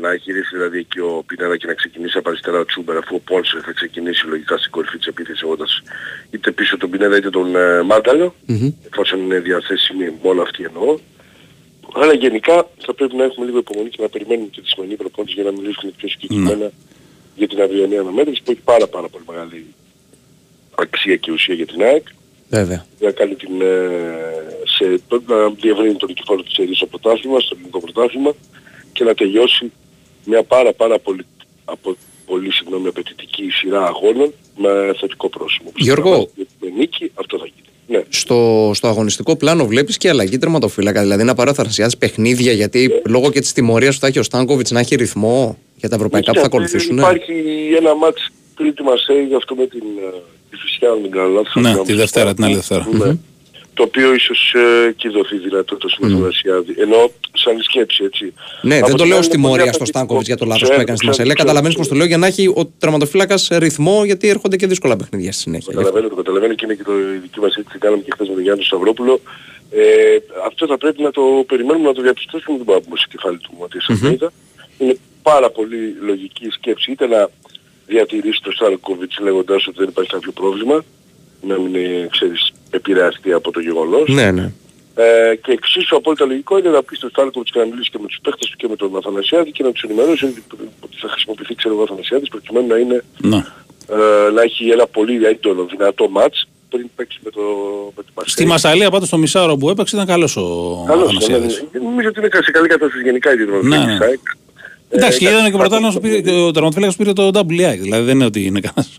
να γυρίσει δηλαδή εκεί ο Πινέδα και να ξεκινήσει από αριστερά ο Τσούμπερ αφού ο Πόνσε θα ξεκινήσει λογικά στην κορυφή της επίθεσης έχοντας είτε πίσω τον Πινέδα είτε τον ε, μανταλο εφόσον είναι διαθέσιμοι μόνο αυτοί εννοώ. Αλλά γενικά θα πρέπει να έχουμε λίγο υπομονή και να περιμένουμε και τη σημερινή προπόνηση για να μιλήσουμε πιο συγκεκριμένα για την αυριανή αναμέτρηση που έχει πάρα πάρα πολύ μεγάλη αξία και ουσία για την ΑΕΚ. Βέβαια. Να κάνει την, ε, σε, το- να διευρύνει τον νικηφόρο της σερής στο πρωτάθλημα, στο ελληνικό πρωτάθλημα και να τελειώσει μια πάρα πάρα πολύ, από, πολύ συγγνώμη, απαιτητική σειρά αγώνων με θετικό πρόσημο. Γιώργο. Με νίκη αυτό θα γίνει. Ναι. Στο, στο αγωνιστικό πλάνο βλέπεις και αλλαγή τερματοφύλακα. Δηλαδή να πάρει ο Θανασιάδη παιχνίδια γιατί λόγω και της τιμωρίας που θα έχει ο Στάνκοβιτς να έχει ρυθμό για τα ευρωπαϊκά που θα Ναι, ακολουθήσουν. Υπάρχει ένα μάτς Κρήτη Μασέη αυτό με την ε, τη Φυσιά, αν δεν κάνω λάθος. Ναι, αν τη δεν Δευτέρα, την άλλη Δευτέρα. Ναι. Το οποίο ίσως ε, εκεί δοθεί δυνατότητα στο Θανασιάδη. Ενώ σαν σκέψη έτσι. Ναι, Από δεν το την λέω άλλη, στη είναι πολύ μορία στο απαιτητικό. Στάνκοβιτς για το λάθος που Ξέρω, έκανες στη ξέρω, Μασελέ. ξέρω, Καταλαβαίνεις πώ ξέρω. το λέω για να έχει ο τερματοφύλακας ρυθμό γιατί έρχονται και δύσκολα παιχνίδια στη συνέχεια. Καταλαβαίνω, το καταλαβαίνω και είναι και το η δική μας έτσι κάναμε και χθες με τον Γιάννη Σταυρόπουλο. Ε, αυτό θα πρέπει να το περιμένουμε να το διαπιστώσουμε, δεν μπορούμε να πούμε στο κεφάλι του Ματίας Αλμέιδα. είναι πάρα πολύ λογική η σκέψη είτε να διατηρήσει το Στάλκοβιτς λέγοντας ότι δεν υπάρχει κάποιο πρόβλημα, να μην είναι, ξέρεις, επηρεαστεί από το γεγονός. Ναι, ναι. Ε, και εξίσου απόλυτα λογικό είναι να πεις στο Στάλκοβιτς και να μιλήσει και με τους παίχτες του και με τον Αθανασιάδη και να τους ενημερώσει ότι ότι θα χρησιμοποιηθεί ξέρω εγώ ο Αθανασιάδης προκειμένου να, είναι, Ναι. ε, να έχει ένα πολύ έντονο δυνατό μάτς πριν παίξει με, το, με την Μαρσέη. Στη Μασαλία πάντως το μισάωρο που έπαιξε ήταν καλός ο Καλώς, ναι, Αθανασιάδης. ναι. Νομίζω ότι είναι σε καλή κατάσταση γενικά η Ναι, διαδρομή ναι. της ΑΕΚ. Εντάξει, και Ε, ήταν και ο κάτι- πρωτάθλημα που πήρε- και ο τερματοφύλακας που πήρε το WI. Δηλαδή δεν είναι ότι είναι κανένας.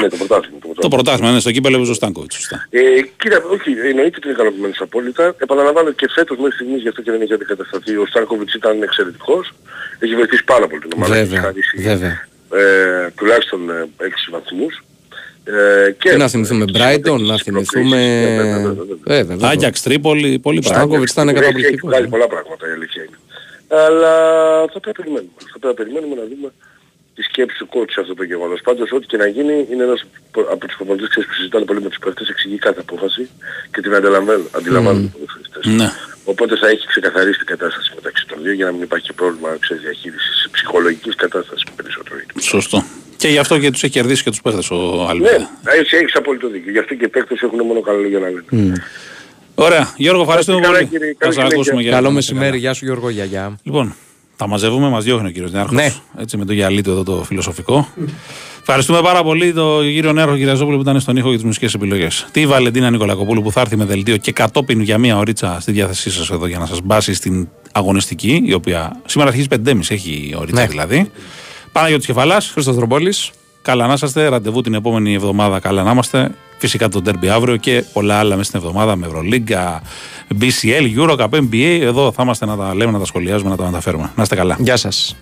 Ναι, το πρωτάθλημα. Το πρωτάθλημα, ναι, στο κύπελο έπαιζε ο Στάνκοβιτς, σωστά. Ε, κοίτα, όχι, εννοείται ότι είναι ικανοποιημένος απόλυτα. Επαναλαμβάνω και φέτος μέχρι στιγμής, γι' αυτό και δεν έχει αντικατασταθεί, ο Στάνκοβιτς ήταν εξαιρετικός. Έχει βοηθήσει πάρα πολύ την ομάδα. Βέβαια, Έχει χαρίσει, βέβαια. Ε, τουλάχιστον ε, 6 βαθμούς. Ε, Και να θυμηθούμε Brighton, να θυμηθούμε. Βέβαια, βέβαια. Άγιαξ, Τρίπολη, πολύ Ο πράγματα. Στάνκοβιτς ήταν Έχει- καταπληκτικός. Έχει βγάλει πολλά πράγματα η αλήθεια είναι. Αλλά θα πρέπει να περιμένουμε. Θα πρέπει να περιμένουμε να δούμε τη σκέψη του coach σε αυτό το γεγονός. Πάντως ό,τι και να γίνει είναι ένας από τους προπονητές ξέρεις, που συζητάνε πολύ με τους παίχτες, εξηγεί κάθε απόφαση και την αντιλαμβάνουν αντιλαμβάνουν οι ποδοσφαιριστές. Ναι. Οπότε θα έχει ξεκαθαρίσει την κατάσταση μεταξύ των δύο για να μην υπάρχει και πρόβλημα ξέρεις, διαχείρισης ψυχολογικής κατάστασης περισσότερο. Σωστό. Και γι' αυτό και τους έχει κερδίσει και τους παίχτες ο Ναι, Αλβίδα. έτσι έχεις απόλυτο δίκιο. Γι' αυτό και οι παίκτες έχουν μόνο καλό λόγια να λένε. Ωραία. Γιώργο, ευχαριστούμε Καλά, πολύ. κύριε. Θα Καλή σας ακούσουμε συνέχεια. για Καλό να μεσημέρι, είστε γεια σου Γιώργο, γεια γεια. καλά. Λοιπόν, τα μαζεύουμε, μας διώχνει ο κύριος Νιάρχος. Ναι. Έτσι με το γυαλί του εδώ το φιλοσοφικό. Ευχαριστούμε πάρα πολύ τον κύριο Νέαρχο Κυριαζόπουλο που ήταν στον ήχο για τις μουσικές επιλογές. Τη Βαλεντίνα Νικολακοπούλου που θα έρθει με δελτίο και κατόπιν για μία ωρίτσα στη διάθεσή σας εδώ για να σας μπάσει στην αγωνιστική, η οποία σήμερα αρχίζει 5.30 έχει ωρίτσα Ναι. δηλαδή. Παναγιώτης Κεφαλάς. Χρήστος Δρομπόλης. Καλά να είσαστε. Ραντεβού την επόμενη εβδομάδα. Καλά να είμαστε. Φυσικά το Derby αύριο και πολλά άλλα μέσα στην εβδομάδα με Ευρωλίγκα, BCL, Euro Cup, NBA. Εδώ θα είμαστε να τα λέμε, να τα σχολιάζουμε, να τα μεταφέρουμε. Να είστε καλά. Γεια σας.